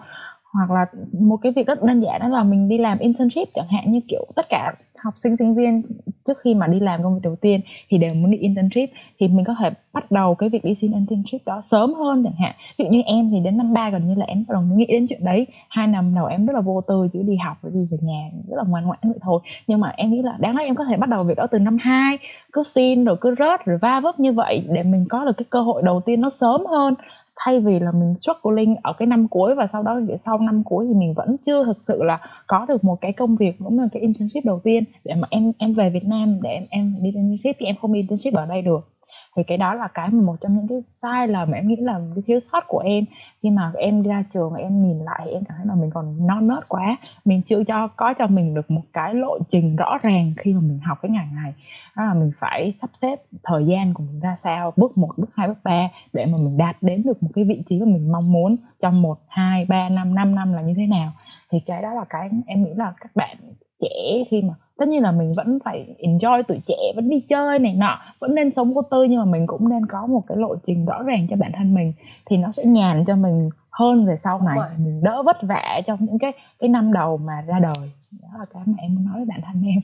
hoặc là một cái việc rất đơn giản đó là mình đi làm internship chẳng hạn, như kiểu tất cả học sinh sinh viên trước khi mà đi làm công việc đầu tiên thì đều muốn đi internship, thì mình có thể bắt đầu cái việc đi xin internship đó sớm hơn chẳng hạn. Ví dụ như em thì đến năm ba gần như là em bắt đầu nghĩ đến chuyện đấy. Hai năm đầu em rất là vô tư, chỉ đi học rồi đi về nhà, rất là ngoan ngoãn vậy thôi. Nhưng mà em nghĩ là đáng lẽ em có thể bắt đầu việc đó từ năm hai, cứ xin rồi cứ rớt rồi va vấp như vậy để mình có được cái cơ hội đầu tiên nó sớm hơn thay vì là mình struggling ở cái năm cuối và sau đó sau năm cuối thì mình vẫn chưa thực sự là có được một cái công việc cũng là cái internship đầu tiên để mà em em về Việt Nam, để em em đi internship thì em không đi internship ở đây được thì cái đó là cái mà một trong những cái sai lầm em nghĩ là cái thiếu sót của em. Khi mà em ra trường, em nhìn lại thì em cảm thấy là mình còn non nớt quá. Mình chưa cho, có cho mình được một cái lộ trình rõ ràng khi mà mình học cái ngành này. Đó là mình phải sắp xếp thời gian của mình ra sao, bước một, bước hai, bước ba, để mà mình đạt đến được một cái vị trí mà mình mong muốn trong một, hai, ba, năm năm năm là như thế nào. Thì cái đó là cái em nghĩ là các bạn trẻ khi mà tất nhiên là mình vẫn phải enjoy tuổi trẻ vẫn đi chơi này nọ vẫn nên sống vô tư nhưng mà mình cũng nên có một cái lộ trình rõ ràng cho bản thân mình thì nó sẽ nhàn cho mình hơn về sau này. Mình đỡ vất vả trong những cái cái năm đầu mà ra đời. Đó là cái mà em muốn nói với bản thân em.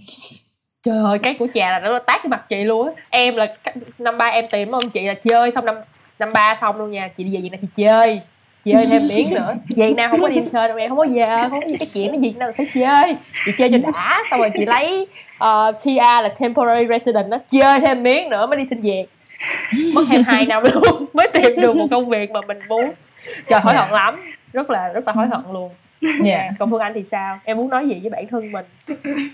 Trời ơi cái của trà là nó tát cái mặt chị luôn á. Em là năm ba em tìm ông chị là chơi xong năm năm ba xong luôn nha. Chị đi về Việt Nam chị chơi chơi thêm miếng nữa. Việt Nam không có đi chơi đâu em không có giờ không có cái chuyện Việt Nam là phải chơi chị chơi cho đã xong rồi chị lấy uh, TR là temporary resident nó chơi thêm miếng nữa mới đi xin việc. Mất thêm 2 năm luôn mới tìm được một công việc mà mình muốn. Trời hối hận lắm. Rất là rất là hối hận luôn. Dạ. còn phương anh thì sao? Em muốn nói gì với bản thân mình?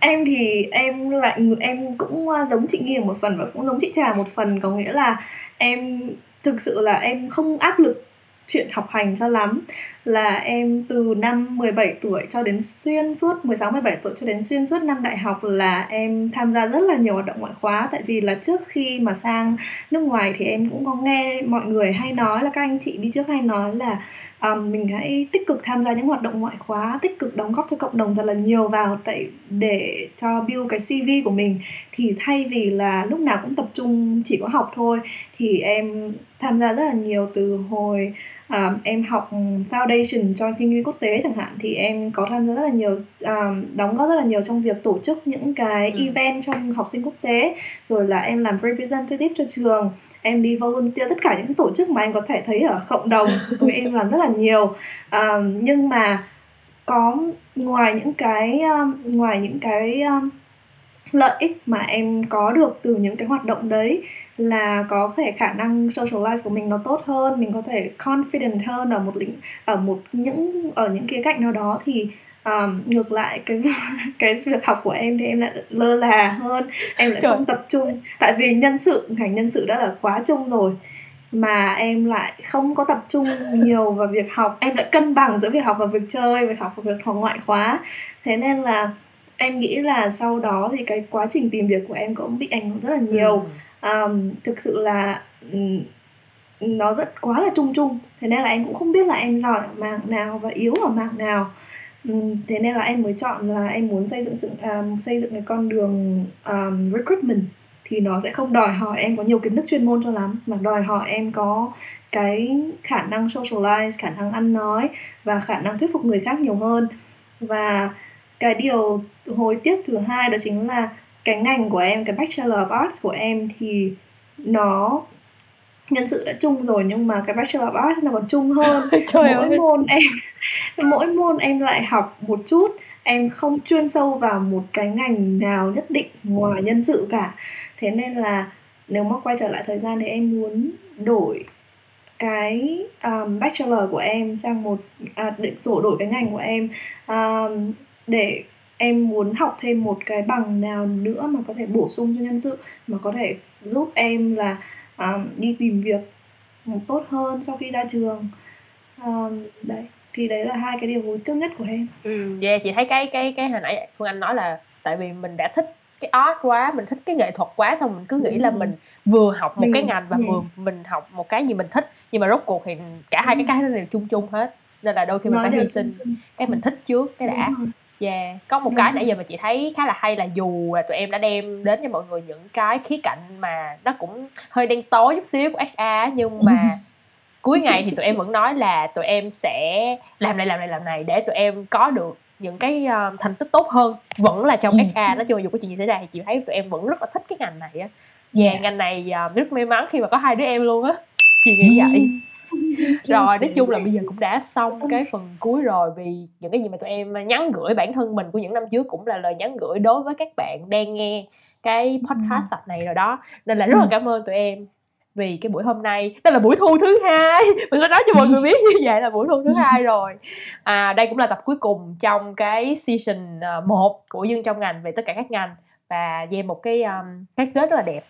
Em thì em lại em cũng uh, giống chị Nghi một phần và cũng giống chị Trà một phần. Có nghĩa là em thực sự là em không áp lực chuyện học hành cho lắm là em từ năm 17 tuổi cho đến xuyên suốt 16 17 tuổi cho đến xuyên suốt năm đại học là em tham gia rất là nhiều hoạt động ngoại khóa. Tại vì là trước khi mà sang nước ngoài thì em cũng có nghe mọi người hay nói là các anh chị đi trước hay nói là um, mình hãy tích cực tham gia những hoạt động ngoại khóa tích cực đóng góp cho cộng đồng thật là nhiều vào tại để cho build cái CV của mình. Thì thay vì là lúc nào cũng tập trung chỉ có học thôi thì em tham gia rất là nhiều từ hồi um, em học foundation cho kinh doanh quốc tế chẳng hạn thì em có tham gia rất là nhiều um, đóng góp rất là nhiều trong việc tổ chức những cái Ừ. event trong học sinh quốc tế rồi là em làm representative cho trường em đi volunteer tất cả những tổ chức mà em có thể thấy ở cộng đồng em làm rất là nhiều um, nhưng mà có ngoài những cái um, ngoài những cái um, lợi ích mà em có được từ những cái hoạt động đấy là có thể khả năng socialize của mình nó tốt hơn mình có thể confident hơn ở một lĩnh ở một những ở những khía cạnh nào đó thì um, ngược lại cái cái việc học của em thì em lại lơ là hơn em lại Trời. không tập trung tại vì nhân sự ngành nhân sự đã là quá chung rồi mà em lại không có tập trung nhiều vào việc học em lại cân bằng giữa việc học và việc chơi việc học và việc học ngoại khóa thế nên là em nghĩ là sau đó thì cái quá trình tìm việc của em cũng bị ảnh hưởng rất là nhiều Ừ um, thực sự là ừm, nó rất quá là chung chung. Thế nên là em cũng không biết là em giỏi ở mảng nào và yếu ở mảng nào. Ừm, thế nên là em mới chọn là em muốn xây dựng dựng um, xây dựng cái con đường um, recruitment. Thì nó sẽ không đòi hỏi em có nhiều kiến thức chuyên môn cho lắm mà đòi hỏi em có cái khả năng socialize khả năng ăn nói và khả năng thuyết phục người khác nhiều hơn. Và cái điều hối tiếc thứ hai đó chính là cái ngành của em cái bachelor of arts của em thì nó nhân sự đã chung rồi nhưng mà cái bachelor of arts nó còn chung hơn Trời mỗi ơi. môn em mỗi môn em lại học một chút em không chuyên sâu vào một cái ngành nào nhất định ngoài nhân sự cả thế nên là nếu mà quay trở lại thời gian thì em muốn đổi cái um, bachelor của em sang một à, để đổi đổi cái ngành của em um, để em muốn học thêm một cái bằng nào nữa mà có thể bổ sung cho nhân sự mà có thể giúp em là um, đi tìm việc tốt hơn sau khi ra trường. Um, đấy thì đấy là hai cái điều hối tiếc nhất của em. Ừ, yeah, chị thấy cái cái cái hồi nãy Phương Anh nói là tại vì mình đã thích cái art quá, mình thích cái nghệ thuật quá xong mình cứ nghĩ là Đúng mình vừa học một Mình- cái ngành và ừ. vừa mình học một cái gì mình thích nhưng mà rốt cuộc thì cả hai cái cái đó đều chung chung hết. Nên là đôi khi mình Nói phải hy sinh chung. cái mình thích trước cái đã. Yeah. Có một cái rồi. nãy giờ mà chị thấy khá là hay là dù là tụi em đã đem đến cho mọi người những cái khía cạnh mà nó cũng hơi đen tối chút xíu của HR nhưng mà cuối ngày thì tụi em vẫn nói là tụi em sẽ làm này làm này làm này để tụi em có được những cái uh, thành tích tốt hơn vẫn là trong Ừ. HR nói chung là dù có chuyện gì xảy ra thì chị thấy tụi em vẫn rất là thích cái ngành này á Dạ. yeah, ngành này uh, rất may mắn khi mà có hai đứa em luôn á chị nghĩ vậy rồi nói chung là bây giờ cũng đã xong cái phần cuối rồi vì những cái gì mà tụi em nhắn gửi bản thân mình của những năm trước cũng là lời nhắn gửi đối với các bạn đang nghe cái podcast tập này rồi đó. Nên là rất là cảm ơn tụi em vì cái buổi hôm nay. Đây là buổi thu thứ hai. Mình có nói cho mọi người biết như vậy là buổi thu thứ hai rồi. À đây cũng là tập cuối cùng trong cái season 1 của dương trong ngành về tất cả các ngành. Và về một cái um, cái kết rất là đẹp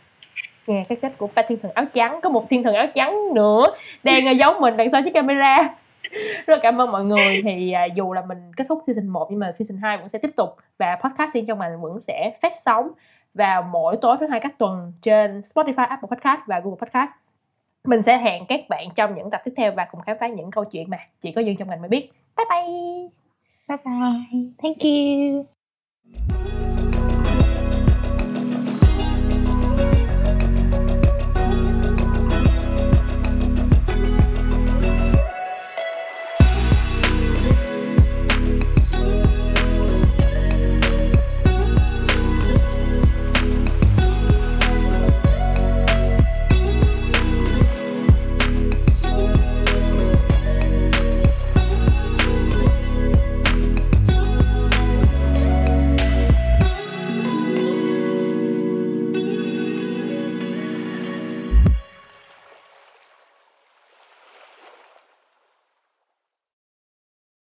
nghe cái kết của ba thiên thần áo trắng có một thiên thần áo trắng nữa đang giấu mình đằng sau chiếc camera rất cảm ơn mọi người thì à, dù là mình kết thúc season 1 nhưng mà season 2 vẫn sẽ tiếp tục và podcast riêng trong ngành vẫn sẽ phát sóng vào mỗi tối thứ hai các tuần trên Spotify, Apple Podcast và Google Podcast. Mình sẽ hẹn các bạn trong những tập tiếp theo và cùng khám phá những câu chuyện mà chỉ có Dương trong ngành mới biết. Bye bye. Bye bye. Thank you.